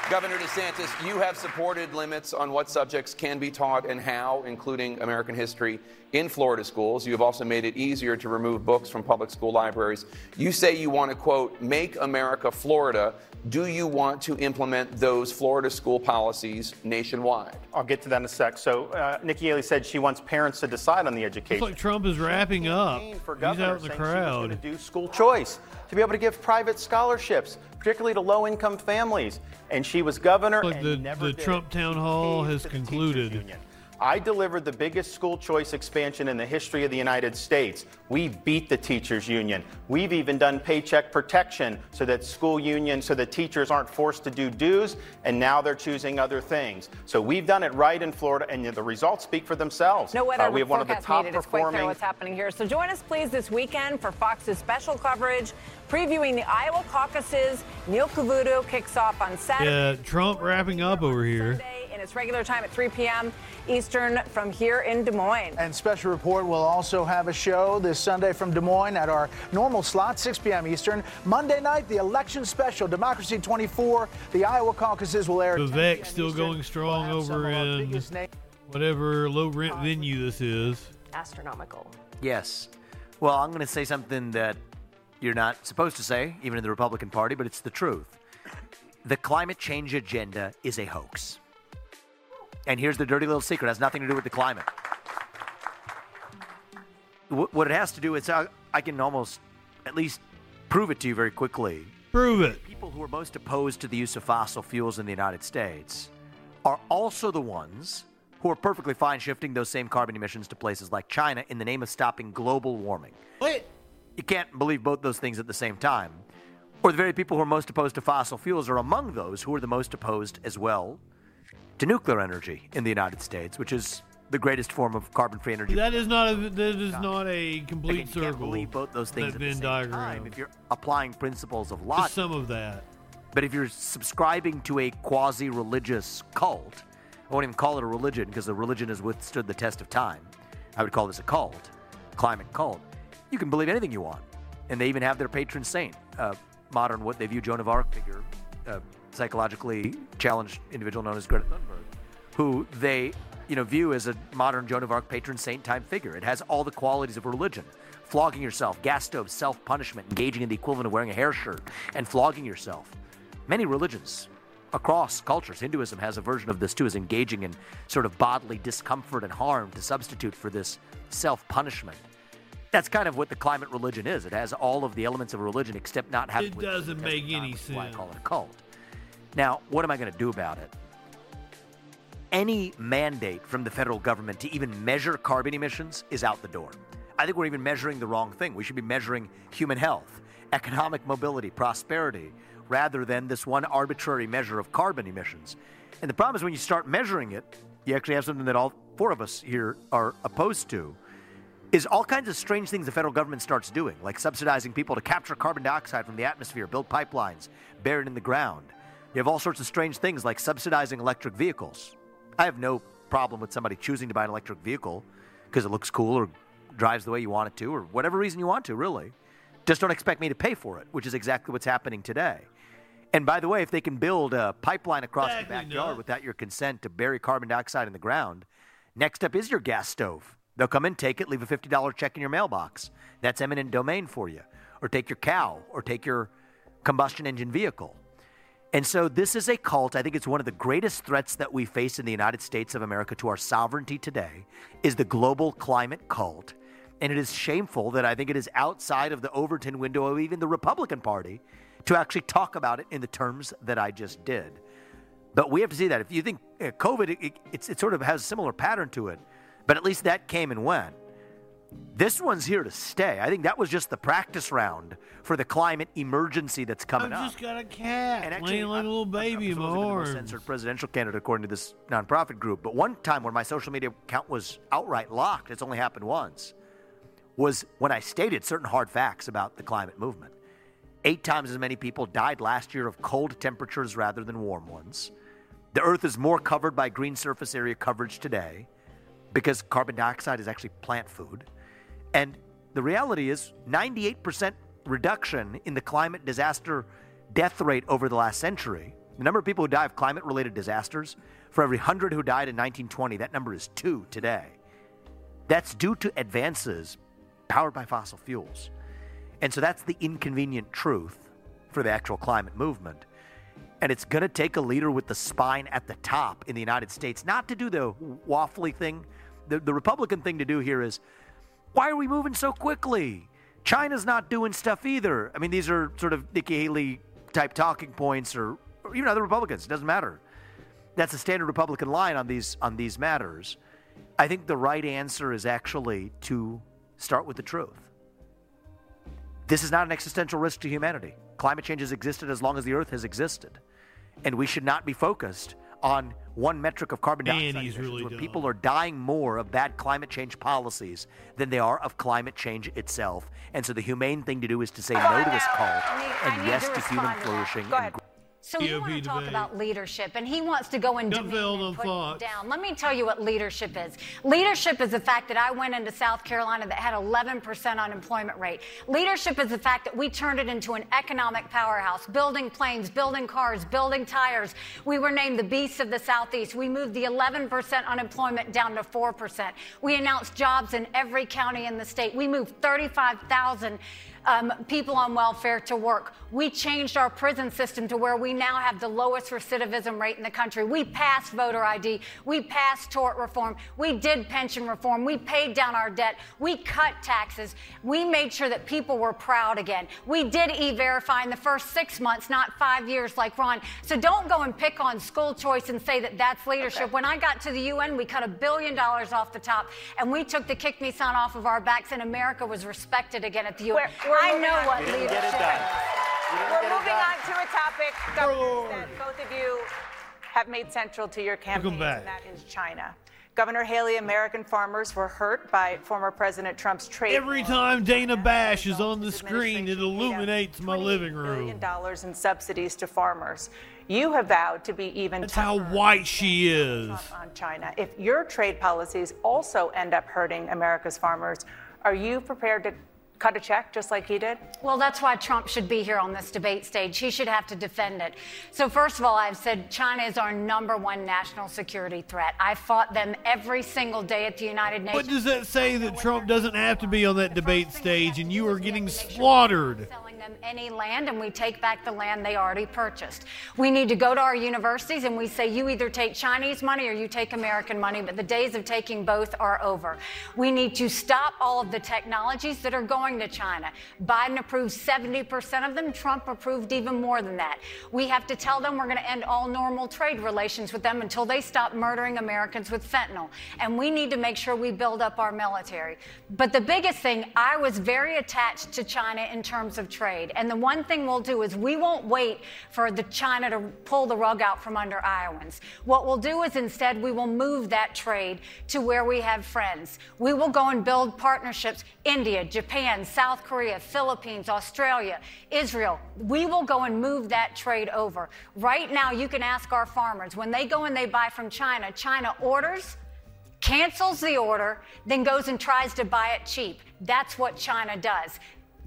Governor DeSantis, you have supported limits on what subjects can be taught and how, including American history, in Florida schools. You have also made it easier to remove books from public school libraries. You say you want to, quote, make America Florida. Do you want to implement those Florida school policies nationwide? I'll get to that in a sec. So, uh, Nikki Haley said she wants parents to decide on the It's education. like Trump is wrapping up. for He's out in the saying she was going to crowd. do school choice to be able to give private scholarships, particularly to low-income families. And she was governor. Look, and the, never the did it. Trump town hall has concluded. I delivered the biggest school choice expansion in the history of the United States. We beat the teachers union. We've even done paycheck protection so that school unions, so that teachers aren't forced to do dues, and now they're choosing other things. So we've done it right in Florida, and the results speak for themselves. No weather Uh, we have one of the forecast top needed. It's quite clear what's happening here. So join us, please, this weekend for Fox's special coverage previewing the Iowa caucuses. Neil Cavuto kicks off on Saturday Yeah, Trump wrapping up over here. in its regular time at 3 p.m. Eastern from here in Des Moines. And Special Report will also have a show this Sunday from Des Moines at our normal slot, 6 p.m. Eastern. Monday night, the election special, Democracy 24. The Iowa caucuses will air. at 10 Vivek still Eastern. going strong We'll over of in whatever low rent venue this is. astronomical. Yes. Well, I'm going to say something that you're not supposed to say, even in the Republican Party, but it's the truth. The climate change agenda is a hoax. And here's the dirty little secret it has nothing to do with the climate. What it has to do is, I, uh, I can almost at least prove it to you very quickly. Prove it. People who are most opposed to the use of fossil fuels in the United States are also the ones who are perfectly fine shifting those same carbon emissions to places like China in the name of stopping global warming. What? You can't believe both those things at the same time. Or the very people who are most opposed to fossil fuels are among those who are the most opposed as well to nuclear energy in the United States, which is the greatest form of carbon-free energy. That is not a that is not a complete Again, you circle. can't believe both those things at the same diagram. time if you're applying principles of logic. Just some of that. But if you're subscribing to a quasi religious cult, I won't even call it a religion because the religion has withstood the test of time. I would call this a cult, climate cult. You can believe anything you want. And they even have their patron saint, uh, modern, what they view Joan of Arc figure, uh, psychologically challenged individual known as Greta Thunberg, who they you know, view as a modern Joan of Arc patron saint type figure. It has all the qualities of religion. Flogging yourself, gas stoves, self punishment, engaging in the equivalent of wearing a hair shirt, and flogging yourself. Many religions across cultures, Hinduism has a version of this too, is engaging in sort of bodily discomfort and harm to substitute for this self punishment. That's kind of what the climate religion is. It has all of the elements of a religion except not having. It doesn't make any sense. why I call it a cult. Now, what am I going to do about it? Any mandate from the federal government to even measure carbon emissions is out the door. I think we're even measuring the wrong thing. We should be measuring human health, economic mobility, prosperity, rather than this one arbitrary measure of carbon emissions. And the problem is when you start measuring it, you actually have something that all four of us here are opposed to, is all kinds of strange things the federal government starts doing, like subsidizing people to capture carbon dioxide from the atmosphere, build pipelines, bury it in the ground. You have all sorts of strange things like subsidizing electric vehicles. I have no problem with somebody choosing to buy an electric vehicle because it looks cool or drives the way you want it to or whatever reason you want to, really. Just don't expect me to pay for it, which is exactly what's happening today. And by the way, if they can build a pipeline across the backyard without your consent to bury carbon dioxide in the ground, next up is your gas stove. They'll come in, take it, leave a $50 check in your mailbox. That's eminent domain for you. Or take your cow, or take your combustion engine vehicle. And so this is a cult. I think it's one of the greatest threats that we face in the United States of America to our sovereignty today is the global climate cult. And it is shameful that I think it is outside of the Overton window of even the Republican Party to actually talk about it in the terms that I just did. But we have to see that. If you think uh, COVID, it, it, it sort of has a similar pattern to it, but at least that came and went. This one's here to stay. I think that was just the practice round for the climate emergency that's coming up. I've up. just got a cat And actually, laying like a little baby in my supposedly the most arms. censored presidential candidate according to this nonprofit group. But one time when my social media account was outright locked, it's only happened once, was when I stated certain hard facts about the climate movement. Eight times as many people died last year of cold temperatures rather than warm ones. The Earth is more covered by green surface area coverage today because carbon dioxide is actually plant food. And the reality is 98% reduction in the climate disaster death rate over the last century. The number of people who die of climate related disasters, for every 100 who died in 1920, that number is two today. That's due to advances powered by fossil fuels. And so that's the inconvenient truth for the actual climate movement. And it's going to take a leader with the spine at the top in the United States, not to do the waffly thing. The, the Republican thing to do here is why are we moving so quickly? China's not doing stuff either. I mean, these are sort of Nikki Haley type talking points or, or even other Republicans. It doesn't matter. That's a standard Republican line on these on these matters. I think the right answer is actually to start with the truth. This is not an existential risk to humanity. Climate change has existed as long as the Earth has existed. And we should not be focused on one metric of carbon Man, dioxide he's emissions really when dumb. people are dying more of bad climate change policies than they are of climate change itself. And so the humane thing to do is to say no to this call I and yes to to human respond to that. flourishing. So you want to talk about leadership, and he wants to go and demean and put down. Let me tell you what leadership is. Leadership is the fact that I went into South Carolina that had 11% unemployment rate. Leadership is the fact that we turned it into an economic powerhouse, building planes, building cars, building tires. We were named the beasts of the Southeast. We moved the 11% unemployment down to 4%. We announced jobs in every county in the state. We moved 35,000 um, people on welfare to work. We changed our prison system to where we now have the lowest recidivism rate in the country. We passed voter ID. We passed tort reform. We did pension reform. We paid down our debt. We cut taxes. We made sure that people were proud again. We did e verify in the first six months, not five years like Ron. So don't go and pick on school choice and say that that's leadership. When I got to the UN, we cut a billion dollars off the top and we took the kick me sign off of our backs, and America was respected again at the UN. We're- we're I know on. what We didn't leadership get it done. is. We're moving on to a topic, Governor, that both of you have made central to your campaign, back. and that is China. Governor Haley, American farmers were hurt by former President Trump's trade. Every time Dana Bash is on the screen, it illuminates my living billion room. dollars in subsidies to farmers. You have vowed to be even That's how white she is. on China. If your trade policies also end up hurting America's farmers, are you prepared to cut a check just like he did? Well, that's why Trump should be here on this debate stage. He should have to defend it. So, first of all, I've said China is our number one national security threat. I fought them every single day at the United Nations. What does that say that Trump doesn't have to be on that debate stage and you are getting slaughtered? selling them any land and we take back the land they already purchased. We need to go to our universities and we say you either take Chinese money or you take American money, but the days of taking both are over. We need to stop all of the technologies that are going to China. Biden approved 70% of them, Trump approved even more than that. We have to tell them we're going to end all normal trade relations with them until they stop murdering Americans with fentanyl. And we need to make sure we build up our military. But the biggest thing, I was very attached to China in terms of trade. And the one thing we'll do is we won't wait for the China to pull the rug out from under Iowans. What we'll do is instead we will move that trade to where we have friends. We will go and build partnerships India, Japan, South Korea, Philippines, Australia, Israel. We will go and move that trade over. Right now, you can ask our farmers when they go and they buy from China, China orders cancels the order, then goes and tries to buy it cheap. That's what China does.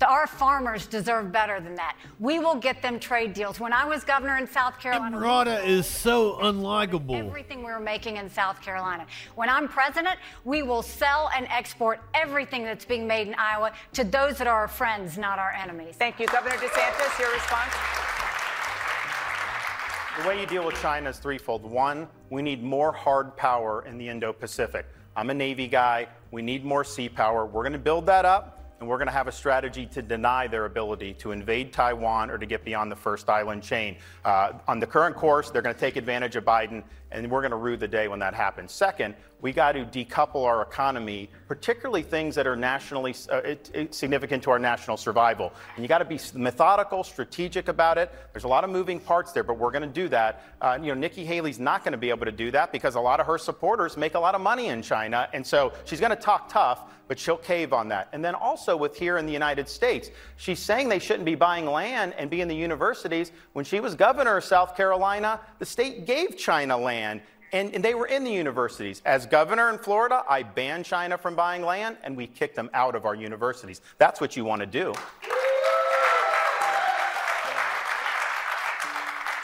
The- Our farmers deserve better than that. We will get them trade deals. When I was governor in South Carolina, we Rada is so unlikable. everything we were making in South Carolina. When I'm president, we will sell and export everything that's being made in Iowa to those that are our friends, not our enemies. Thank you. Governor DeSantis, your response? The way you deal with China is threefold. One, we need more hard power in the Indo Pacific. I'm a Navy guy. We need more sea power. We're going to build that up, and we're going to have a strategy to deny their ability to invade Taiwan or to get beyond the first island chain. Uh, on the current course, they're going to take advantage of Biden, and we're going to rue the day when that happens. Second, we got to decouple our economy, particularly things that are nationally uh, it, it- significant to our national survival. And you got to be methodical, strategic about it. There's a lot of moving parts there, but we're going to do that. Uh, you know, Nikki Haley's not going to be able to do that because a lot of her supporters make a lot of money in China, and so she's going to talk tough, but she'll cave on that. And then also with here in the United States, she's saying they shouldn't be buying land and be in the universities. When she was governor of South Carolina, the state gave China land. And, and they were in the universities. As governor in Florida, I banned China from buying land and we kicked them out of our universities. That's what you want to do.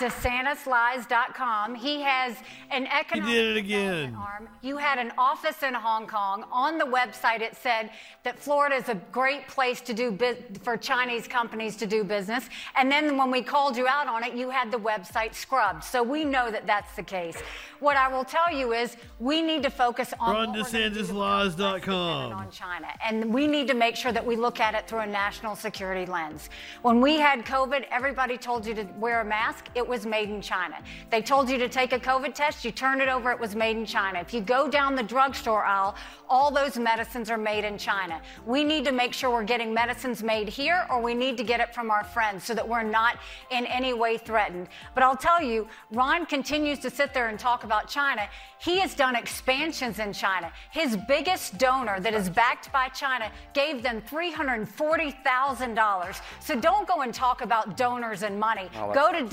DeSantisLies.com. He has an economic did it again. arm. You had an office in Hong Kong. On the website, it said that Florida is a great place to do bus- for Chinese companies to do business. And then when we called you out on it, you had the website scrubbed. So we know that that's the case. What I will tell you is we need to focus on what we're gonna do RunDeSantisLaws.com. on China. And we need to make sure that we look at it through a national security lens. When we had COVID, everybody told you to wear a mask. It was made in China. They told you to take a COVID test. You turn it over. It was made in China. If you go down the drugstore aisle, all those medicines are made in China. We need to make sure we're getting medicines made here, or we need to get it from our friends so that we're not in any way threatened. But I'll tell you, Ron continues to sit there and talk about China. He has done expansions in China. His biggest donor that is backed by China gave them $340,000. So don't go and talk about donors and money. Oh, go to true.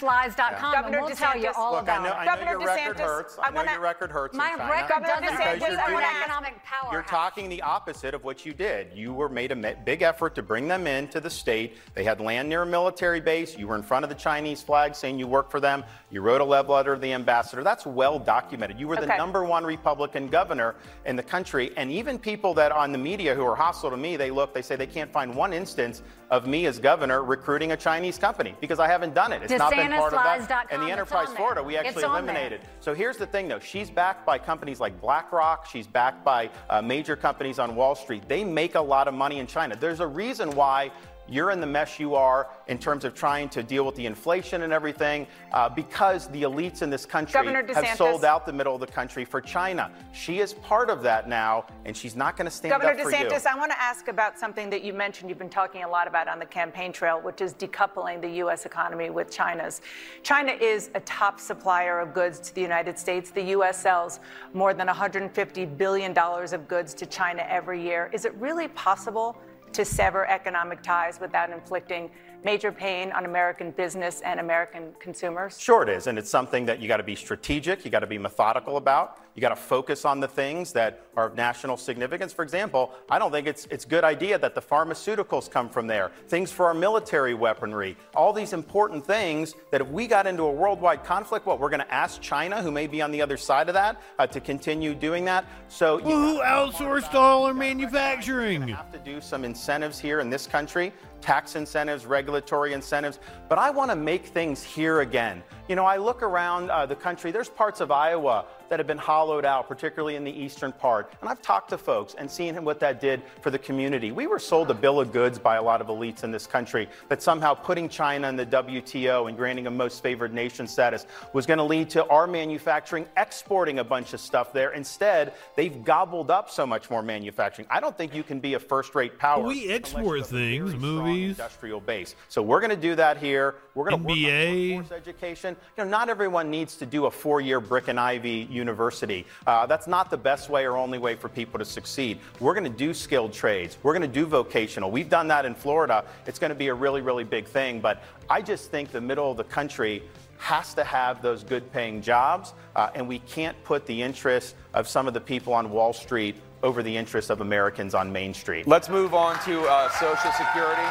DeSantisLies.com and Governor we'll tell you DeSantis- all Look, I know, it. I know Governor your record hurts. I I know wanna- your record hurts. My record Governor doesn't DeSantis, because I we're wanna an ask- economic powerhouse. You're talking the opposite of what you did. You were made a big effort to bring them into the state. They had land near a military base. You were in front of the Chinese flag saying you work for them. You wrote a love letter to the ambassador. That's well documented. You were the Okay. number one Republican governor in the country. And even people that on the media who are hostile to me, they look, they say they can't find one instance of me as governor recruiting a Chinese company because I haven't done it. It's not been part of that. And the Enterprise. Florida, we actually on there. eliminated. So here's the thing, though. She's backed by companies like BlackRock. She's backed by uh, major companies on Wall Street. They make a lot of money in China. There's a reason why you're in the mess you are in terms of trying to deal with the inflation and everything, uh, because the elites in this country have sold out the middle of the country for China. She is part of that now, and she's not going to stand Governor up for you. Governor DeSantis, I want to ask about something that you mentioned you've been talking a lot about on the campaign trail, which is decoupling the U.S. economy with China's. China is a top supplier of goods to the United States. The U.S. sells more than $150 billion of goods to China every year. Is it really possible to sever economic ties without inflicting major pain on American business and American consumers? Sure, it is. And it's something that you got to be strategic, you got to be methodical about. You got to focus on the things that are of national significance. For example, I don't think it's it's good idea that the pharmaceuticals come from there. Things for our military weaponry, all these important things that if we got into a worldwide conflict, what we're going to ask China, who may be on the other side of that, uh, to continue doing that. So you Who outsourced all our manufacturing? We have to do some incentives here in this country tax incentives, regulatory incentives. But I want to make things here again. You know, I look around uh, the country, there's parts of Iowa that have been hollowed out, particularly in the eastern part. And I've talked to folks and seen what that did for the community. We were sold a bill of goods by a lot of elites in this country that somehow putting China in the WTO and granting a most favored nation status was going to lead to our manufacturing exporting a bunch of stuff there. Instead, they've gobbled up so much more manufacturing. I don't think you can be a first rate power. We export things, movies. Industrial base. So we're going to do that here. We're going to work NBA. on workforce education. You know, not everyone needs to do a four-year brick and ivy university. Uh, that's not the best way or only way for people to succeed. We're going to do skilled trades. We're going to do vocational. We've done that in Florida. It's going to be a really, really big thing. But I just think the middle of the country has to have those good paying jobs, uh, and we can't put the interests of some of the people on Wall Street over the interests of Americans on Main Street. Let's move on to uh, Social Security.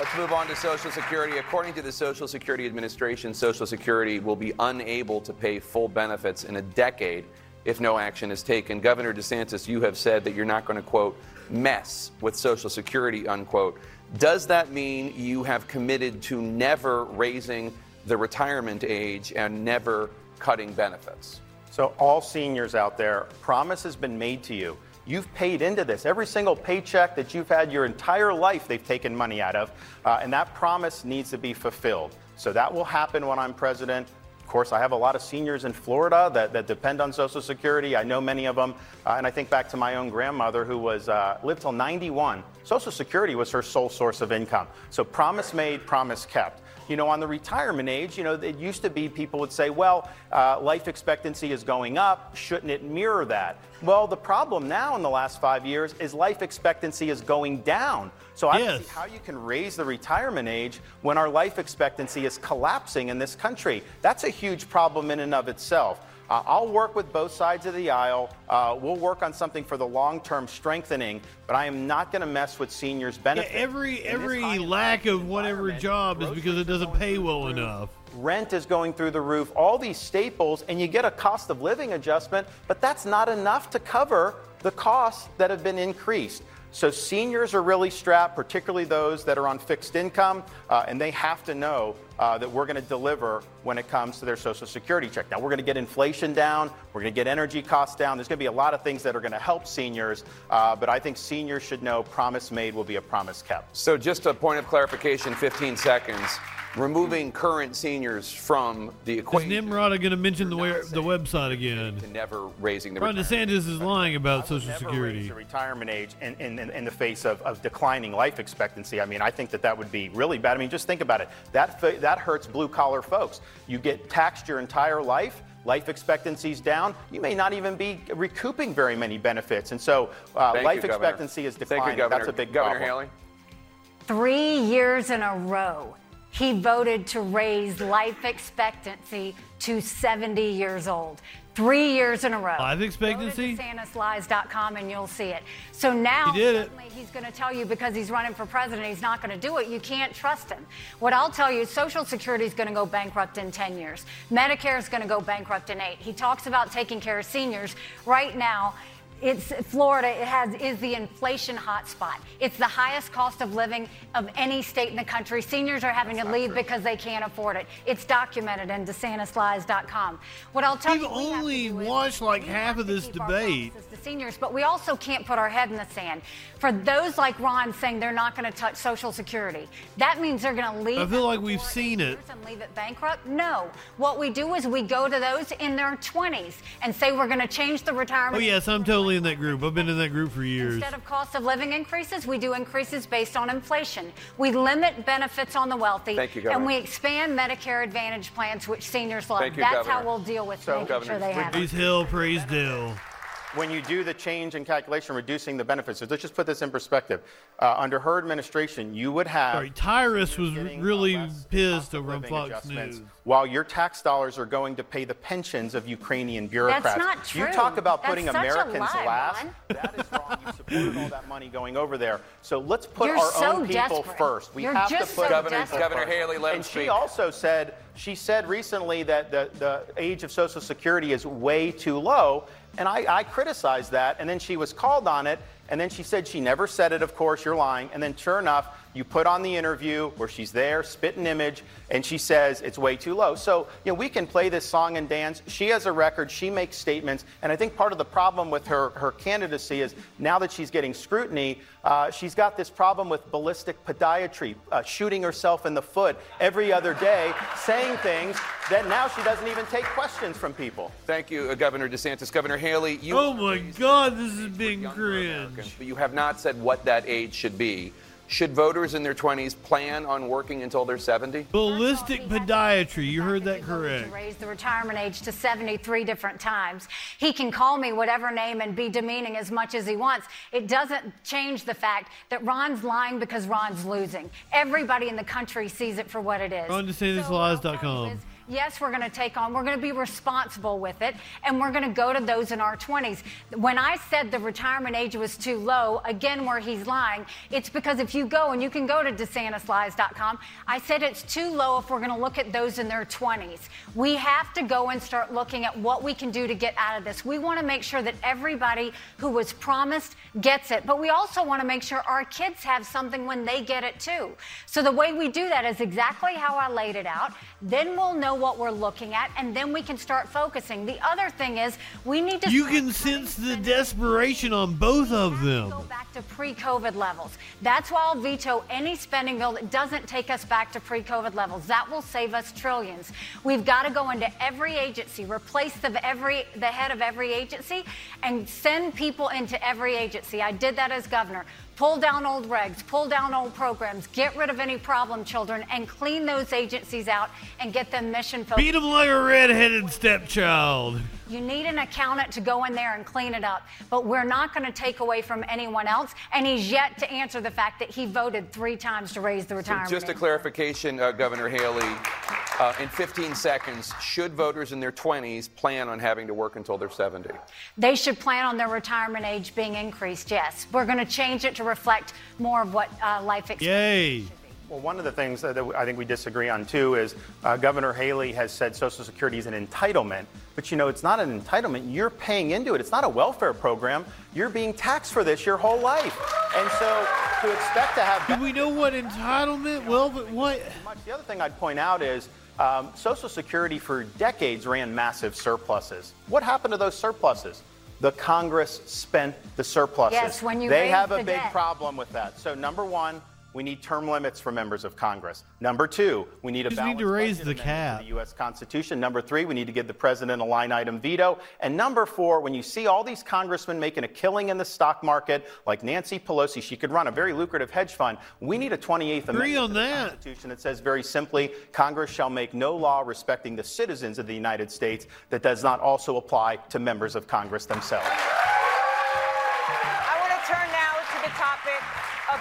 Let's move on to Social Security. According to the Social Security Administration, Social Security will be unable to pay full benefits in a decade if no action is taken. Governor DeSantis, you have said that you're not going to, quote, mess with Social Security, unquote. Does that mean you have committed to never raising the retirement age and never cutting benefits? So, all seniors out there, promise has been made to you. You've paid into this. Every single paycheck that you've had your entire life, they've taken money out of. Uh, and that promise needs to be fulfilled. So, that will happen when I'm president. Of course, I have a lot of seniors in Florida that, that depend on Social Security. I know many of them. Uh, and I think back to my own grandmother who was uh, lived till 91. Social Security was her sole source of income. So, promise made, promise kept you know, on the retirement age, you know, it used to be people would say, well, uh, life expectancy is going up. Shouldn't it mirror that? Well, the problem now in the last five years is life expectancy is going down. So I don't see how you can raise the retirement age when our life expectancy is collapsing in this country. That's a huge problem in and of itself. Uh, I'll work with both sides of the aisle. Uh, we'll work on something for the long-term strengthening, but I am not going to mess with seniors' benefits. Yeah, every every lack of whatever job is because it doesn't pay well enough. Rent is going through the roof, all these staples, and you get a cost of living adjustment, but that's not enough to cover the costs that have been increased. So seniors are really strapped, particularly those that are on fixed income, uh, and they have to know uh, that we're going to deliver when it comes to their Social Security check. Now, we're going to get inflation down, we're going to get energy costs down. There's going to be a lot of things that are going to help seniors, uh, but I think seniors should know promise made will be a promise kept. So, just a point of clarification 15 seconds. Removing current seniors from the equation. Is equation. Nimrod going to mention the, where, the website again? Never raising the Ron DeSantis is lying about Social never Security. raise the retirement age in, in, in, in the face of, of declining life expectancy. I mean, I think that that would be really bad. I mean, just think about it. That, that hurts blue collar folks. You get taxed your entire life. Life expectancy's down. You may not even be recouping very many benefits, and so uh, life you, expectancy is Thank declining. you, Governor. That's a big Governor problem. Haley. Three years in a row, he voted to raise life expectancy to 70 years old. Three years in a row. Life expectancy? Go to DeSantisLies.com and you'll see it. So now He did it. he's going to tell you because he's running for president, he's not going to do it. You can't trust him. What I'll tell you, Social Security is going to go bankrupt in 10 years. Medicare is going to go bankrupt in eight. He talks about taking care of seniors. Right now, it's Florida. It has is the inflation hotspot. It's the highest cost of living of any state in the country. Seniors are having to leave because they can't afford it. It's documented in DeSantisLies.com. What I'll tell We've you, we only watched like half of this debate. The seniors, but we also can't put our head in the sand. For those like Ron saying they're not going to touch Social Security, that means they're going to leave. I feel like we've seen it. and leave it bankrupt? No. What we do is we go to those in their 20s and say we're going to change the retirement. Oh yes, I'm totally in that group. I've been in that group for years. Instead of cost of living increases, we do increases based on inflation. We limit benefits on the wealthy, Thank you, and we expand Medicare Advantage plans, which seniors love. Thank you, That's Governor. how we'll deal with So, making Governor, sure they have it. Praise Hill, praise Dill. When you do the change in calculation, reducing the benefits, so let's just put this in perspective. Uh, under her administration, you would have Sorry, Tyrus was really pissed over on living Fox adjustments, News. while your tax dollars are going to pay the pensions of Ukrainian bureaucrats. That's not true. You talk about That's putting Americans lie, last. Ron. That is wrong. You supported all that money going over there. So let's put You're our so own people desperate. first. We You're have just to put so Governor- Governor. Haley, let him and she speak. also said she said recently that the, the age of Social Security is way too low, and I, I criticized that. And then she was called on it, and then she said she never said it. Of course, you're lying. And then sure enough, you put on the interview where she's there, spit an image, and she says it's way too low. So you know we can play this song and dance. She has a record. She makes statements, and I think part of the problem with her her candidacy is now that she's getting scrutiny, uh, she's got this problem with ballistic podiatry, uh, shooting herself in the foot every other day, saying things that now she doesn't even take questions from people. Thank you, uh, Governor DeSantis. Governor Haley, you. Oh my God, this is being cringe. But you have not said what that age should be. Should voters in their 20s plan on working until they're 70? Ballistic podiatry. You heard that correct. raise the retirement age to 73 different times. He can call me whatever name and be demeaning as much as he wants. It doesn't change the fact that Ron's lying because Ron's losing. Everybody in the country sees it for what it is. RonDeSantisLies.com. Yes, we're going to take on, we're going to be responsible with it, and we're going to go to those in our 20s. When I said the retirement age was too low, again, where he's lying, it's because if you go, and you can go to DeSantisLies.com, I said it's too low if we're going to look at those in their 20s. We have to go and start looking at what we can do to get out of this. We want to make sure that everybody who was promised gets it, but we also want to make sure our kids have something when they get it too. So the way we do that is exactly how I laid it out. Then we'll know what we're looking at, and then we can start focusing. The other thing is we need to. You can sense the desperation on both of them. Go back to pre-COVID levels. That's why I'll veto any spending bill that doesn't take us back to pre-COVID levels. That will save us trillions. We've got to go into every agency, replace the every the head of every agency, and send people into every agency. I did that as governor pull down old regs, pull down old programs, get rid of any problem children, and clean those agencies out and get them mission focused. Beat him like a redheaded stepchild. You need an accountant to go in there and clean it up, but we're not going to take away from anyone else. And he's yet to answer the fact that he voted three times to raise the retirement. Just a clarification, uh, Governor Haley. Uh, in 15 seconds, should voters in their 20s plan on having to work until they're 70? They should plan on their retirement age being increased. Yes, we're going to change it to reflect more of what uh, life expectancy. Yay. Well, one of the things that I think we disagree on too is uh, Governor Haley has said Social Security is an entitlement, but you know it's not an entitlement. You're paying into it. It's not a welfare program. You're being taxed for this your whole life, and so to expect to have. Do we know what entitlement? Well, but what? The other thing I'd point out is um, Social Security for decades ran massive surpluses. What happened to those surpluses? The Congress spent the surpluses. Yes, when you they have a big debt. problem with that. So number one, we need term limits for members of Congress. Number two, we need a balanced need to raise the cap. the U.S. Constitution. Number three, we need to give the president a line item veto. And number four, when you see all these congressmen making a killing in the stock market, like Nancy Pelosi, she could run a very lucrative hedge fund. We need a 28th Agree Amendment on to the that. Constitution that says very simply, Congress shall make no law respecting the citizens of the United States that does not also apply to members of Congress themselves.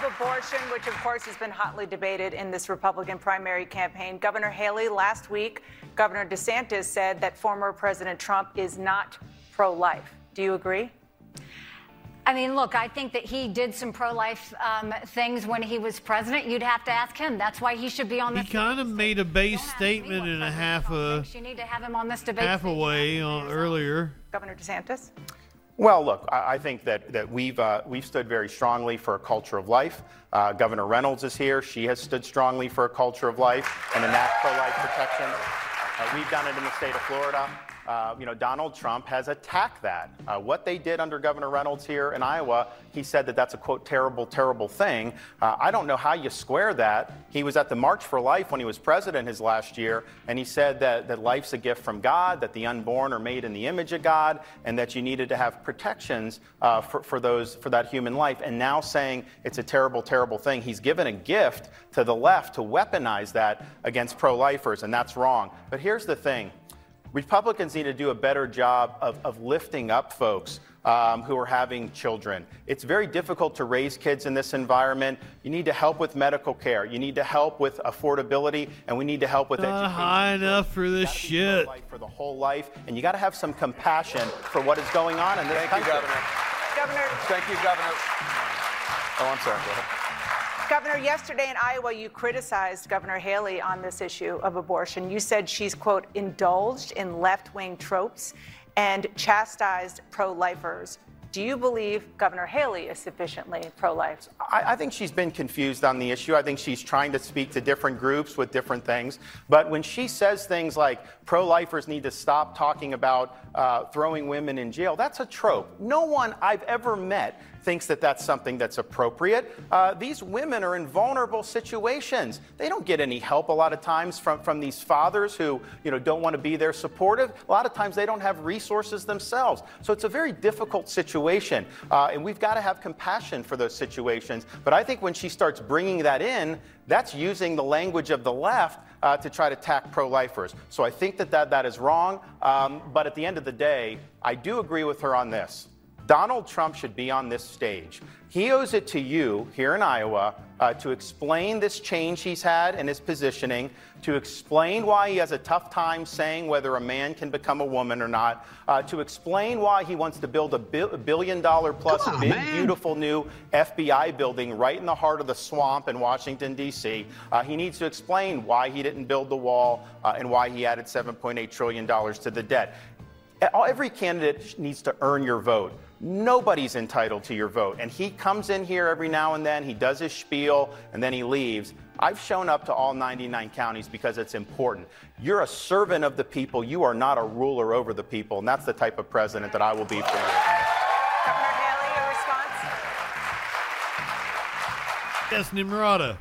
Of abortion, which of course has been hotly debated in this Republican primary campaign. Governor Haley last week, Governor DeSantis said that former President Trump is not pro life. Do you agree? I mean, look, I think that he did some pro life um, things when he was president. You'd have to ask him. That's why he should be on He kind of made a base statement and a half a You need to have him on this debate. half a way uh, earlier. Governor DeSantis? Well, look, I, think that, that we've, uh, we've stood very strongly for a culture of life. Uh, Governor Reynolds is here. She has stood strongly for a culture of life and enact pro life protection. Uh, we've done it in the state of Florida. Uh, you know, Donald Trump has attacked that. Uh, what they did under Governor Reynolds here in Iowa, he said that that's a quote terrible, terrible thing. Uh, I don't know how you square that. He was at the March for Life when he was president his last year, and he said that, that life's a gift from God, that the unborn are made in the image of God, and that you needed to have protections uh, for, for those for that human life. And now saying it's a terrible, terrible thing. He's given a gift to the left to weaponize that against pro-lifers, and that's wrong. But here's the thing. Republicans need to do a better job of, of lifting up folks um, who are having children. It's very difficult to raise kids in this environment. You need to help with medical care. You need to help with affordability, and we need to help with Not education. high enough for this shit. For the whole life, and you got to have some compassion for what is going on in this Thank you, country. Governor. Governor. Thank you, Governor. Oh, I'm sorry. Governor, yesterday in Iowa, you criticized Governor Haley on this issue of abortion. You said she's, quote, indulged in left wing tropes and chastised pro lifers. Do you believe Governor Haley is sufficiently pro life? I, I think she's been confused on the issue. I think she's trying to speak to different groups with different things. But when she says things like pro lifers need to stop talking about uh, throwing women in jail, that's a trope. No one I've ever met thinks that that's something that's appropriate. Uh, these women are in vulnerable situations. They don't get any help a lot of times from, from these fathers who you know, don't want to be there supportive. A lot of times they don't have resources themselves. So it's a very difficult situation. Uh, and we've got to have compassion for those situations. But I think when she starts bringing that in, that's using the language of the left uh, to try to attack pro lifers. So I think that that, that is wrong. Um, but at the end of the day, I do agree with her on this. Donald Trump should be on this stage. He owes it to you here in Iowa uh, to explain this change he's had in his positioning, to explain why he has a tough time saying whether a man can become a woman or not, uh, to explain why he wants to build a, bi- a billion dollar plus on, big, man. beautiful new FBI building right in the heart of the swamp in Washington, D.C. Uh, he needs to explain why he didn't build the wall uh, and why he added $7.8 trillion to the debt. Every candidate needs to earn your vote. Nobody's entitled to your vote. And he comes in here every now and then, he does his spiel, and then he leaves. I've shown up to all 99 counties because it's important. You're a servant of the people. You are not a ruler over the people. And that's the type of president that I will be for you. Governor Haley, your response? Yes, Nimrata.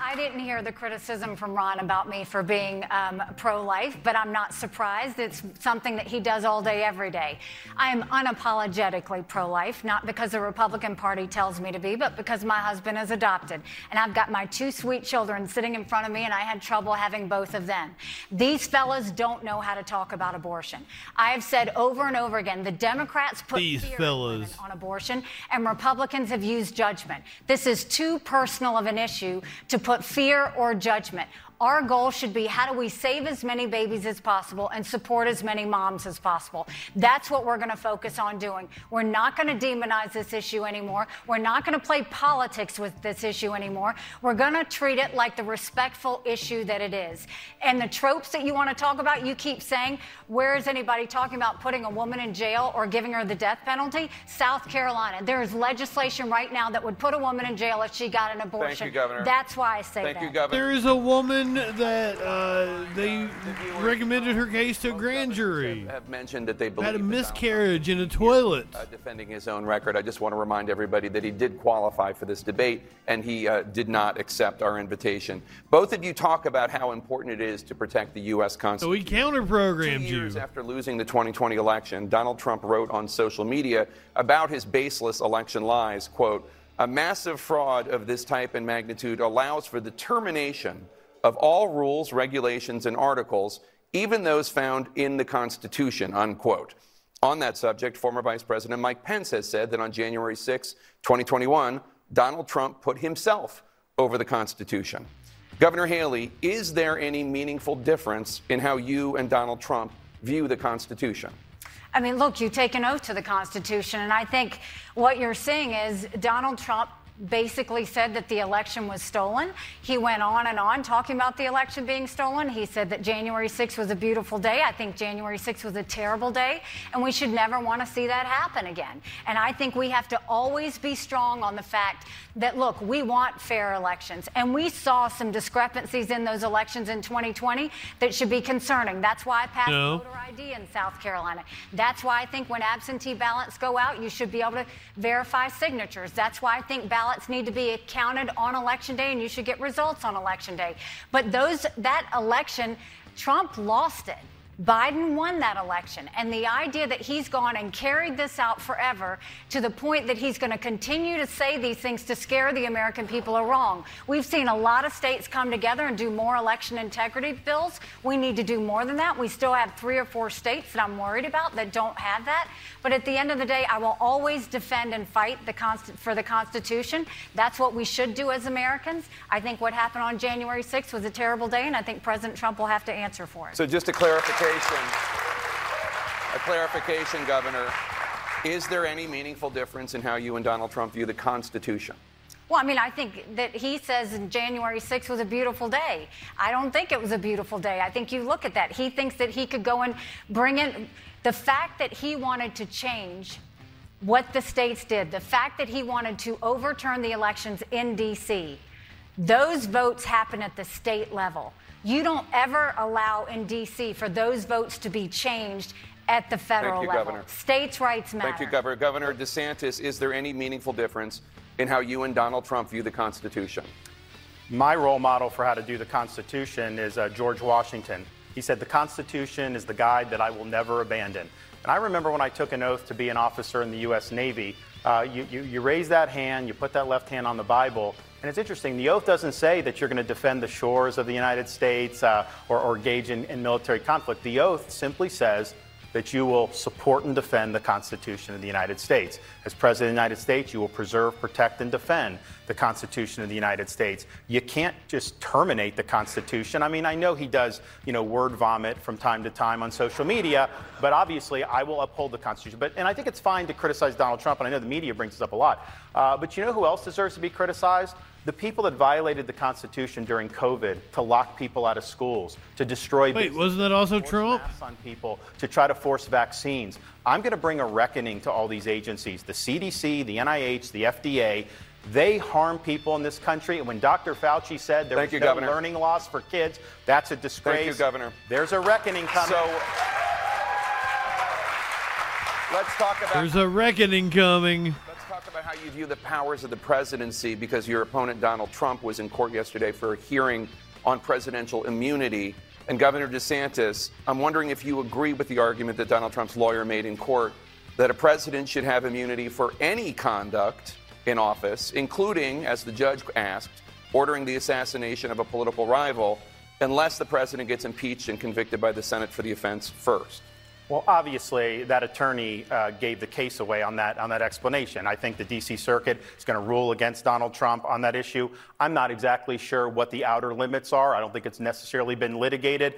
I didn't hear the criticism from Ron about me for being um, pro life, but I'm not surprised. It's something that he does all day, every day. I am unapologetically pro life, not because the Republican Party tells me to be, but because my husband is adopted. And I've got my two sweet children sitting in front of me, and I had trouble having both of them. These fellas don't know how to talk about abortion. I have said over and over again the Democrats put These fear fellas. on abortion, and Republicans have used judgment. This is too personal of an issue to put fear or judgment. Our goal should be how do we save as many babies as possible and support as many moms as possible. That's what we're going to focus on doing. We're not going to demonize this issue anymore. We're not going to play politics with this issue anymore. We're going to treat it like the respectful issue that it is. And the tropes that you want to talk about, you keep saying, where is anybody talking about putting a woman in jail or giving her the death penalty? South Carolina. There is legislation right now that would put a woman in jail if she got an abortion. Thank you, Governor. That's why I say Thank that. you, Governor. There is a woman that uh, they recommended her case to a grand jury. have mentioned that they Had a miscarriage in a toilet. uh, defending his own record. I just want to remind everybody that he did qualify for this debate and he uh, did not accept our invitation. Both of you talk about how important it is to protect the U.S. Constitution. So he counter-programmed Two years you. after losing the 2020 election, Donald Trump wrote on social media about his baseless election lies, quote, a massive fraud of this type and magnitude allows for the termination of all rules, regulations, and articles, even those found in the Constitution, unquote. On that subject, former Vice President Mike Pence has said that on January 6, 2021, Donald Trump put himself over the Constitution. Governor Haley, is there any meaningful difference in how you and Donald Trump view the Constitution? I mean, look, you take an oath to the Constitution, and I think what you're seeing is Donald Trump basically said that the election was stolen. He went on and on talking about the election being stolen. He said that January 6th was a beautiful day. I think January 6th was a terrible day, and we should never want to see that happen again. And I think we have to always be strong on the fact that, look, we want fair elections, and we saw some discrepancies in those elections in 2020 that should be concerning. That's why I passed No. voter ID in South Carolina. That's why I think when absentee ballots go out, you should be able to verify signatures. That's why I think ballots need to be counted on election day and you should get results on election day. But those that election, Trump lost it. Biden won that election. And the idea that he's gone and carried this out forever to the point that he's going to continue to say these things to scare the American people are wrong. We've seen a lot of states come together and do more election integrity bills. We need to do more than that. We still have three or four states that I'm worried about that don't have that. But at the end of the day, I will always defend and fight the const- for the Constitution. That's what we should do as Americans. I think what happened on January 6th was a terrible day, and I think President Trump will have to answer for it. So, just a clarification, a clarification, Governor. Is there any meaningful difference in how you and Donald Trump view the Constitution? Well, I mean, I think that he says January 6th was a beautiful day. I don't think it was a beautiful day. I think you look at that. He thinks that he could go and bring in the fact that he wanted to change what the states did, the fact that he wanted to overturn the elections in D.C., those votes happen at the state level. You don't ever allow in D.C. for those votes to be changed at the federal Thank you, level. Governor. States' rights matter. Thank you, Governor. Governor DeSantis, is there any meaningful difference in how you and Donald Trump view the Constitution? My role model for how to do the Constitution is uh, George Washington. He said, The Constitution is the guide that I will never abandon. And I remember when I took an oath to be an officer in the U.S. Navy, uh, you, you, you raise that hand, you put that left hand on the Bible, and it's interesting, the oath doesn't say that you're going to defend the shores of the United States uh, or, or engage in, in military conflict. The oath simply says that you will support and defend the Constitution of the United States. As President of the United States, you will preserve, protect, and defend the Constitution of the United States. You can't just terminate the Constitution. I mean, I know he does, you know, word vomit from time to time on social media, but obviously I will uphold the Constitution. But and I think it's fine to criticize Donald Trump, and I know the media brings this up a lot. Uh, but you know who else deserves to be criticized? The people that violated the Constitution during COVID to lock people out of schools, to destroy Wait, wasn't that also Trump? on people, to try to force vaccines. I'm going to bring a reckoning to all these agencies the CDC, the NIH, the FDA. They harm people in this country. And when Dr. Fauci said there Thank was you, no Governor. learning loss for kids, that's a disgrace. Thank you, Governor. There's a reckoning coming. So let's talk about. There's a reckoning coming. About how you view the powers of the presidency because your opponent Donald Trump was in court yesterday for a hearing on presidential immunity. And Governor DeSantis, I'm wondering if you agree with the argument that Donald Trump's lawyer made in court that a president should have immunity for any conduct in office, including, as the judge asked, ordering the assassination of a political rival, unless the president gets impeached and convicted by the Senate for the offense first. Well, obviously, that attorney uh, gave the case away on that on that explanation. I think the D.C. Circuit is going to rule against Donald Trump on that issue. I'm not exactly sure what the outer limits are. I don't think it's necessarily been litigated.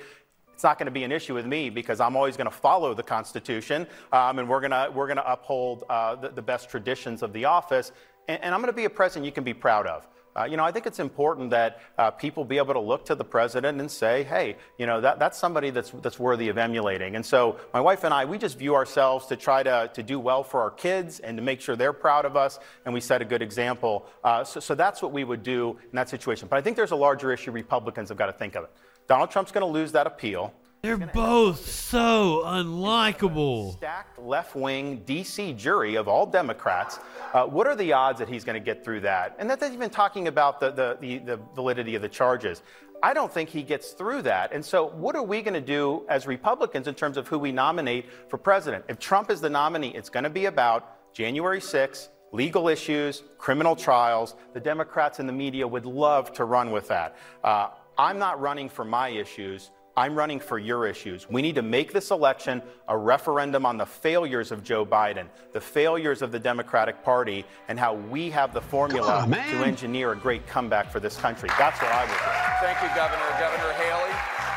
It's not going to be an issue with me because I'm always going to follow the Constitution, um, and we're going to we're going to uphold uh, the, the best traditions of the office. And, and I'm going to be a president you can be proud of. Uh, you know, I think it's important that uh, people be able to look to the president and say, hey, you know, that, that's somebody that's, that's worthy of emulating. And so my wife and I, we just view ourselves to try to, to do well for our kids and to make sure they're proud of us and we set a good example. Uh, so, so that's what we would do in that situation. But I think there's a larger issue Republicans have got to think of it. Donald Trump's going to lose that appeal. They're both so unlikable. Stacked left wing DC jury of all Democrats. Uh, what are the odds that he's going to get through that? And that's even talking about the, the, the, the validity of the charges. I don't think he gets through that. And so, what are we going to do as Republicans in terms of who we nominate for president? If Trump is the nominee, it's going to be about January 6th, legal issues, criminal trials. The Democrats and the media would love to run with that. Uh, I'm not running for my issues. I'm running for your issues. We need to make this election a referendum on the failures of Joe Biden, the failures of the Democratic Party, and how we have the formula on, to engineer a great comeback for this country. That's what I would do. Thank you, Governor. Governor Haley.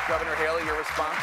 Governor Haley, your response?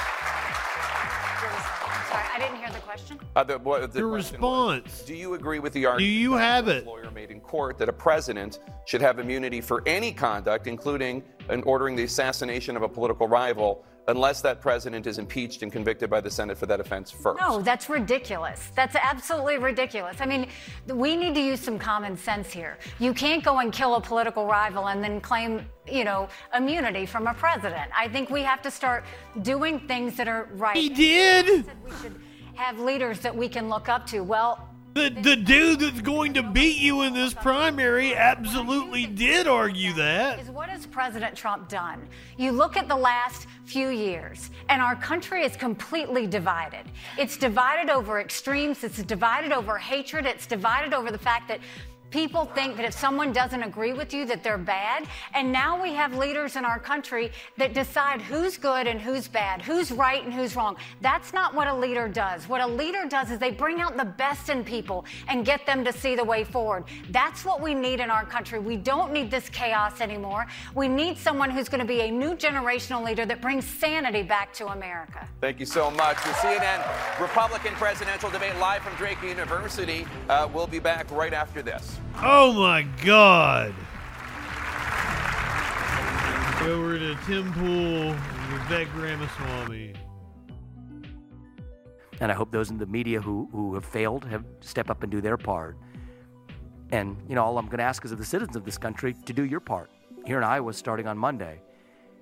Sorry, I didn't hear the question. Uh, the, what, the Your question was, response. do you agree with the argument Do you that have it? lawyer made in court that a president should have immunity for any conduct, including in ordering the assassination of a political rival, unless that president is impeached and convicted by the Senate for that offense first? No, that's ridiculous. That's absolutely ridiculous. I mean, we need to use some common sense here. You can't go and kill a political rival and then claim, you know, immunity from a president. I think we have to start doing things that are right. He did. We should have leaders that we can look up to. Well, The, the dude that's going to beat you in this primary absolutely did argue that. is what has President Trump done? You look at the last few years, and our country is completely divided. It's divided over extremes, it's divided over hatred, it's divided over the fact that people think that if someone doesn't agree with you that they're bad. And now we have leaders in our country that decide who's good and who's bad who's right and who's wrong. That's not what a leader does. What a leader does is they bring out the best in people and get them to see the way forward. That's what we need in our country. We don't need this chaos anymore. We need someone who's going to be a new generational leader that brings sanity back to america. Thank you so much. The CNN Republican presidential debate live from Drake University. Uh, we'll be back right after this. Oh my God. Go over to Tim Pool and Vivek Ramaswamy. And I hope those in the media who, who have failed have step up and do their part. And, you know, all I'm going to ask is of the citizens of this country to do your part. Here in Iowa, starting on Monday.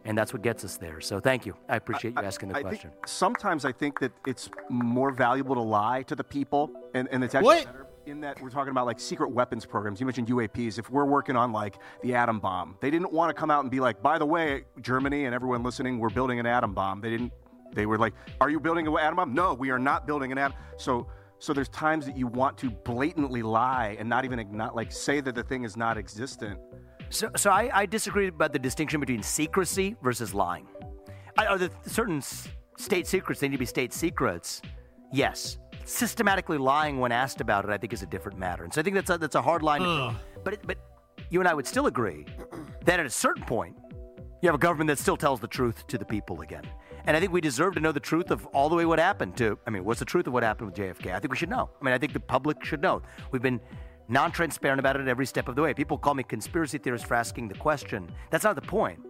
And that's what gets us there. So thank you. I appreciate you asking the I question. Think, sometimes I think that it's more valuable to lie to the people, and, and it's actually What? better in that we're talking about like secret weapons programs. You mentioned UAPs. If we're working on like the atom bomb, they didn't want to come out and be like, by the way, Germany and everyone listening, we're building an atom bomb. They didn't They were like, "Are you building an atom bomb?" No, we are not building an atom. So, so there's times that you want to blatantly lie and not even not like say that the thing is not existent. So, so I, I disagree about the distinction between secrecy versus lying. I, are there certain state secrets they need to be state secrets? Yes. Systematically lying when asked about it, I think, is a different matter. And so I think that's a, that's a hard line to. But, it, but you and I would still agree that at a certain point, you have a government that still tells the truth to the people again. And I think we deserve to know the truth of all the way what happened to, I mean, what's the truth of what happened with JFK? I think we should know. I mean, I think the public should know. We've been non transparent about it every step of the way. People call me conspiracy theorist for asking the question. That's not the point.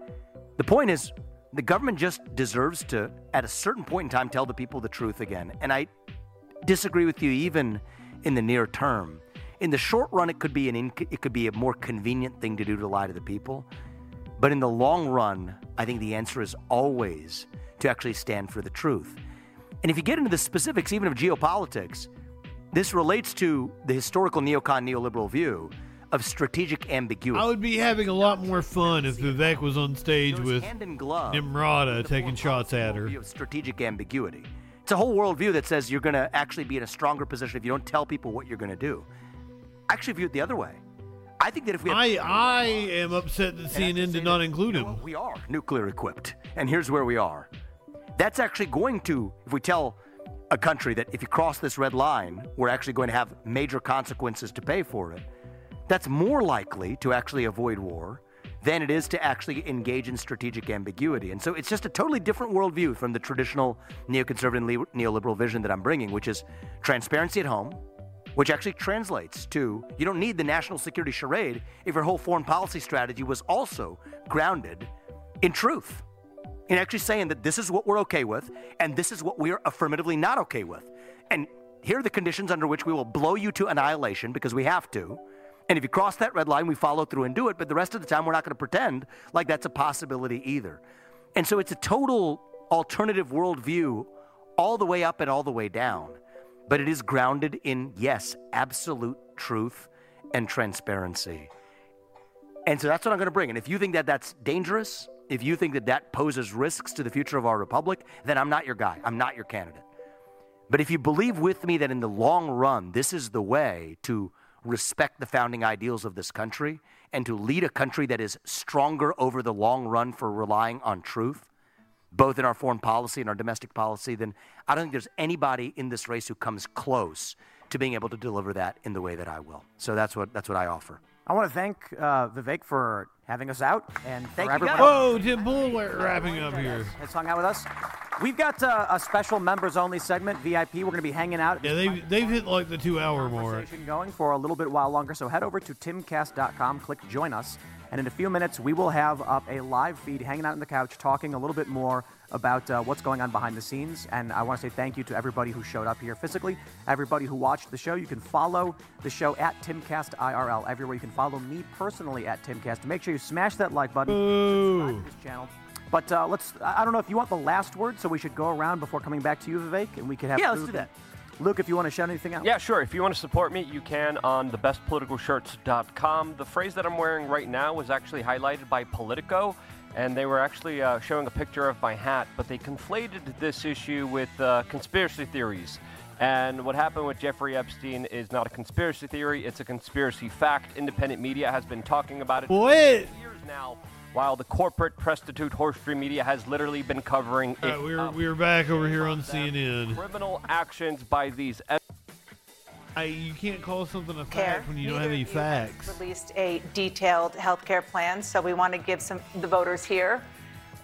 The point is, the government just deserves to, at a certain point in time, tell the people the truth again. And I disagree with you even in the near term. In the short run, it could be an inc- it could be a more convenient thing to do to lie to the people. But in the long run, I think the answer is always to actually stand for the truth. And if you get into the specifics, even of geopolitics, this relates to the historical neocon neoliberal view of strategic ambiguity. I would be having a lot more fun if Vivek was on stage with hand in glove Nimrata taking shots at her. view of strategic ambiguity. It's a whole worldview that says you're going to actually be in a stronger position if you don't tell people what you're going to do. I actually view it the other way. I think that if we have I I am upset that CNN did not include him. we are nuclear equipped, and here's where we are. That's actually going to, if we tell a country that if you cross this red line, we're actually going to have major consequences to pay for it, that's more likely to actually avoid war than it is to actually engage in strategic ambiguity. And so it's just a totally different worldview from the traditional neoconservative neoliberal vision that I'm bringing, which is transparency at home, which actually translates to you don't need the national security charade if your whole foreign policy strategy was also grounded in truth. In actually saying that this is what we're okay with and this is what we're affirmatively not okay with. And here are the conditions under which we will blow you to annihilation because we have to. And if you cross that red line, we follow through and do it. But the rest of the time, we're not going to pretend like that's a possibility either. And so it's a total alternative worldview all the way up and all the way down. But it is grounded in, yes, absolute truth and transparency. And so that's what I'm going to bring. And if you think that that's dangerous, if you think that that poses risks to the future of our republic, then I'm not your guy. I'm not your candidate. But if you believe with me that in the long run, this is the way to respect the founding ideals of this country and to lead a country that is stronger over the long run for relying on truth, both in our foreign policy and our domestic policy, then I don't think there's anybody in this race who comes close to being able to deliver that in the way that I will. So that's what that's what I offer. I want to thank uh, Vivek for having us out and Thank for you, everyone. guys. Whoa, Tim Pool wrapping up here. Has hung out with us. We've got uh, a special members only segment, VIP. We're going to be hanging out. Yeah, they've they've hit like the two hour mark. conversation going for a little bit while longer. So head over to timcast.com, click join us, and in a few minutes we will have up a live feed hanging out on the couch talking a little bit more about uh, what's going on behind the scenes. And I want to say thank you to everybody who showed up here physically, everybody who watched the show. You can follow the show at Timcast IRL everywhere. You can follow me personally at Timcast. Make sure you smash that like button. subscribe to this channel. But uh, let's, I I don't know if you want the last word, so we should go around before coming back to you, Vivek, and we could have Yeah, let's Luke do and- Luke, if you want to shout anything out. Yeah, sure. If you want to support me, you can on thebestpoliticalshirts.com. The phrase that I'm wearing right now was actually highlighted by Politico, and they were actually uh, showing a picture of my hat, but they conflated this issue with uh, conspiracy theories. And what happened with Jeffrey Epstein is not a conspiracy theory, it's a conspiracy fact. Independent media has been talking about it for years now, while the corporate prostitute horse stream media has literally been covering All it right, We're up. we were back over here on CNN. Criminal actions by these. I, you can't call something a Care. fact when you don't have any facts. Released a detailed health care plan, so we want to give some the voters here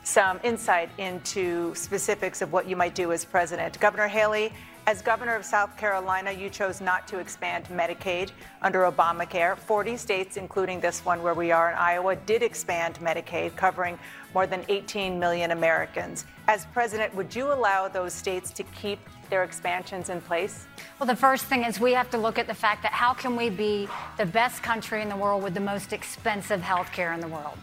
some insight into specifics of what you might do as president. Governor Haley, as governor of South Carolina, you chose not to expand Medicaid under Obamacare. 40 states, including this one where we are in Iowa, did expand Medicaid, covering more than 18 million Americans. As president, would you allow those states to keep their expansions in place? Well, the first thing is we have to look at the fact that how can we be the best country in the world with the most expensive health care in the world?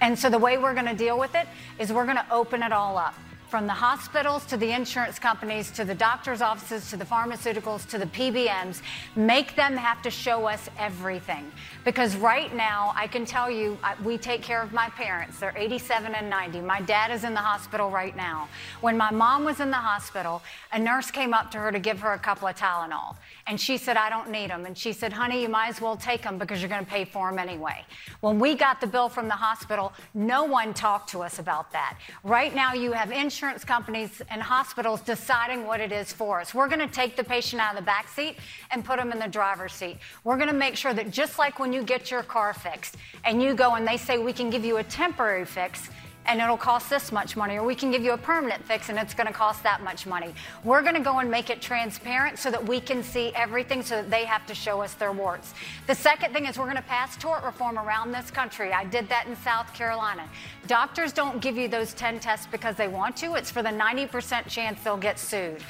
And so the way we're going to deal with it is we're going to open it all up. From the hospitals to the insurance companies to the doctor's offices to the pharmaceuticals to the PBMs, make them have to show us everything. Because right now, I can tell you, we take care of my parents. They're 87 and 90. My dad is in the hospital right now. When my mom was in the hospital, a nurse came up to her to give her a couple of Tylenol. And she said, I don't need them. And she said, honey, you might as well take them because you're going to pay for them anyway. When we got the bill from the hospital, no one talked to us about that. Right now, you have insurance companies and hospitals deciding what it is for us. We're going to take the patient out of the back seat and put them in the driver's seat. We're going to make sure that just like when you get your car fixed and you go and they say, we can give you a temporary fix, and it'll cost this much money, or we can give you a permanent fix and it's going to cost that much money. We're going to go and make it transparent so that we can see everything so that they have to show us their warts. The second thing is we're going to pass tort reform around this country. I did that in South Carolina. Doctors don't give you those 10 tests because they want to, it's for the 90% chance they'll get sued.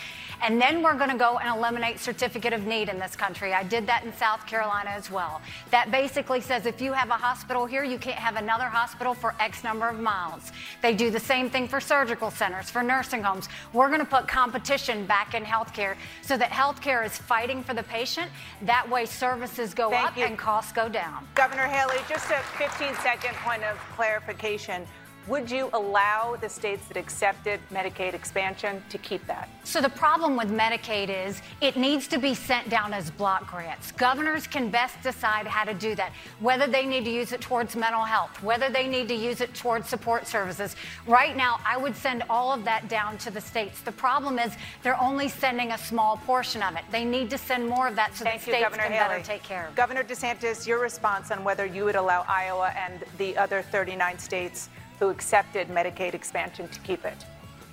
And then we're going to go and eliminate certificate of need in this country. I did that in South Carolina as well. That basically says if you have a hospital here, you can't have another hospital for X number of miles. They do the same thing for surgical centers, for nursing homes. We're going to put competition back in healthcare so that healthcare is fighting for the patient. That way services go Thank up you. and costs go down. Governor Haley, just a 15 second point of clarification. Would you allow the states that accepted Medicaid expansion to keep that? So the problem with Medicaid is it needs to be sent down as block grants. Governors can best decide how to do that, whether they need to use it towards mental health, whether they need to use it towards support services. Right now, I would send all of that down to the states. The problem is they're only sending a small portion of it. They need to send more of that so Thank that you, states Governor can Haley. better take care of it. Governor DeSantis, your response on whether you would allow Iowa and the other 39 states who accepted Medicaid expansion to keep it.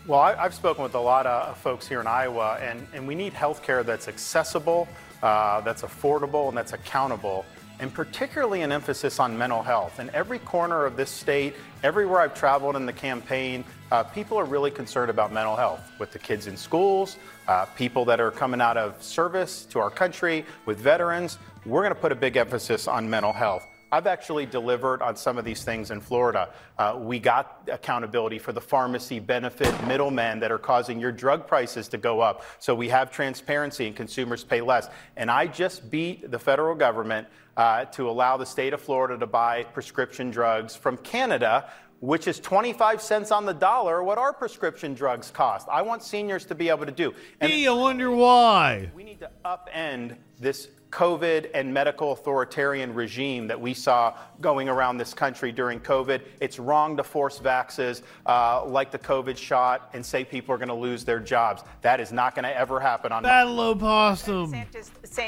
Well, I, I've spoken with a lot of folks here in Iowa, and, and we need health care that's accessible, uh, that's affordable, and that's accountable, and particularly an emphasis on mental health. In every corner of this state, everywhere I've traveled in the campaign, uh, people are really concerned about mental health with the kids in schools, uh, people that are coming out of service to our country, with veterans. We're going to put a big emphasis on mental health. I've actually delivered on some of these things in Florida. Uh, we got accountability for the pharmacy benefit middlemen that are causing your drug prices to go up. So we have transparency and consumers pay less. And I just beat the federal government uh, to allow the state of Florida to buy prescription drugs from Canada. Which is 25 cents on the dollar what our prescription drugs cost. I want seniors to be able to do. And Gee, I wonder why. we need to upend this COVID and medical authoritarian regime that we saw going around this country during COVID. It's wrong to force vaxes uh, like the COVID shot and say people are going to lose their jobs. That is not going to ever happen on Battle opossum.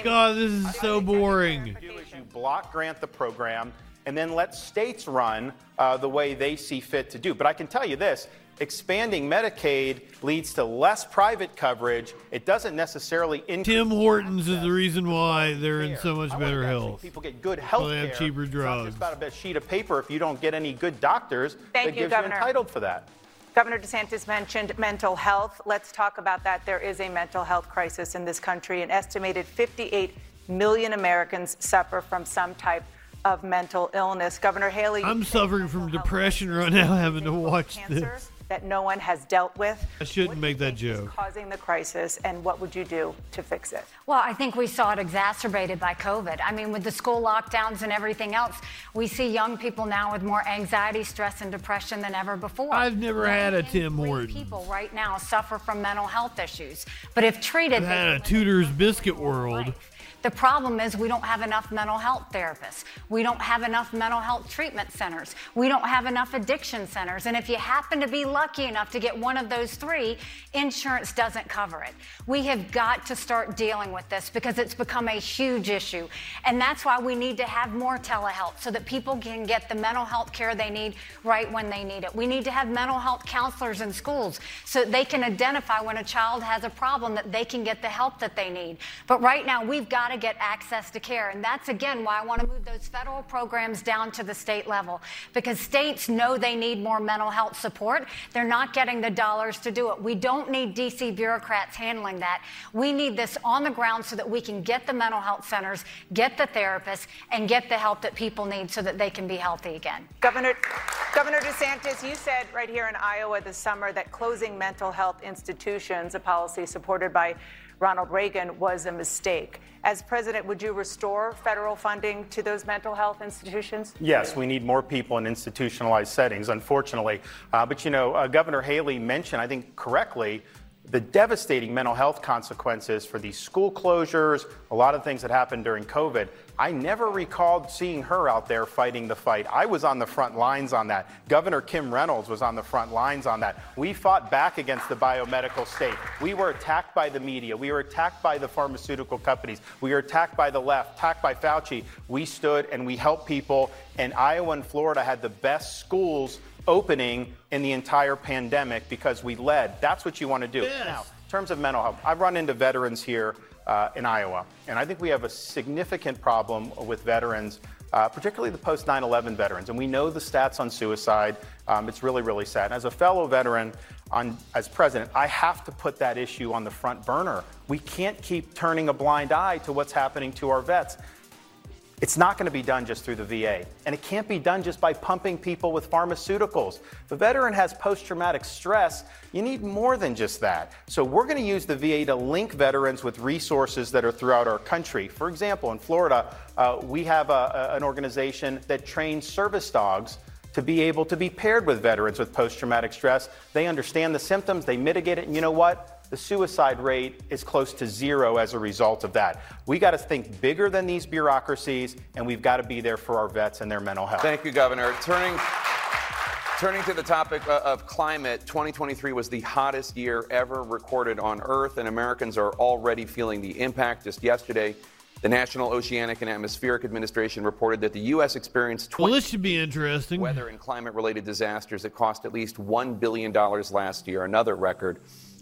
God, this is so boring. do is you block grant the program and then let states run uh, the way they see fit to do. But I can tell you this expanding Medicaid leads to less private coverage. It doesn't necessarily increase. Tim Hortons is the reason why they're in so much better health. People get good health Well, they have cheaper drugs. It's not just about a sheet of paper if you don't get any good doctors Thank that you, gives Governor. you entitled for that. Governor DeSantis mentioned mental health. Let's talk about that. There is a mental health crisis in this country. An estimated 58 million Americans suffer from some type of mental illness. Governor Haley, I'm suffering from depression right now having to watch this. That no one has dealt with, I shouldn't make that joke. causing the crisis, and what would you do to fix it? Well, I think we saw it exacerbated by COVID. I mean, with the school lockdowns and everything else, we see young people now with more anxiety, stress, and depression than ever before. I've never had a Tim Hortons. People right now suffer from mental health issues, but if treated, I've had a Tudor's Biscuit World. The problem is we don't have enough mental health therapists. We don't have enough mental health treatment centers. We don't have enough addiction centers. And if you happen to be lucky enough to get one of those three, insurance doesn't cover it. We have got to start dealing with this because it's become a huge issue. And that's why we need to have more telehealth so that people can get the mental health care they need right when they need it. We need to have mental health counselors in schools so they can identify when a child has a problem that they can get the help that they need. But right now, we've got to get access to care. And that's again why I want to move those federal programs down to the state level because states know they need more mental health support. They're not getting the dollars to do it. We don't need DC bureaucrats handling that. We need this on the ground so that we can get the mental health centers, get the therapists, and get the help that people need so that they can be healthy again. Governor, Governor DeSantis, you said right here in Iowa this summer that closing mental health institutions, a policy supported by Ronald Reagan, was a mistake. As president, would you restore federal funding to those mental health institutions? Yes, we need more people in institutionalized settings, unfortunately. Uh, but you know, uh, Governor Haley mentioned, I think correctly, the devastating mental health consequences for these school closures, a lot of things that happened during COVID. I never recalled seeing her out there fighting the fight. I was on the front lines on that. Governor Kim Reynolds was on the front lines on that. We fought back against the biomedical state. We were attacked by the media. We were attacked by the pharmaceutical companies. We were attacked by the left, attacked by Fauci. We stood and we helped people, and Iowa and Florida had the best schools opening in the entire pandemic because we led. That's what you want to do. Yes. Now, in terms of mental health, I've run into veterans here uh, in Iowa, and I think we have a significant problem with veterans. Uh, particularly the post 9 11 veterans. And we know the stats on suicide. Um, it's really, really sad. And as a fellow veteran, on, as president, I have to put that issue on the front burner. We can't keep turning a blind eye to what's happening to our vets. It's not going to be done just through the VA. And it can't be done just by pumping people with pharmaceuticals. If a veteran has post traumatic stress, you need more than just that. So we're going to use the VA to link veterans with resources that are throughout our country. For example, in Florida, uh, we have a, a, an organization that trains service dogs to be able to be paired with veterans with post traumatic stress. They understand the symptoms, they mitigate it, and you know what? The suicide rate is close to zero as a result of that. We got to think bigger than these bureaucracies, and we've got to be there for our vets and their mental health. Thank you, Governor. Turning. Turning to the topic uh, of climate, 2023 was the hottest year ever recorded on Earth, and Americans are already feeling the impact. Just yesterday, the National Oceanic and Atmospheric Administration reported that the U.S. experienced 20 Well, this should be interesting. weather and climate related disasters that cost at least $1 billion last year, another record.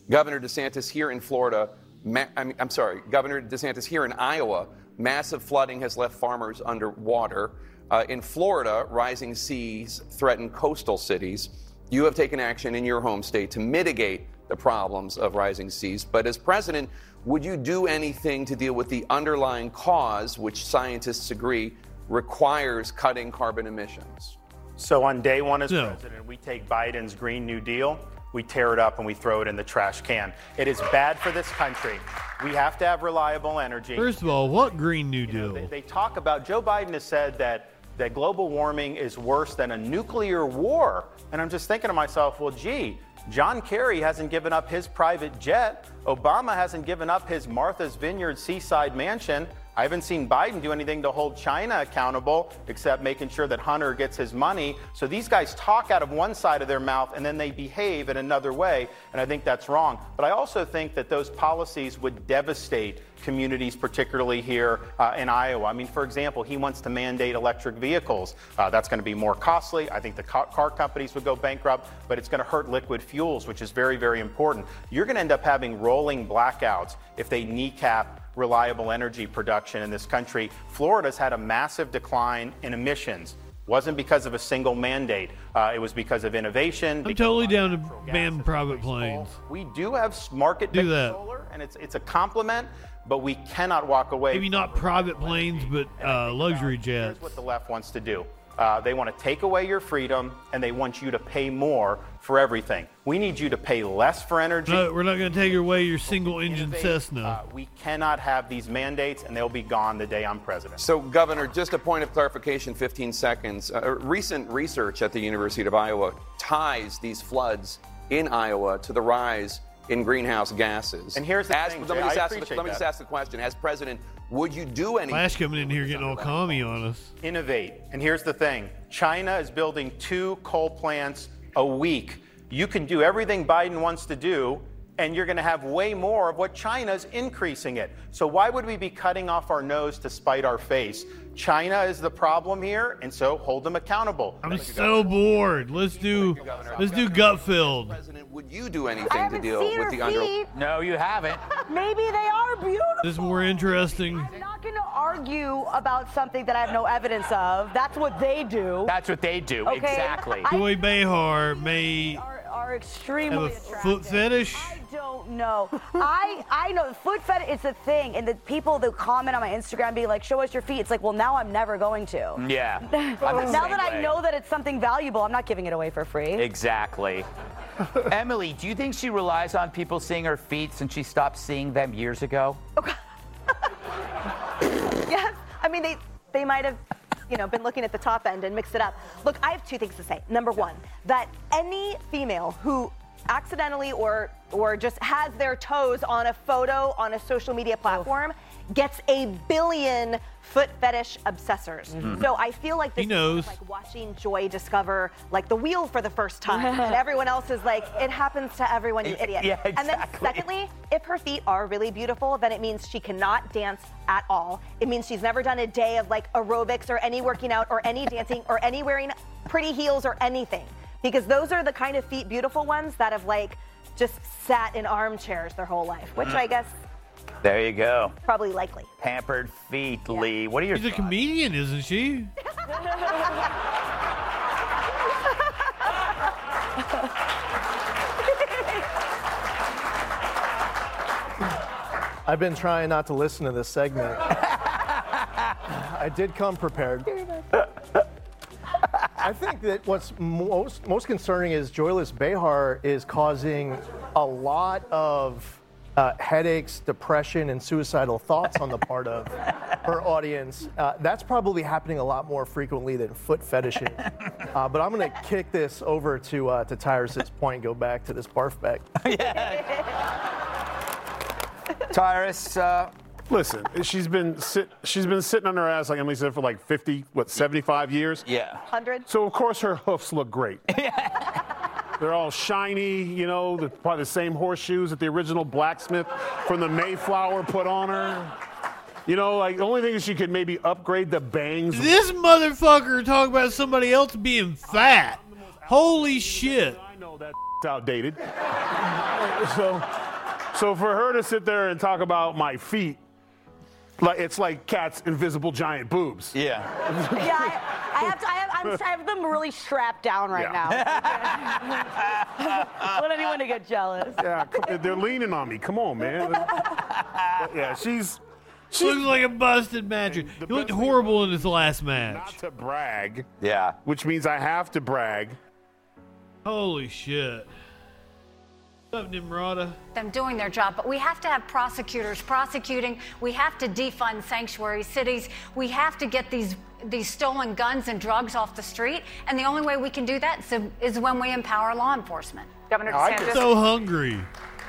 Governor DeSantis here in Florida, ma- I mean, I'm sorry, Governor DeSantis here in Iowa, massive flooding has left farmers underwater. Uh, in Florida, rising seas threaten coastal cities. You have taken action in your home state to mitigate the problems of rising seas. But as president, would you do anything to deal with the underlying cause, which scientists agree requires cutting carbon emissions? So on day one as No. president, we take Biden's Green New Deal, we tear it up and we throw it in the trash can. It is bad for this country. We have to have reliable energy. First of all, what Green New Deal? They, they talk about Joe Biden has said that that global warming is worse than a nuclear war, and I'm just thinking to myself, well, gee. John Kerry hasn't given up his private jet. Obama hasn't given up his Martha's Vineyard seaside mansion. I haven't seen Biden do anything to hold China accountable except making sure that Hunter gets his money. So these guys talk out of one side of their mouth and then they behave in another way, and I think that's wrong. But I also think that those policies would devastate communities, particularly here uh, in Iowa. I mean, for example, he wants to mandate electric vehicles. Uh, that's going to be more costly. I think the ca- car companies would go bankrupt, but it's going to hurt liquid fuels, which is very, very important. You're going to end up having rolling blackouts if they kneecap reliable energy production in this country. Florida's had a massive decline in emissions. Wasn't because of a single mandate. Uh, it was because of innovation. I'm totally down to ban private planes. We do have market Do that. solar, and it's it's a compliment, but we cannot walk away. Maybe not private planes, but uh, luxury jets. Here's what the left wants to do. Uh, they want to take away your freedom, and they want you to pay more for everything. We need you to pay less for energy. No, we're not going to take away your single engine Cessna. Uh, we cannot have these mandates, and they'll be gone the day I'm president. So, Governor, just a point of clarification 15 seconds. Uh, recent research at the University of Iowa ties these floods in Iowa to the rise in greenhouse gases. And here's the As- thing, let me Jay, just ask the, let me just ask the question. As president, would you do anything? Flash coming in here getting all commie on us. innovate. And here's the thing China is building two coal plants a week. You can do everything Biden wants to do, and you're going to have way more of what China's increasing it. So why would we be cutting off our nose to spite our face? China is the problem here, and so hold them accountable. I'm so bored. Let's do let's do Gutfeld. Would you do anything to deal with the under? No, you haven't. Maybe they are beautiful. This is more interesting. I'm not going to argue about something that I have no evidence of. That's what they do. That's what they do. Okay. Exactly. Joy Behar may Are have extremely a attractive. foot fetish. I don't know. I I know foot fetish is a thing, and the people that comment on my Instagram being like, "Show us your feet," it's like, well, now I'm never going to. Yeah. Now same that I know that it's something valuable, I'm not giving it away for free. Exactly. Emily, do you think she relies on people seeing her feet since she stopped seeing them years ago? yes. I mean, they they might have, you know, been looking at the top end and mixed it up. Look, I have two things to say. Number one, that any female who accidentally or or just has their toes on a photo on a social media platform gets a billion foot fetish obsessors. Mhm. So I feel like this He knows. is like watching Joy discover like the wheel for the first time, and everyone else is like, it happens to everyone, you idiot. Yeah, exactly. And then secondly, if her feet are really beautiful, then it means she cannot dance at all. It means she's never done a day of like aerobics or any working out or any dancing or any wearing pretty heels or anything. Because those are the kind of feet, beautiful ones, that have like just sat in armchairs their whole life, which. I guess There you go. probably likely. Pampered feet, Lee. What are your She's a comedian, isn't she? I've been trying not to listen to this segment. I did come prepared. I think that what's most most concerning is Joyless Behar is causing a lot of uh, headaches, depression, and suicidal thoughts on the part of her audience. Uh, that's probably happening a lot more frequently than foot fetishes. Uh, but I'm going to kick this over to uh, to Tyrus's point. Go back to this barf bag. Tyrus, uh, listen, she's been sit, she's been sitting on her ass like Emily said for like 50, what, 75 years. Yeah. 100. So of course her hoofs look great. They're all shiny, you know, the, probably the same horseshoes that the original blacksmith from the Mayflower put on her. You know, like the only thing is she could maybe upgrade the bangs. This motherfucker talking about somebody else being fat. Holy shit. I know that's outdated. so, so for her to sit there and talk about my feet, like it's like Kat's invisible giant boobs. Yeah. yeah, I, I have to, I have, I'm, I have them really strapped down right now. want anyone to get jealous. Yeah, they're leaning on me. Come on, man. Yeah, she's. She looks like a busted mattress. He looked horrible in his last match. Not to brag. Yeah. Which means I have to brag. Holy shit. What's up, Nimrata? them doing their job, but we have to have prosecutors prosecuting. We have to defund sanctuary cities. We have to get these these stolen guns and drugs off the street, and the only way we can do that is, is when we empower law enforcement. Governor Now, I just- So hungry.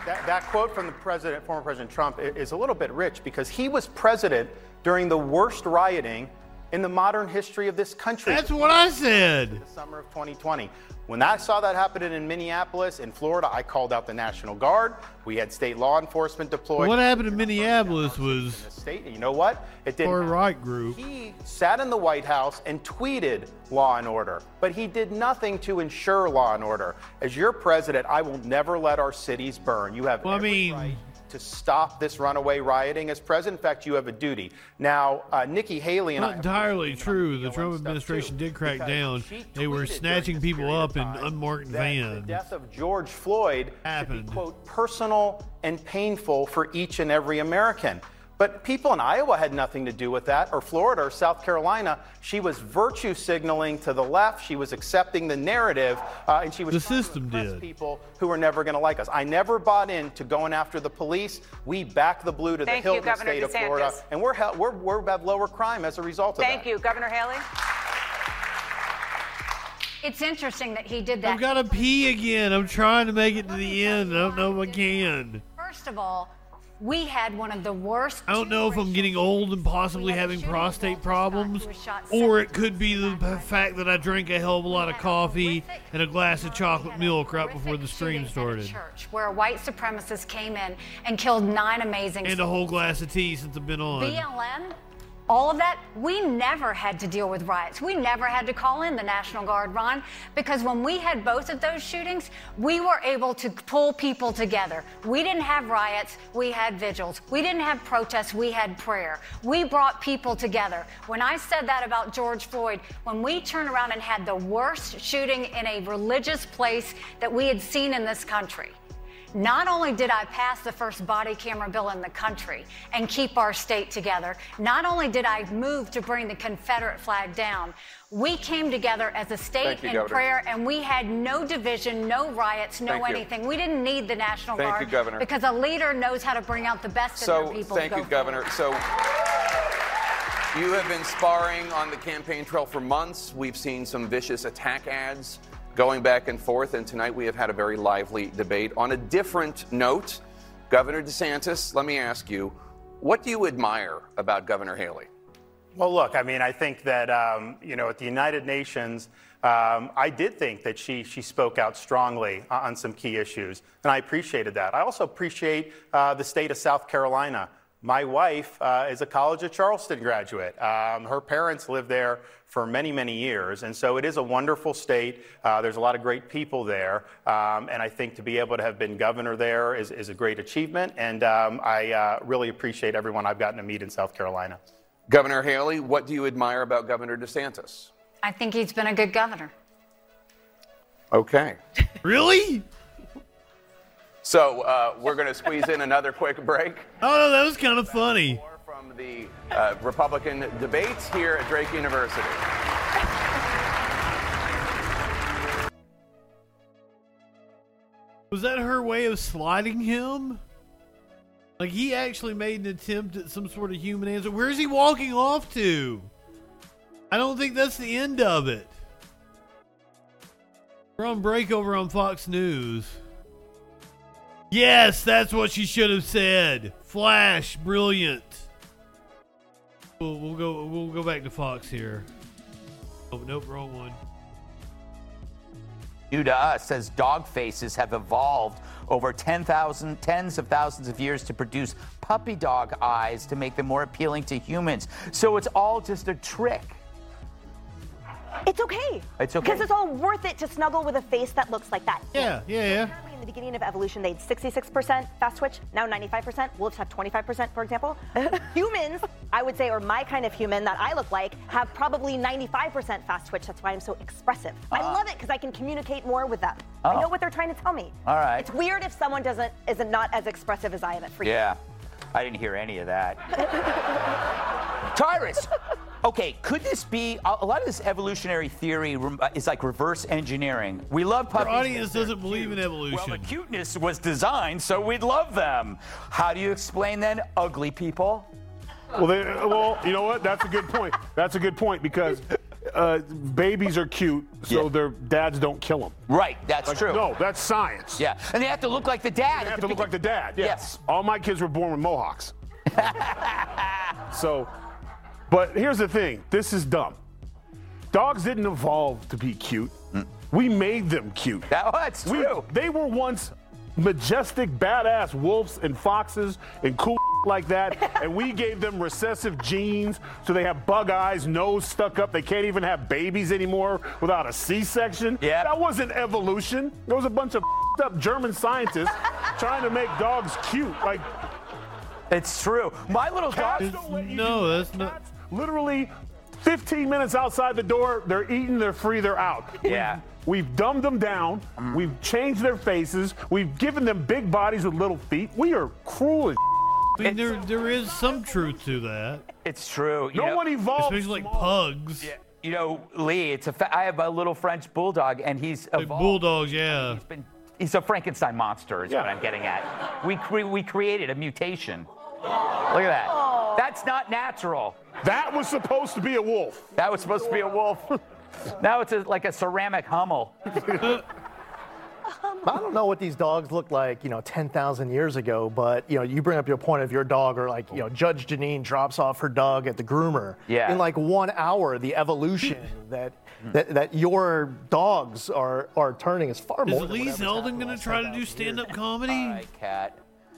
That, that quote from the president, former President Trump, is a little bit rich because he was president during the worst rioting in the modern history of this country. That's what I said. In The summer of 2020. When I saw that happening in Minneapolis, in Florida, I called out the National Guard. We had state law enforcement deployed. What happened in Minneapolis was State, you know what? It didn't. far right group. He sat in the White House and tweeted law and order, but he did nothing to ensure law and order. As your president, I will never let our cities burn. You have Well, I mean- right to stop this runaway rioting. As president, in fact, you have a duty. Now, uh, Nikki Haley and Not I. entirely true. The Trump administration did crack down. They were snatching people up in unmarked that the death of George Floyd Happened. be, quote, personal and painful for each and every American. But people in Iowa had nothing to do with that, or Florida or South Carolina. She was virtue signaling to the left. She was accepting the narrative, uh, and she was The trying to system did. people who were never going to like us. I never bought into going after the police. We back the blue to Thank the you, hilt in the Governor state of Florida, and we're, hel- we're, we're have lower crime as a result of Thank that. Thank you, Governor Haley. It's interesting that he did that. I've got to pee again. I'm trying to make it to the end. I don't know if I can. First of all, we had one of the worst. I don't know if I'm getting old and possibly having prostate problems, or it could be the fact that I drank a hell of a lot of coffee and a glass of chocolate milk right before the stream started, church where a white supremacist came in and killed nine amazing and a whole glass of tea since I've been on. BLM all of that, we never had to deal with riots. We never had to call in the National Guard, Ron, because when we had both of those shootings, we were able to pull people together. We didn't have riots, we had vigils. We didn't have protests, we had prayer. We brought people together. When I said that about George Floyd, when we turned around and had the worst shooting in a religious place that we had seen in this country, not only did I pass the first body camera bill in the country and keep our state together, not only did I move to bring the Confederate flag down, we came together as a state you, in Governor. prayer and we had no division, no riots, no Thank you. anything. We didn't need the National Thank Guard you, Governor. because a leader knows how to bring out the best in their people. thank you, go Governor. So, you have been sparring on the campaign trail for months. We've seen some vicious attack ads going back and forth, and tonight we have had a very lively debate. On a different note, Governor DeSantis, let me ask you, what do you admire about Governor Haley? Well, look, I mean, I think that, um, you know, at the United Nations, um, I did think that she, she spoke out strongly on some key issues, and I appreciated that. I also appreciate uh, the state of South Carolina. My wife uh, is a College of Charleston graduate. Um, her parents lived there for many, many years, and so it is a wonderful state. Uh, there's a lot of great people there, um, and I think to be able to have been governor there is, is a great achievement, and um, I uh, really appreciate everyone I've gotten to meet in South Carolina. Governor Haley, what do you admire about Governor DeSantis? I think he's been a good governor. Okay. Really? So uh, we're going to squeeze in another quick break. Oh, no, that was kind of funny. More From the uh, Republican debates here at Drake University. Was that her way of sliding him? Like he actually made an attempt at some sort of human answer. Where's he walking off to? I don't think that's the end of it. We're on break over on Fox News. Yes, that's what she should have said. Flash, brilliant. We'll, we'll go. We'll go back to Fox here. Oh nope, wrong one. Due to us as dog faces have evolved over 10,000, tens of thousands of years to produce puppy dog eyes to make them more appealing to humans. So it's all just a trick. It's okay. It's okay. Because it's all worth it to snuggle with a face that looks like that. Yeah, yeah, yeah. In the beginning of evolution, they had 66% fast twitch, now 95%. Wolves have 25%, for example. Humans, I would say, or my kind of human that I look like, have probably 95% fast twitch. That's why I'm so expressive. I Ah. love it because I can communicate more with them. I Oh. know what they're trying to tell me. All right. It's weird if someone doesn't isn't not as expressive as I am at free. Yeah, I didn't hear any of that. Tyrus, okay, could this be a a lot of this evolutionary theory uh, is like reverse engineering? We love Our puppies. audience doesn't believe in evolution. Well, the cuteness was designed so we'd love them. How do you explain then ugly people? Well, they, well, you know what? That's a good point. That's a good point because uh, babies are cute, so their dads don't kill them. Right, that's Like, true. No, that's science. Yeah, and they have to look like the dad. They have to look like the dad. yeah. Yes. All my kids were born with mohawks. so, but here's the thing. This is dumb. Dogs didn't evolve to be cute. We made them cute. That, oh, that's we, true. They were once majestic, badass wolves and foxes and cool like that, and we gave them recessive genes, so they have bug eyes, nose stuck up. They can't even have babies anymore without a C-section. Yeah, that wasn't evolution. There was a bunch of up German scientists trying to make dogs cute. Like, it's true. My little cats dog- don't let you No, that's not- Cats, Literally, 15 minutes outside the door, they're eating, they're free, they're out. Yeah. We've, we've dumbed them down. Mm. We've changed their faces. We've given them big bodies with little feet. We are cruel as I mean, there there is some truth to that. It's true. You No know- one evolved especially like pugs. You know, Lee, it's a fa- I have a little French bulldog, and he's Like evolved. bulldogs, yeah. He's been he's a Frankenstein monster. Is what I'm getting at. We cre- we created a mutation. Look at that. That's not natural. That was supposed to be a wolf. That was supposed to be a wolf. now it's a, like a ceramic Hummel. I don't know what these dogs looked like, you know, 10,000 years ago, but, you know, you bring up your point of your dog, or like, you know, Judge Jeanine drops off her dog at the groomer. Yeah. In like one hour, the evolution that, that that your dogs are are turning is far more Is Lee Zeldin going to try to do stand up comedy? cat.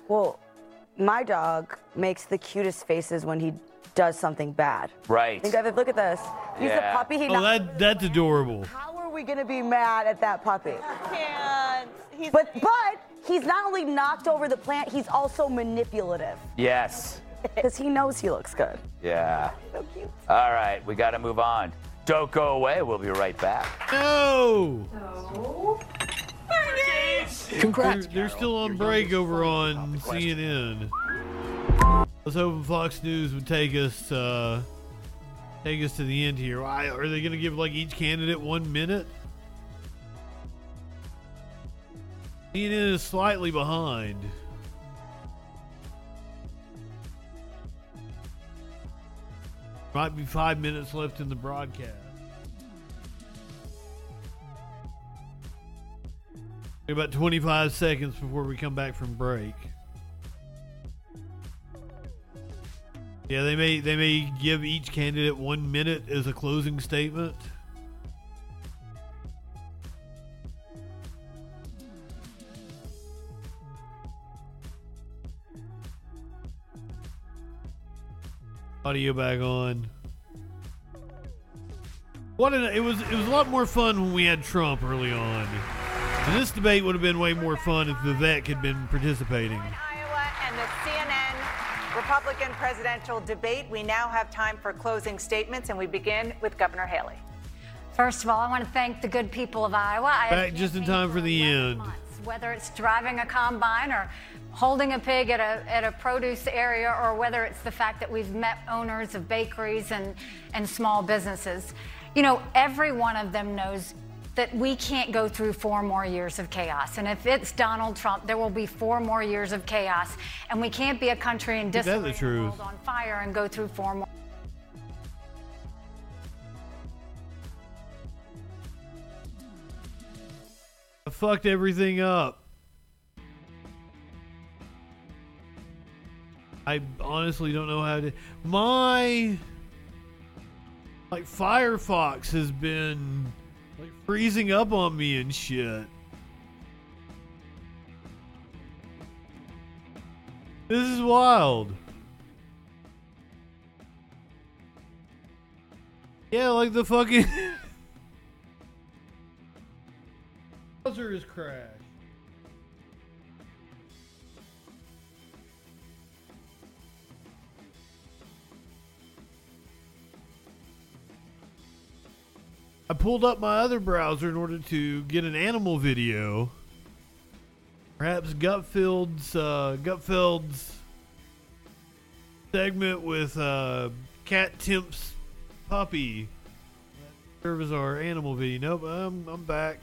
Well, my dog makes the cutest faces when he does something bad. Right. Think of it. Look at this. He's Yeah. a puppy. He Oh, that that's adorable. How are we gonna be mad at that puppy? Can't. but but he's not only knocked over the plant, he's also manipulative Yes. because he knows he looks good. Yeah. So cute. All right, we got to move on. Don't go away. We'll be right back. No. Congrats. They're, they're still on break over on CNN. I was hoping Fox News would take us uh, take us to the end here. Why are they going to give like each candidate one minute? CNN is slightly behind. Might be five minutes left in the broadcast. About 25 seconds before we come back from break. Yeah, they may they may give each candidate one minute as a closing statement. Audio back on. What an, it was it was a lot more fun when we had Trump early on. And this debate would have been way more fun if Vivek had been participating. Iowa and the CNN Republican presidential debate. We now have time for closing statements, and we begin with Governor Haley. First of all, I want to thank the good people of Iowa. I Back just in time for the end. whether it's driving a combine or holding a pig at a, at a produce area or whether it's the fact that we've met owners of bakeries and, and small businesses. You know, every one of them knows that we can't go through four more years of chaos. And if it's Donald Trump, there will be four more years of chaos. And we can't be a country in disarray the and truth? world on fire and go through four more. I fucked everything up. I honestly don't know how to. My like Firefox has been freezing up on me and shit. This is wild. Yeah, like the fucking browser is crashed. I pulled up my other browser in order to get an animal video. Perhaps Gutfeld's uh, Gutfeld's segment with uh, Kat Timpf's puppy. Serve as our animal video. Nope, I'm I'm back.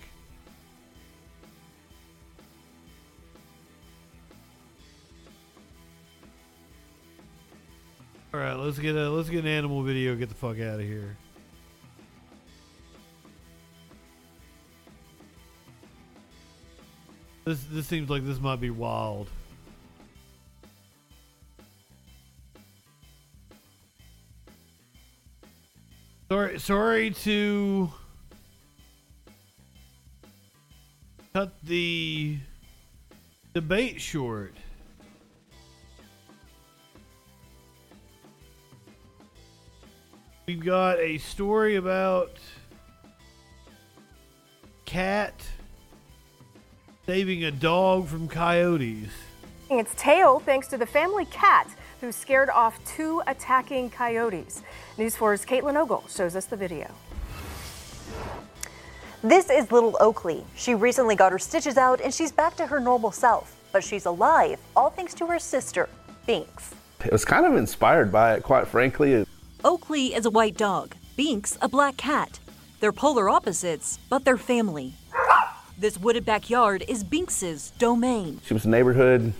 All right, let's get a let's get an animal video. Get the fuck out of here. This this seems like this might be wild. Sorry, sorry to cut the debate short. We've got a story about cat saving a dog from coyotes. its tail thanks to the family cat who scared off two attacking coyotes. News 4's Caitlin Ogle shows us the video. This is little Oakley. She recently got her stitches out and she's back to her normal self. But she's alive, all thanks to her sister, Binks. It was kind of inspired by it, quite frankly. Oakley is a white dog, Binks a black cat. They're polar opposites, but they're family. This wooded backyard is Binks's domain. She was a neighborhood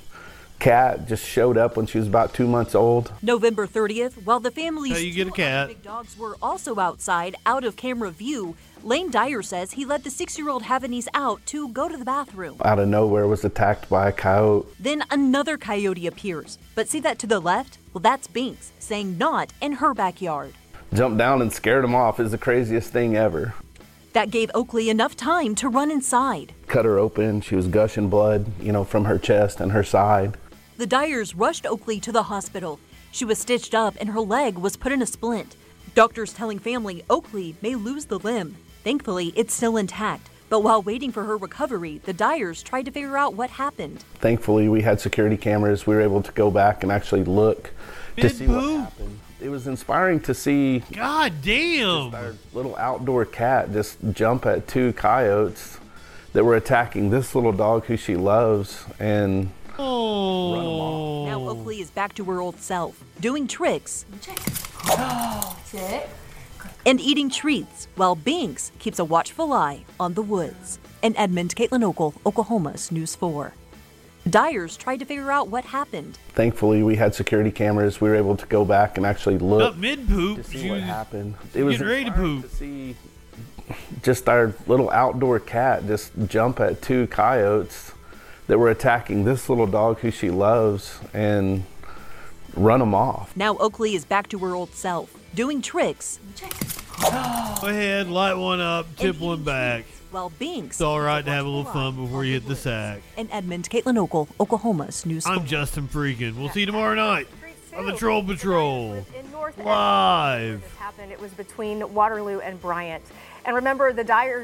cat, just showed up when she was about two months old. November 30th, while the family's How you get a cat. big dogs were also outside, out of camera view, Lane Dyer says he let the six-year-old Havanese out to go to the bathroom. Out of nowhere, was attacked by a coyote. Then another coyote appears. But see that to the left? Well, that's Binks saying not in her backyard. Jumped down and scared him off. Is the craziest thing ever. That gave Oakley enough time to run inside. Cut her open. She was gushing blood, you know, from her chest and her side. The Dyers rushed Oakley to the hospital. She was stitched up and her leg was put in a splint. Doctors telling family Oakley may lose the limb. Thankfully, it's still intact. But while waiting for her recovery, the Dyers tried to figure out what happened. Thankfully, we had security cameras. We were able to go back and actually look to Big see what happened. It was inspiring to see God damn. our little outdoor cat just jump at two coyotes that were attacking this little dog who she loves and Oh. Now Oakley is back to her old self, doing tricks and eating treats, while Binks keeps a watchful eye on the woods. In Edmond, Caitlin Ogle, Oklahoma's News 4. Dyers tried to figure out what happened. thankfully we had security cameras. We were able to go back and actually look Up mid poop. to see what was happened. getting ready to poop. to see just our little outdoor cat just jump at two coyotes that were attacking this little dog who she loves and run them off. Now Oakley is back to her old self, doing tricks Go ahead, light one up, tip one back. While Binks It's all right to have a little fun before you hit the sack. in Edmond, Caitlin Ogle, Oklahoma's News I'm Justin Freakin. We'll see you tomorrow night on the Troll Patrol. In North Live. This happened. It was between Waterloo and Bryant. And remember, the Dyers